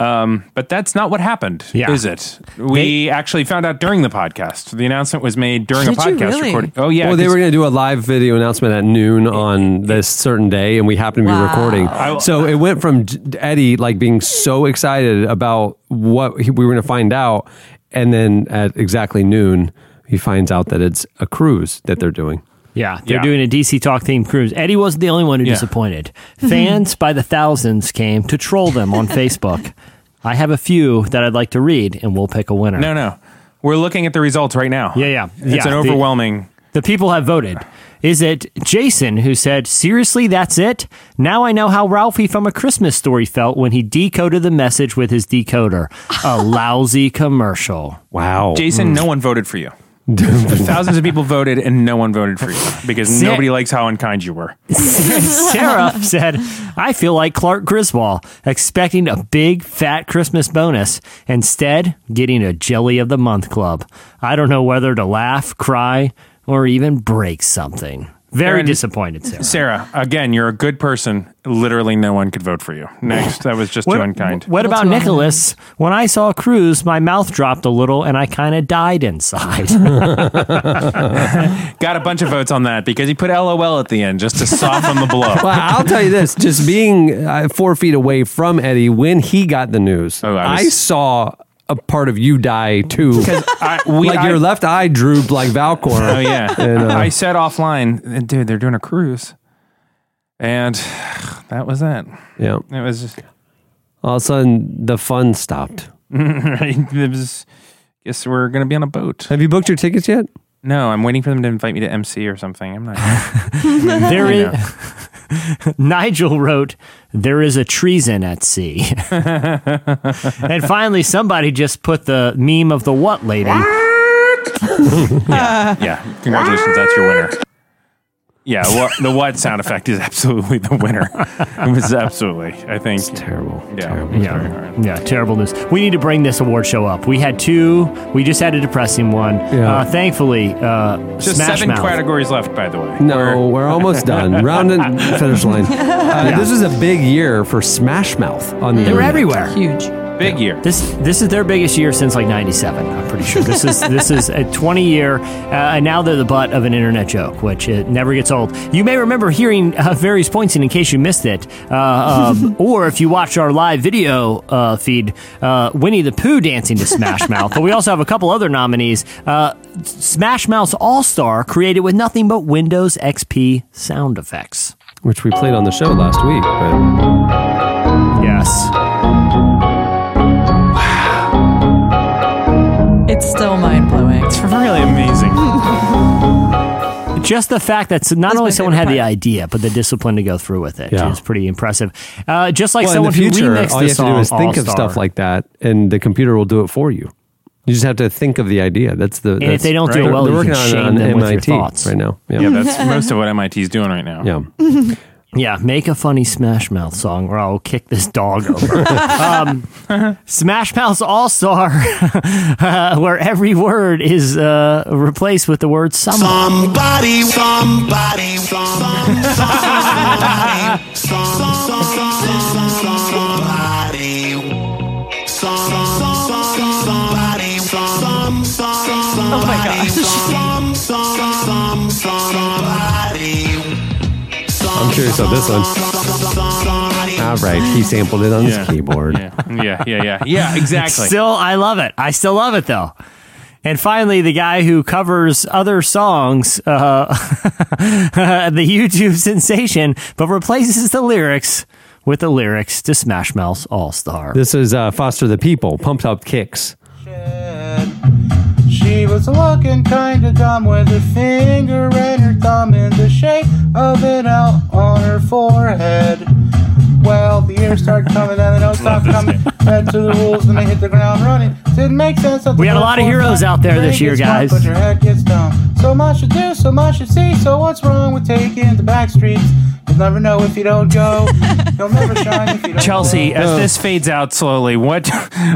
Speaker 4: Um, but that's not what happened,
Speaker 6: Yeah.
Speaker 4: is it? We actually found out during the podcast. The announcement was made during a podcast
Speaker 5: really?
Speaker 4: recording. Oh yeah,
Speaker 3: well, they
Speaker 4: 'cause-
Speaker 3: were going to do a live video announcement at noon on this certain day, and we happened to be
Speaker 5: Wow.
Speaker 3: recording.
Speaker 4: I-
Speaker 3: so it went from Eddie like being so excited about what he, we were going to find out, and then at exactly noon, he finds out that it's a cruise that they're doing.
Speaker 6: Yeah, they're
Speaker 4: Yeah.
Speaker 6: doing a DC Talk themed cruise. Eddie wasn't the only one who
Speaker 4: Yeah.
Speaker 6: disappointed. Fans by the thousands came to troll them on *laughs* Facebook. I have a few that I'd like to read, and we'll pick a winner.
Speaker 4: no, no. We're looking at the results right now.
Speaker 6: Yeah, yeah.
Speaker 4: It's
Speaker 6: Yeah,
Speaker 4: an overwhelming.
Speaker 6: The people have voted. Is it Jason who said, Seriously, that's it? Now I know how Ralphie from A Christmas Story felt when he decoded the message with his decoder. A *laughs* lousy commercial.
Speaker 3: Wow,
Speaker 4: Jason, mm. no one voted for you. Thousands of people voted, and no one voted for you because
Speaker 6: Sa-
Speaker 4: nobody likes how unkind you were. *laughs*
Speaker 6: Sarah said, I feel like Clark Griswold, expecting a big fat Christmas bonus, instead, getting a Jelly of the Month club. I don't know whether to laugh, cry, or even break something. Very
Speaker 4: Aaron-
Speaker 6: disappointed, Sarah.
Speaker 4: Sarah, again, you're a good person. Literally, no one could vote for you. Next, that was just too unkind.
Speaker 6: What about
Speaker 5: too
Speaker 6: Nicholas? When I saw cruise, my mouth dropped a little and I kind of died inside. *laughs*
Speaker 4: Got a bunch of votes on that because he put LOL at the end just to soften the blow. *laughs*
Speaker 3: Well, I'll tell you this: just being uh, four feet away from Eddie when he got the news,
Speaker 4: Oh, I
Speaker 3: I, saw a part of you die too.
Speaker 4: I, we,
Speaker 3: like
Speaker 4: I-
Speaker 3: your left eye drooped like Falkor.
Speaker 4: Oh yeah, *laughs*
Speaker 3: And, uh,
Speaker 4: I said offline, dude, they're doing a cruise, and *sighs* that was it.
Speaker 3: yeah.
Speaker 4: It was just,
Speaker 3: All of a sudden, the fun stopped. *laughs*
Speaker 4: it was. Guess we're gonna be on a boat.
Speaker 3: Have you booked your tickets yet?
Speaker 4: No, I'm waiting for them to invite me to MC or something. I'm not. *laughs*
Speaker 6: there
Speaker 4: I
Speaker 6: is, *laughs* Nigel wrote, There is a treason at sea. *laughs* and finally, somebody just put the meme of the what lady.
Speaker 4: yeah, yeah, congratulations, that's your winner. Yeah, what, the what sound effect is absolutely the winner. It was absolutely, I think, it's
Speaker 3: terrible.
Speaker 4: Yeah,
Speaker 3: terrible.
Speaker 4: it's very.
Speaker 6: Yeah, terrible news. We need to bring this award show up. We had two. We just had a depressing one.
Speaker 3: Yeah.
Speaker 6: Uh, thankfully, uh,
Speaker 4: Just
Speaker 6: Smash
Speaker 4: seven
Speaker 6: Mouth.
Speaker 4: categories left, by the way.
Speaker 3: No, we're almost done. *laughs* Round and finish line. *laughs* Uh,
Speaker 6: Yeah.
Speaker 3: This is a big year for Smash Mouth on the
Speaker 6: They're
Speaker 3: internet.
Speaker 6: everywhere.
Speaker 5: Huge.
Speaker 4: Big year.
Speaker 6: This this is their biggest year since like '97. I'm pretty sure. This is this is a 20 year, uh, and now they're the butt of an internet joke, which it never gets old. You may remember hearing uh, various points, and in case you missed it, uh, um, *laughs* or if you watch our live video uh, feed, uh, Winnie the Pooh dancing to Smash Mouth. but we also have a couple other nominees. Uh, Smash Mouth All Star, created with nothing but Windows XP sound effects.
Speaker 3: which we played on the show last week. But
Speaker 6: Yes.
Speaker 5: It's still mind blowing.
Speaker 4: It's really amazing. *laughs*
Speaker 6: Just the fact that not
Speaker 5: That's
Speaker 6: only someone had
Speaker 5: favorite
Speaker 6: the idea, but the discipline to go through with it
Speaker 3: Yeah.
Speaker 6: is pretty impressive. Uh, just like
Speaker 3: well, in
Speaker 6: someone
Speaker 3: the future,
Speaker 6: who remixed
Speaker 3: all
Speaker 6: the
Speaker 3: you have to do is think of
Speaker 6: All-Star.
Speaker 3: stuff like that, and the computer will do it for you. You just have to think of the idea. That's the.
Speaker 6: if
Speaker 3: that's-
Speaker 6: they don't do it
Speaker 3: they're-
Speaker 6: well,
Speaker 3: they're
Speaker 6: you
Speaker 3: working
Speaker 6: can
Speaker 3: on,
Speaker 6: shame
Speaker 3: on
Speaker 6: them with your
Speaker 3: MIT
Speaker 6: thoughts.
Speaker 3: right now. Yeah,
Speaker 4: Yeah, that's most of what MIT is doing right now.
Speaker 3: yeah. *laughs*
Speaker 6: Yeah, make a funny Smash Mouth song, or I'll kick this dog over. um, Smash Mouth's All Star, uh, where every word is uh, replaced with the word somebody.
Speaker 7: Somebody, somebody, somebody, somebody,
Speaker 3: curious on this one. All right, he sampled it on
Speaker 4: Yeah.
Speaker 3: his keyboard.
Speaker 4: Yeah, yeah, yeah, yeah. Yeah, *laughs* exactly.
Speaker 6: Still, I love it. I still love it though. And finally, the guy who covers other songs, uh, *laughs* the YouTube sensation, but replaces the lyrics with the lyrics to Smash Mouth's All Star.
Speaker 3: This is uh, Foster the People, Pumped Up Kicks.
Speaker 18: She was looking kinda dumb with her finger and her thumb in the shape of an L on her forehead. Well, the ears started coming and the nose stopped coming. Fed to the rules and they hit the ground running. Didn't make sense.
Speaker 6: We had a lot of heroes out there this year, guys.
Speaker 18: But your head gets dumb. So much to do, so much to see. So what's wrong with taking the back streets? You'll never know if you don't go. *laughs* You'll never shine if you don't
Speaker 4: Chelsea,
Speaker 18: go.
Speaker 4: as this fades out slowly, what?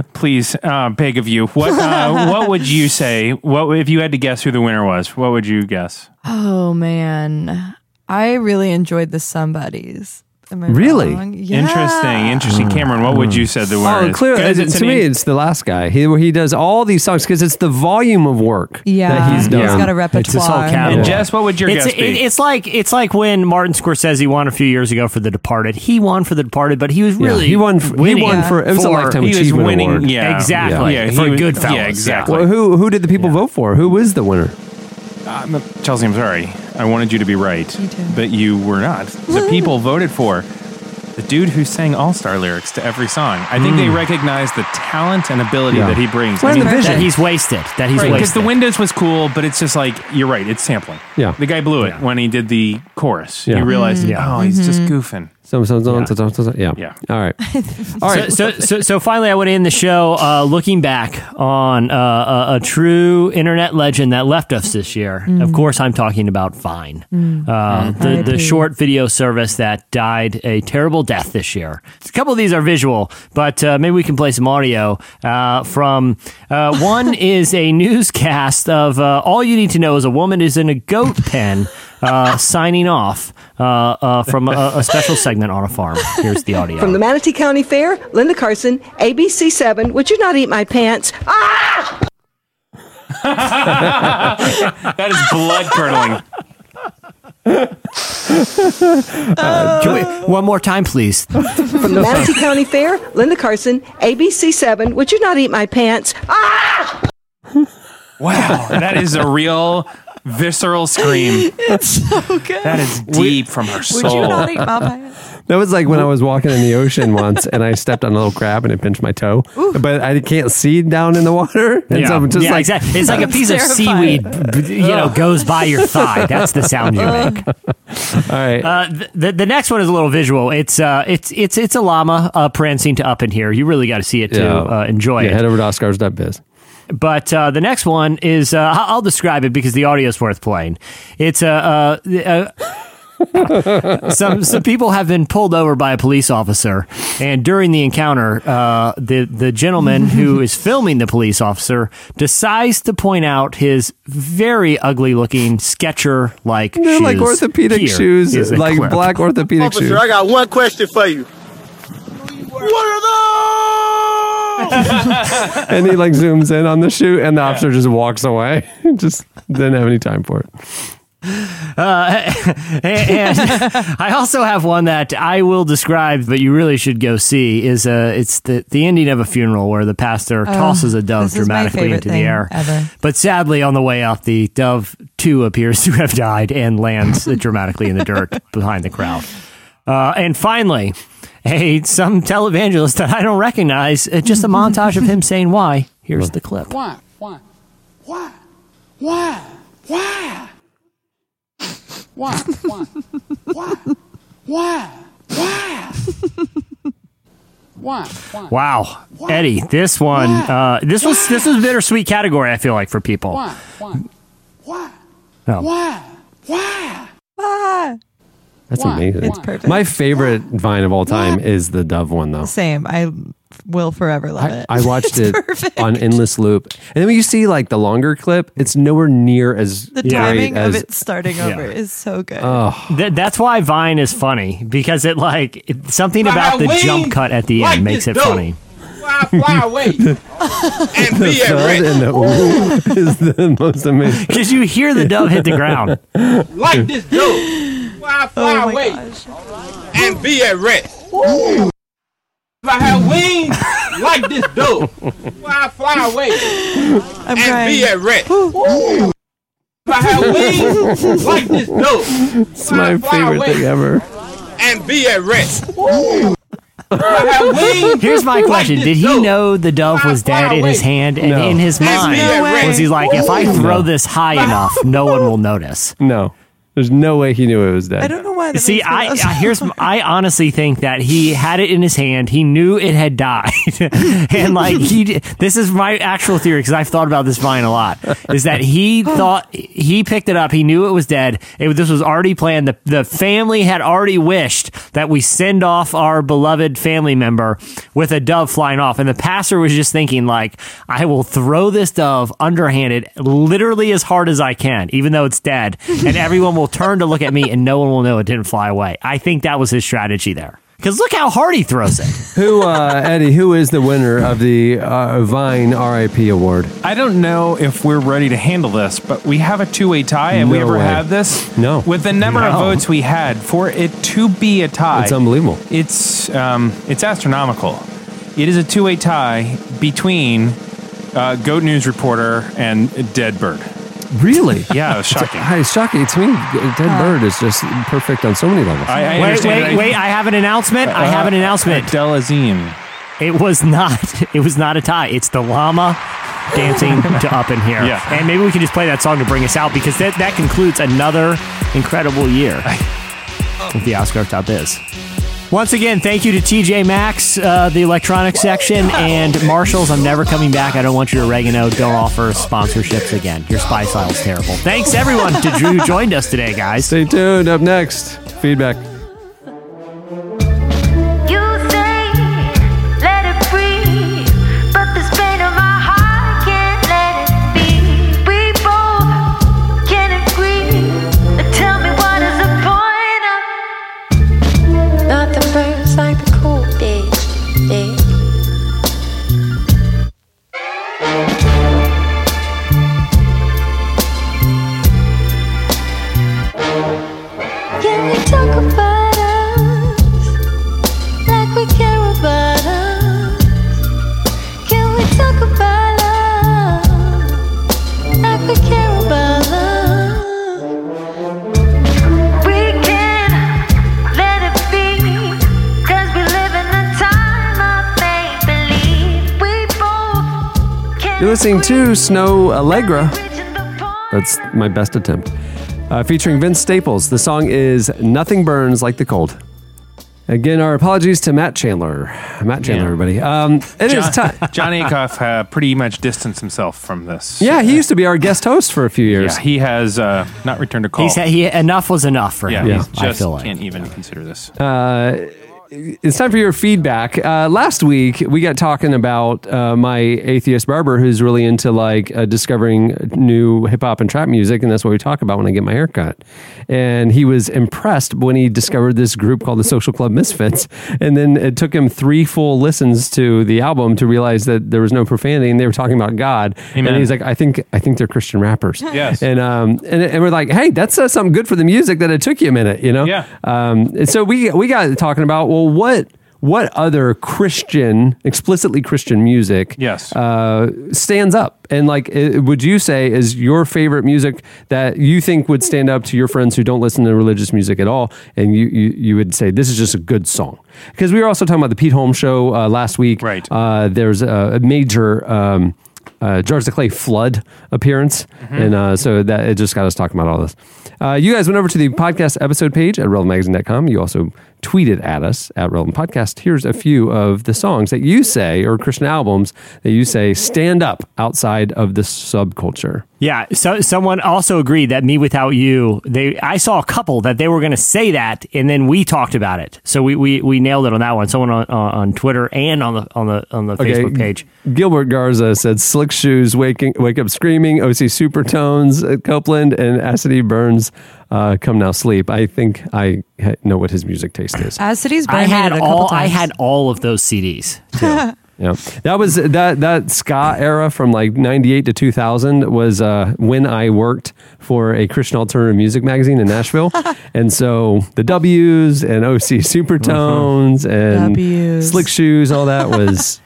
Speaker 4: *laughs* Please, uh, beg of you, what? Uh, *laughs* what would you say? What if you had to guess who the winner was? What would you guess?
Speaker 5: Oh man, I really enjoyed the Somebodies. Am I
Speaker 3: Really?
Speaker 5: wrong? Yeah.
Speaker 4: Interesting, interesting. Cameron, what would you say the winner
Speaker 3: Oh,
Speaker 4: is?
Speaker 3: clearly,
Speaker 4: 'Cause it's
Speaker 3: to
Speaker 4: an
Speaker 3: me,
Speaker 4: in-
Speaker 3: it's the last guy. He he does all these songs because it's the volume of work
Speaker 5: Yeah,
Speaker 3: that he's
Speaker 5: he's
Speaker 3: done.
Speaker 5: He's got a
Speaker 6: It's his whole
Speaker 5: repertoire.
Speaker 6: catalog.
Speaker 4: And Jess, what would your
Speaker 6: it's,
Speaker 4: guess be?
Speaker 6: it- it's like it's like when Martin Scorsese won a few years ago for The Departed. He won for The Departed, but he was
Speaker 3: Yeah,
Speaker 6: really
Speaker 3: he won for- he
Speaker 6: winning
Speaker 3: won for- it was a Lifetime
Speaker 4: he was
Speaker 3: Achievement
Speaker 4: winning.
Speaker 3: Award.
Speaker 4: Yeah,
Speaker 6: exactly.
Speaker 4: Yeah,
Speaker 6: for
Speaker 4: he-
Speaker 6: Goodfellas.
Speaker 4: Yeah, exactly.
Speaker 3: Well, who who did the people vote for? Who was the winner?
Speaker 4: Uh, Chelsea, I'm sorry. I wanted you to be right, but you were not. The people voted for the dude who sang All Star lyrics to every song. I think they
Speaker 6: Mm.
Speaker 4: recognize the talent and ability
Speaker 6: Yeah.
Speaker 4: that he brings.
Speaker 6: Well,
Speaker 4: I mean,
Speaker 6: the vision. That he's wasted. That he's wasted.
Speaker 4: Because
Speaker 6: wasted.
Speaker 4: the Windows was cool, but it's just like you're right. It's sampling.
Speaker 3: Yeah.
Speaker 4: the guy blew it when he did the chorus.
Speaker 3: Yeah.
Speaker 4: You realized,
Speaker 3: Mhm.
Speaker 4: oh, he's just
Speaker 5: Mm-hmm.
Speaker 4: goofing.
Speaker 3: So, so, so, so, so, so, so, yeah.
Speaker 4: Yeah.
Speaker 3: All right. *laughs* All right.
Speaker 6: So, so, so, so finally, I want to end the show uh, looking back on uh, a, a true internet legend that left us this year.
Speaker 5: Mm.
Speaker 6: Of course, I'm talking about Vine,
Speaker 5: Mm.
Speaker 6: uh, the, the short video service that died a terrible death this year. A couple of these are visual, but uh, maybe we can play some audio uh, from uh, one *laughs* is a newscast of uh, all you need to know is a woman is in a goat pen uh, signing off uh, uh, from a, a special segment on a farm. Here's the audio.
Speaker 19: From the Manatee County Fair, Linda Carson, ABC7. Would you not eat my pants? Ah! *laughs*
Speaker 4: that is blood curdling.
Speaker 6: Uh, can we- one more time, please.
Speaker 19: From the Manatee County Fair, Linda Carson, ABC7. Would you not eat my pants? Ah!
Speaker 4: Wow, that is a real visceral scream. *laughs*
Speaker 5: It's so good.
Speaker 4: That is deep from her
Speaker 5: Would
Speaker 4: soul.
Speaker 5: you not eat my pants? *laughs*
Speaker 3: That was like when I was walking in the ocean once and I stepped on a little crab and it pinched my toe, but I can't see down in the water. And
Speaker 6: yeah,
Speaker 3: so I'm just
Speaker 6: yeah,
Speaker 3: like,
Speaker 6: exactly. It's like a *laughs* piece of seaweed, b- you know, goes by your thigh. That's the sound you make.
Speaker 3: All right.
Speaker 6: Uh, th- the the next one is a little visual. It's uh, it's it's it's a llama uh, prancing to up in here. You really got to see it to
Speaker 3: Yeah.
Speaker 6: uh, enjoy
Speaker 3: yeah,
Speaker 6: it.
Speaker 3: head over to Oskarz.biz.
Speaker 6: But uh, the next one is uh, I- I'll describe it because the audio is worth playing. It's a. Uh, uh, *laughs* some some people have been pulled over by a police officer, and during the encounter, uh, the the gentleman who *laughs* is filming the police officer decides to point out his very ugly looking Sketcher like
Speaker 3: They're like orthopedic
Speaker 6: Here
Speaker 3: shoes, like
Speaker 6: clip.
Speaker 3: black orthopedic
Speaker 20: Officer,
Speaker 3: shoes.
Speaker 20: I got one question for you. What are those? *laughs*
Speaker 3: and he like zooms in on the shoe, and the officer just walks away. *laughs* just didn't have any time for it.
Speaker 6: Uh, *laughs* and I also have one that I will describe, but you really should go see. Is uh, it's the the ending of a funeral where the pastor
Speaker 5: Oh,
Speaker 6: tosses a dove
Speaker 5: this is my
Speaker 6: dramatically into the air.
Speaker 5: ever.
Speaker 6: But sadly, on the way out, the dove too appears to have died and lands dramatically in the dirt behind the crowd. Uh, and finally, a some televangelist that I don't recognize. uh, Just a montage of him saying why. Here's the clip.
Speaker 20: Why? Why? Why? Why? Why? Why? Why? Why? Why? Why? Why? Why?
Speaker 6: Wow, Eddie, this one, uh, this was this was a bittersweet category. I feel like for people.
Speaker 20: Why? Why? Why?
Speaker 6: Oh.
Speaker 20: Why? Why?
Speaker 5: Ah,
Speaker 3: That's
Speaker 20: Why?
Speaker 3: amazing.
Speaker 5: It's perfect.
Speaker 3: My favorite Vine of all time is the Dove one, though.
Speaker 5: same. I will forever love
Speaker 3: I,
Speaker 5: it.
Speaker 3: I watched *laughs*
Speaker 5: It's
Speaker 3: it
Speaker 5: perfect.
Speaker 3: on endless loop, and then when you see like the longer clip, it's nowhere near as
Speaker 5: The
Speaker 3: great
Speaker 5: timing
Speaker 3: as.
Speaker 5: of it starting
Speaker 6: Yeah.
Speaker 5: over is so good.
Speaker 3: Oh,
Speaker 6: Th- that's why Vine is funny because it like it, something
Speaker 20: Fly
Speaker 6: about the jump cut at the end makes it
Speaker 20: dope.
Speaker 6: funny.
Speaker 20: Fly, fly away and
Speaker 3: the
Speaker 20: be at
Speaker 3: thud
Speaker 20: rest.
Speaker 3: and the ooh is the most amazing. *laughs*
Speaker 6: Because you hear the dove hit the ground.
Speaker 20: Like this dope. Fly, fly
Speaker 5: Oh
Speaker 20: away
Speaker 5: gosh.
Speaker 20: and be at rest. If I had wings *laughs* like this dope, fly, fly away
Speaker 5: I'm
Speaker 20: and
Speaker 5: crying.
Speaker 20: be at rest. If I had wings *laughs* like this dope,
Speaker 3: It's my
Speaker 20: fly, fly
Speaker 3: favorite
Speaker 20: away
Speaker 3: thing ever.
Speaker 20: and be at rest. If I have wings
Speaker 6: Here's my question: Did he know the dove was dead in his hand, and
Speaker 3: No.
Speaker 6: in his mind
Speaker 20: me at rest.
Speaker 6: was he like, "If I throw this high *laughs* enough, no one will notice"?
Speaker 3: No, there's no way he knew it was dead.
Speaker 5: I don't know why.
Speaker 6: See, I. I here's I *laughs* honestly think that he had it in his hand. He knew it had died, *laughs* and like he. This is my actual theory because I've thought about this vine a lot. Is that he *laughs* oh. thought he picked it up? He knew it was dead. It, this was already planned. The the family had already wished that we send off our beloved family member with a dove flying off, and the pastor was just thinking like, I will throw this dove underhanded, literally as hard as I can, even though it's dead, and everyone will turn to look at me, and no one will know it didn't fly away. I think that was his strategy there. Because look how hard he throws it. *laughs*
Speaker 3: Who, uh, Eddie? Who is the winner of the uh, Vine RIP award?
Speaker 4: I don't know if we're ready to handle this, but we have a two-way tie. Have we
Speaker 3: No
Speaker 4: ever
Speaker 3: way.
Speaker 4: had this?
Speaker 3: No.
Speaker 4: With the number of
Speaker 3: No.
Speaker 4: votes we had for it to be a tie,
Speaker 3: It's unbelievable.
Speaker 4: It's um, it's astronomical. It is a two-way tie between uh, Goat News reporter and Dead Bird.
Speaker 3: Really?
Speaker 4: Yeah, it was shocking.
Speaker 3: Hi, It's shocking. To me, Dead Bird is just perfect on so many levels.
Speaker 4: I, I
Speaker 6: wait, wait,
Speaker 4: it.
Speaker 6: wait! I have an announcement. I have an
Speaker 4: Uh,
Speaker 6: announcement.
Speaker 4: Adele Azim.
Speaker 6: It was not. *laughs* It was not a tie. It's the llama dancing *laughs* to "Up in Here."
Speaker 4: Yeah.
Speaker 6: And maybe we can just play that song to bring us out because that, that concludes another incredible year of the Oskarz.biz. Once again, thank you to TJ Maxx, uh, the electronics section, and Marshalls. I'm never coming back. I don't want your oregano. Don't offer sponsorships again. Your spy file's terrible. Thanks everyone to Drew who joined us today, guys.
Speaker 3: Stay tuned. Up next, feedback. Listening to Snoh Aalegra. That's my best attempt. Uh, featuring Vince Staples. The song is Nothing Burns Like the Cold. Again, our apologies to Matt Chandler. Matt Chandler,
Speaker 4: Yeah.
Speaker 3: everybody. Um, it is
Speaker 4: John,
Speaker 3: time. *laughs*
Speaker 4: Jon Acuff uh, pretty much distanced himself from this.
Speaker 3: Yeah, he used to be our guest host for a few years.
Speaker 4: Yeah, he has uh, not returned a call.
Speaker 6: He said he enough was enough for
Speaker 4: yeah,
Speaker 6: him.
Speaker 4: he
Speaker 6: I
Speaker 4: just
Speaker 6: feel like.
Speaker 4: can't even consider this.
Speaker 3: Uh, it's time for your feedback. Uh, last week we got talking about uh, my atheist barber who's really into like uh, discovering new hip hop and trap music, and that's what we talk about when I get my haircut. And he was impressed when he discovered this group called the Social Club Misfits, and then it took him three full listens to the album to realize that there was no profanity and they were talking about God.
Speaker 4: Amen.
Speaker 3: And he's like, I think I think they're Christian rappers. *laughs*
Speaker 4: Yes.
Speaker 3: And um and, and we're like, hey, that's uh, something good for the music that it took you a minute, you know?
Speaker 4: Yeah.
Speaker 3: Um, and so we we got talking about well, what what other Christian, explicitly Christian music,
Speaker 4: Yes.
Speaker 3: uh, stands up? And like, would you say is your favorite music that you think would stand up to your friends who don't listen to religious music at all? And you you, you would say this is just a good song because we were also talking about the Pete Holmes show uh, last week. Right. Uh, there's a, a major. Um, uh, Jars of Clay flood appearance, and uh, so that it just got us talking about all this. Uh, you guys went over to the podcast episode page at relevantmagazine.com. You also tweeted at us at Relevant Podcast. Here's a few of the songs that you say, or Christian albums that you say stand up outside of the subculture.
Speaker 6: Yeah, so someone also agreed that mewithoutYou. They, I saw a couple that they were going to say that, and then we talked about it. So we, we, we nailed it on that one. Someone on, on on Twitter and on the on the on the Facebook page.
Speaker 3: Gilbert Garza said "Slick Shoes," "Waking Wake Up Screaming," "OC Supertones," uh, Copeland, and As Cities Burn. Uh, "Come Now Sleep." I think I ha- know what his music taste is.
Speaker 5: As City's
Speaker 6: I
Speaker 5: Burn made
Speaker 6: had
Speaker 5: it a couple
Speaker 6: all I had all of those CDs. Too. *laughs*
Speaker 3: Yeah, that was that that ska era from like '98 to 2000 was uh, when I worked for a Christian alternative music magazine in Nashville, *laughs* and so the W's and OC Supertones *laughs* and
Speaker 5: W's.
Speaker 3: Slick Shoes, all that was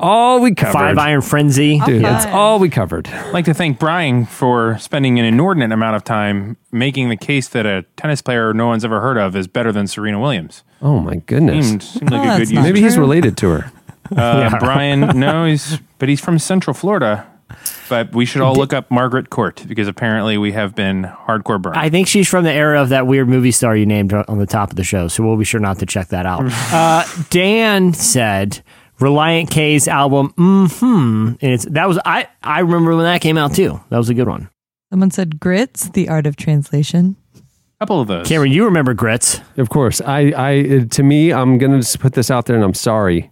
Speaker 3: all we covered.
Speaker 6: Five Iron Frenzy.
Speaker 3: Dude, that's all we covered.
Speaker 4: I'd like to thank Brian for spending an inordinate amount of time making the case that a tennis player no one's ever heard of is better than Serena Williams.
Speaker 3: Oh my goodness.
Speaker 4: Seemed, seemed like
Speaker 5: Oh,
Speaker 4: a good use.
Speaker 3: Maybe he's related to her.
Speaker 4: Uh, Brian, *laughs* no, he's but he's from Central Florida. But we should all look up Margaret Court because apparently we have been hardcore burned.
Speaker 6: I think she's from the era of that weird movie star you named on the top of the show, so we'll be sure not to check that out. *laughs* uh, Dan said Relient K's album, hmm, and it's that was I I remember when that came out too. That was a good one.
Speaker 5: Someone said grits, the art of translation.
Speaker 4: couple of those.
Speaker 6: Cameron, you remember Grits?
Speaker 3: Of course. I, I, to me, I'm going to just put this out there and I'm sorry.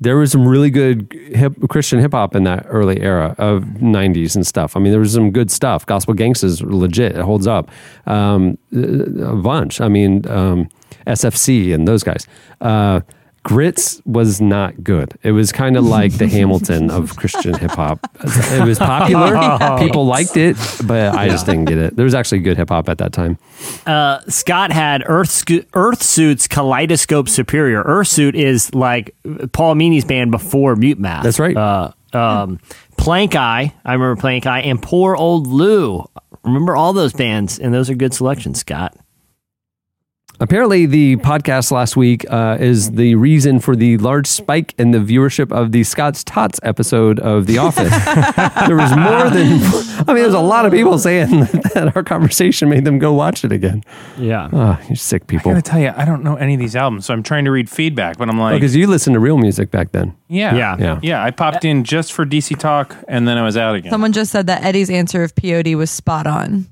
Speaker 3: There was some really good hip, Christian hip hop in that early era of 90s and stuff. I mean, there was some good stuff. Gospel Gangsta is legit. It holds up. Um, a bunch. I mean, um, SFC and those guys. Uh, Grits was not good. It was kind of like the Hamilton of Christian hip hop. It was popular. *laughs* People liked it, but I just didn't get it. There was actually good hip hop at that time.
Speaker 6: Uh, Scott had Earth Sco- Earth Suit's Kaleidoscope Superior. Earth Suit is like Paul Meany's band before Mute Math.
Speaker 3: That's right.
Speaker 6: Uh, um, Plank Eye, I remember Plank Eye, and Poor Old Lou. Remember all those bands, and those are good selections, Scott.
Speaker 3: Apparently, the podcast last week uh, is the reason for the large spike in the viewership of the Scott's Tots episode of The Office. *laughs* there was more than, I mean, there's a lot of people saying *laughs* that our conversation made them go watch it again.
Speaker 6: Yeah.
Speaker 3: Oh, you sick people.
Speaker 4: I
Speaker 3: people.
Speaker 4: gotta tell you, I don't know any of these albums, so I'm trying to read feedback. But I'm like,
Speaker 3: Because you listened to real music back then.
Speaker 4: yeah,
Speaker 6: Yeah.
Speaker 3: Yeah.
Speaker 4: yeah. I popped in just for DC Talk, and then I was out again.
Speaker 5: Someone just said that Eddie's answer of POD was spot on,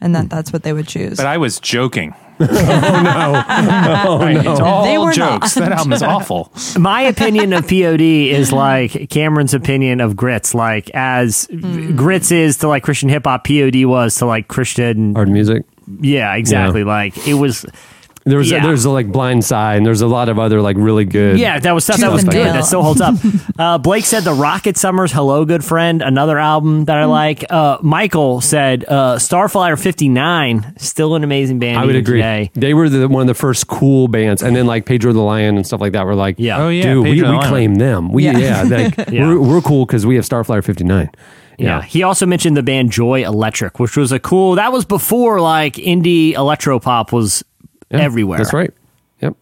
Speaker 5: and that that's what they would choose.
Speaker 4: but I was joking. *laughs*
Speaker 3: Oh, *laughs* oh, no.
Speaker 4: It's all
Speaker 5: They were
Speaker 4: jokes.
Speaker 5: not.
Speaker 4: That album is awful. *laughs*
Speaker 6: My opinion of POD is like Cameron's opinion of Grits. Like as hmm. Grits is to like Christian hip hop, POD was to like Christian.
Speaker 3: Hard music.
Speaker 6: Yeah, exactly. Like it was.
Speaker 3: There was
Speaker 6: Yeah.
Speaker 3: there's a, like Blind Side, and there's a lot of other like really good.
Speaker 6: Yeah, that was stuff that was good. That still holds up. *laughs* Uh, Blake said the Rocket Summers, "Hello, Good Friend," another album that I
Speaker 3: Hmm.
Speaker 6: like. Uh, Michael said uh, Starflyer '59, still an amazing band.
Speaker 3: I would
Speaker 6: even
Speaker 3: agree.
Speaker 6: Today.
Speaker 3: They were the, one of the first cool bands, and then like Pedro the Lion and stuff like that were like,
Speaker 6: Yeah.
Speaker 4: Oh, yeah,
Speaker 3: dude, we,
Speaker 4: Pedro the
Speaker 3: we
Speaker 4: Lion.
Speaker 3: claim them. We
Speaker 5: Yeah.
Speaker 3: yeah, *laughs* like,
Speaker 6: Yeah.
Speaker 3: We're, we're cool because we have Starflyer fifty nine.
Speaker 6: Yeah. He also mentioned the band Joy Electric, which was a cool. That was before like indie electropop was everywhere.
Speaker 3: That's right. Yep.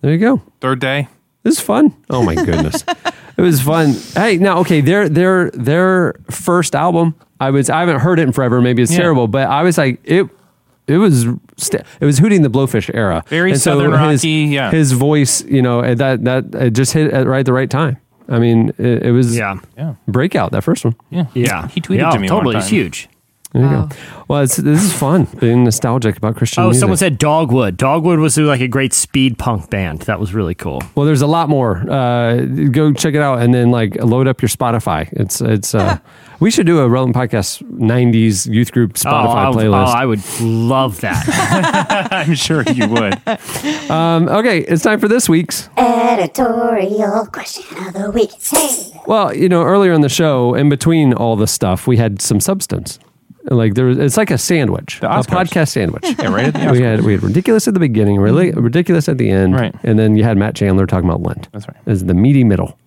Speaker 3: There you go.
Speaker 4: Third day.
Speaker 3: This is fun. Oh my goodness, *laughs* it was fun. Hey, now okay, their their their first album. I was I haven't heard it in forever. Maybe it's
Speaker 4: Yeah.
Speaker 3: terrible, but I was like it. It was st- it was Hooting the Blowfish era.
Speaker 4: Very
Speaker 3: so
Speaker 4: Southern
Speaker 3: his,
Speaker 4: rocky, yeah.
Speaker 3: His voice, you know, that that it just hit at right the right time. I mean, it, it was
Speaker 6: Yeah.
Speaker 4: Yeah.
Speaker 3: breakout that first one.
Speaker 4: Yeah.
Speaker 6: Yeah.
Speaker 4: He tweeted
Speaker 6: Yeah,
Speaker 4: to me one
Speaker 6: Totally.
Speaker 4: time.
Speaker 6: It's huge.
Speaker 3: There you
Speaker 5: Wow.
Speaker 3: go. Well, it's, this is fun being nostalgic about Christian
Speaker 6: Oh,
Speaker 3: music.
Speaker 6: someone said Dogwood. Dogwood was like a great speed punk band. That was really cool.
Speaker 3: Well, there's a lot more. Uh, go check it out, and then like load up your Spotify. It's it's. Uh, *laughs* we should do a relevant podcast '90s youth group Spotify
Speaker 6: oh, I,
Speaker 3: playlist.
Speaker 6: oh, I would love that. *laughs* *laughs*
Speaker 4: I'm sure you would.
Speaker 3: um, okay, it's time for this week's.
Speaker 8: Editorial question of the week. Hey.
Speaker 3: Well, you know, earlier in the show, in between all the stuff, we had some substance. Like there, was, it's like a sandwich, a
Speaker 4: Oscars.
Speaker 3: podcast sandwich. *laughs*
Speaker 4: Yeah, right at the
Speaker 3: we
Speaker 4: Oscars.
Speaker 3: had we had ridiculous at the beginning, really ridiculous at the end,
Speaker 4: Right.
Speaker 3: and then you had Matt Chandler talking about Lent.
Speaker 4: That's right.
Speaker 3: As the meaty middle.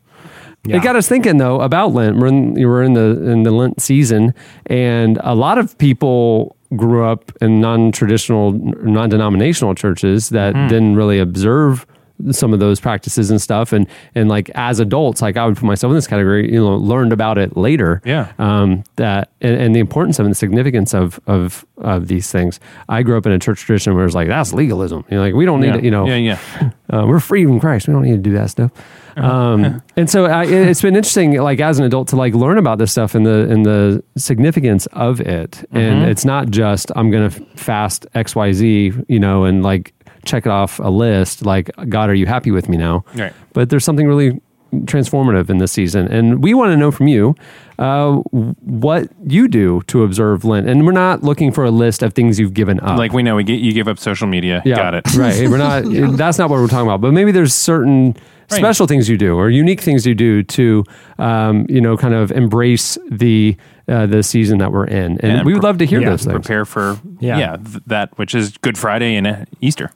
Speaker 6: Yeah.
Speaker 3: It got us thinking though about Lent. We're in, you were in the in the Lent season, and a lot of people grew up in non-traditional, non-denominational churches that
Speaker 4: Hmm.
Speaker 3: didn't really observe some of those practices and stuff. And and like as adults, like I would put myself in this category. You know, learned about it later.
Speaker 4: Yeah.
Speaker 3: Um, that and, and the importance of and the significance of of of these things. I grew up in a church tradition where it's like that's legalism. You know, like we don't need
Speaker 4: Yeah.
Speaker 3: it. You know,
Speaker 4: Yeah, yeah. *laughs*
Speaker 3: uh, we're free in Christ. We don't need to do that stuff. Um, *laughs* and so I, it- it's been interesting, like as an adult, to like learn about this stuff and the and the significance of it. And
Speaker 4: Mhm.
Speaker 3: it's not just I'm going to fast X Y Z, you know, and like check it off a list. Like God, are you happy with me now?
Speaker 4: Right.
Speaker 3: But there's something really transformative in this season, and we want to know from you uh, what you do to observe Lent. And we're not looking for a list of things you've given up.
Speaker 4: Like we know, we get, you give up social media. yeah, Got it.
Speaker 3: Right. We're not. *laughs* that's not what we're talking about. But maybe there's certain
Speaker 4: Right.
Speaker 3: special things you do or unique things you do to, um, you know, kind of embrace the uh, the season that we're in. And
Speaker 4: Yeah,
Speaker 3: we would love to hear
Speaker 4: yeah,
Speaker 3: those things.
Speaker 4: Prepare for
Speaker 6: Yeah.
Speaker 4: yeah, th- that which is Good Friday and uh, Easter.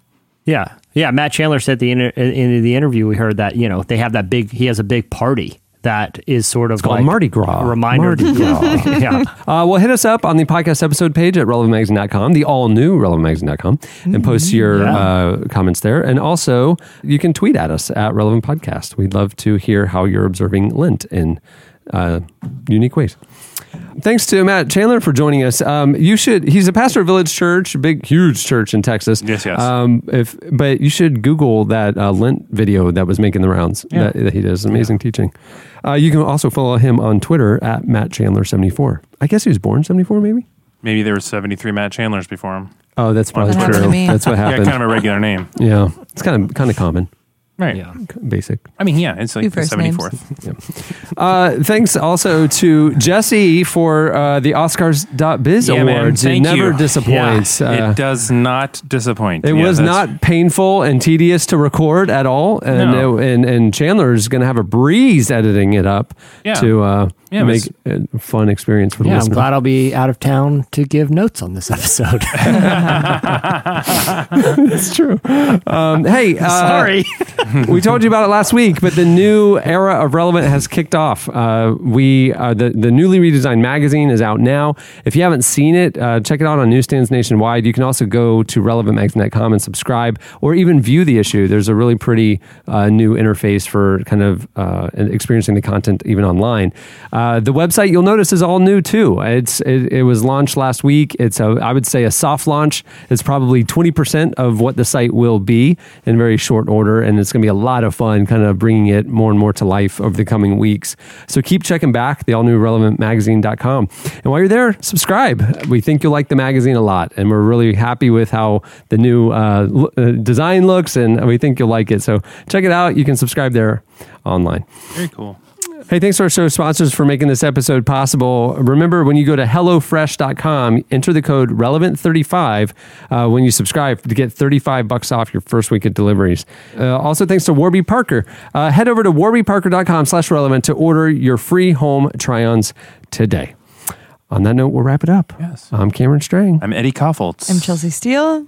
Speaker 6: Yeah, yeah. Matt Chandler said the inter- in the interview we heard that you know they have that big. He has a big party that is sort of
Speaker 3: called
Speaker 6: like
Speaker 3: Mardi Gras.
Speaker 6: a reminder.
Speaker 3: Mardi Gras. *laughs*
Speaker 6: yeah. *laughs*
Speaker 3: Uh, well, hit us up on the podcast episode page at relevantmagazine.com, the all new relevantmagazine.com, and post your
Speaker 6: Yeah.
Speaker 3: uh, comments there. And also, you can tweet at us at Relevant Podcast. We'd love to hear how you're observing Lent in uh, unique ways. Thanks to Matt Chandler for joining us. Um, you should. He's a pastor of Village Church, big, huge church in Texas.
Speaker 4: Yes, yes.
Speaker 3: Um, if but you should Google that uh, Lent video that was making the rounds
Speaker 4: Yeah.
Speaker 3: that, that he does. Amazing teaching. Uh, you can also follow him on Twitter at Matt Chandler seventy four. I guess he was born seventy four, maybe.
Speaker 4: Maybe there were 73 Matt Chandlers before him.
Speaker 3: Oh, that's probably
Speaker 4: That
Speaker 3: true. That's what
Speaker 4: Yeah,
Speaker 3: happened.
Speaker 4: kind of a regular name.
Speaker 3: Yeah, it's kind of kind of common.
Speaker 4: Right.
Speaker 6: Yeah.
Speaker 3: Basic.
Speaker 4: I mean, yeah, it's like
Speaker 5: Two
Speaker 4: the
Speaker 5: first names.
Speaker 4: 74th. *laughs*
Speaker 3: Uh, thanks also to Jesse for uh, the Oskarz.biz
Speaker 4: Yeah, man.
Speaker 3: awards.
Speaker 4: Thank
Speaker 3: it never
Speaker 4: you.
Speaker 3: disappoints.
Speaker 4: Yeah,
Speaker 3: Uh,
Speaker 4: it does not disappoint.
Speaker 3: It
Speaker 4: Yeah,
Speaker 3: was
Speaker 4: that's-
Speaker 3: not painful and tedious to record at all, and
Speaker 4: No.
Speaker 3: it- and and Chandler's going to have a breeze editing it up
Speaker 6: Yeah.
Speaker 3: to uh,
Speaker 6: Yeah, it
Speaker 3: make
Speaker 6: was-
Speaker 3: it a fun experience for the
Speaker 6: Yeah, I'm
Speaker 3: listener.
Speaker 6: glad I'll be out of town to give notes on this episode. *laughs*
Speaker 3: That's true. Um, hey, *laughs* uh,
Speaker 6: Sorry. *laughs*
Speaker 3: we told you about it last week, but the new era of Relevant has kicked off. Uh, we uh, the the newly redesigned magazine is out now. If you haven't seen it, uh, check it out on newsstands nationwide. You can also go to relevantmagazine.com and subscribe, or even view the issue. There's a really pretty uh, new interface for kind of uh, experiencing the content even online. The website you'll notice is all new too. It's it, it was launched last week. It's a I would say a soft launch. It's probably 20% of what the site will be in very short order, and it's going to be a lot of fun, kind of bringing it more and more to life over the coming weeks. So keep checking back the all new relevantmagazine.com. And while you're there, subscribe. We think you'll like the magazine a lot, and we're really happy with how the new uh, uh, design looks, and we think you'll like it. So check it out. You can subscribe there online.
Speaker 4: Very cool.
Speaker 3: Hey, thanks to our show sponsors for making this episode possible. Remember, when you go to HelloFresh.com, enter the code relevant35 uh, when you subscribe to get 35 bucks off your first week of deliveries. Uh, also, thanks to Warby Parker. Uh, head over to warbyparker.com slash relevant to order your free home try-ons today. On that note, we'll wrap it up.
Speaker 4: Yes.
Speaker 3: I'm Cameron Strang.
Speaker 4: I'm Eddie Kaufholz.
Speaker 5: I'm Chelsea Steele.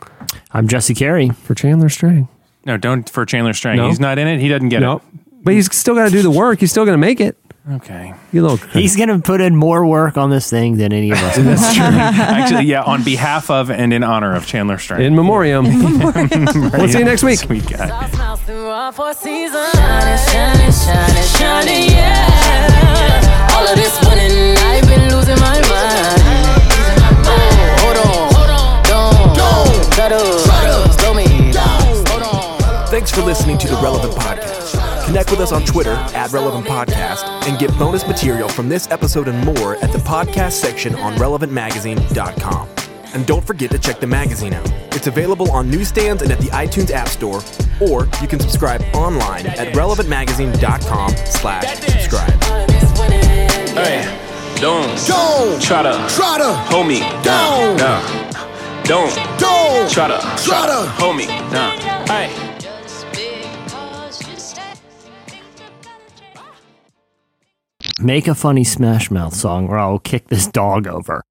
Speaker 6: I'm Jesse Carey.
Speaker 3: For Chandler Strang.
Speaker 4: No, don't for Chandler Strang.
Speaker 3: No.
Speaker 4: He's not in it. He doesn't get
Speaker 3: Nope. But he's still got to do the work. He's still going to make it.
Speaker 4: it. Okay.
Speaker 3: You little
Speaker 6: He's going to put in more work on this thing than any of us. *laughs*
Speaker 4: That's true. *laughs* Actually, yeah, on behalf of and in honor of Chandler Strang.
Speaker 3: in memoriam. *laughs* we'll see you next week.
Speaker 4: Sweet guy.
Speaker 8: Shining, shining, shining, shining, yeah. All of this winning, I've been losing my mind. Oh, hold on, hold on, don't, try to, try to slow me down. Hold on.
Speaker 1: Thanks for listening to the Relevant Podcast. Connect with us on Twitter at Relevant Podcast and get bonus material from this episode and more at the podcast section on relevantmagazine.com. And don't forget to check the magazine out. It's available on newsstands and at the iTunes App Store, or you can subscribe online at relevantmagazine.com slash subscribe.
Speaker 2: Hey, don't,
Speaker 7: Don't
Speaker 2: try to,
Speaker 7: try to
Speaker 2: hold me
Speaker 7: Don't.
Speaker 2: down. Don't,
Speaker 7: don't
Speaker 2: try to,
Speaker 7: try to
Speaker 2: hold me down. Hey.
Speaker 6: Make a funny Smash Mouth song or I'll kick this dog over.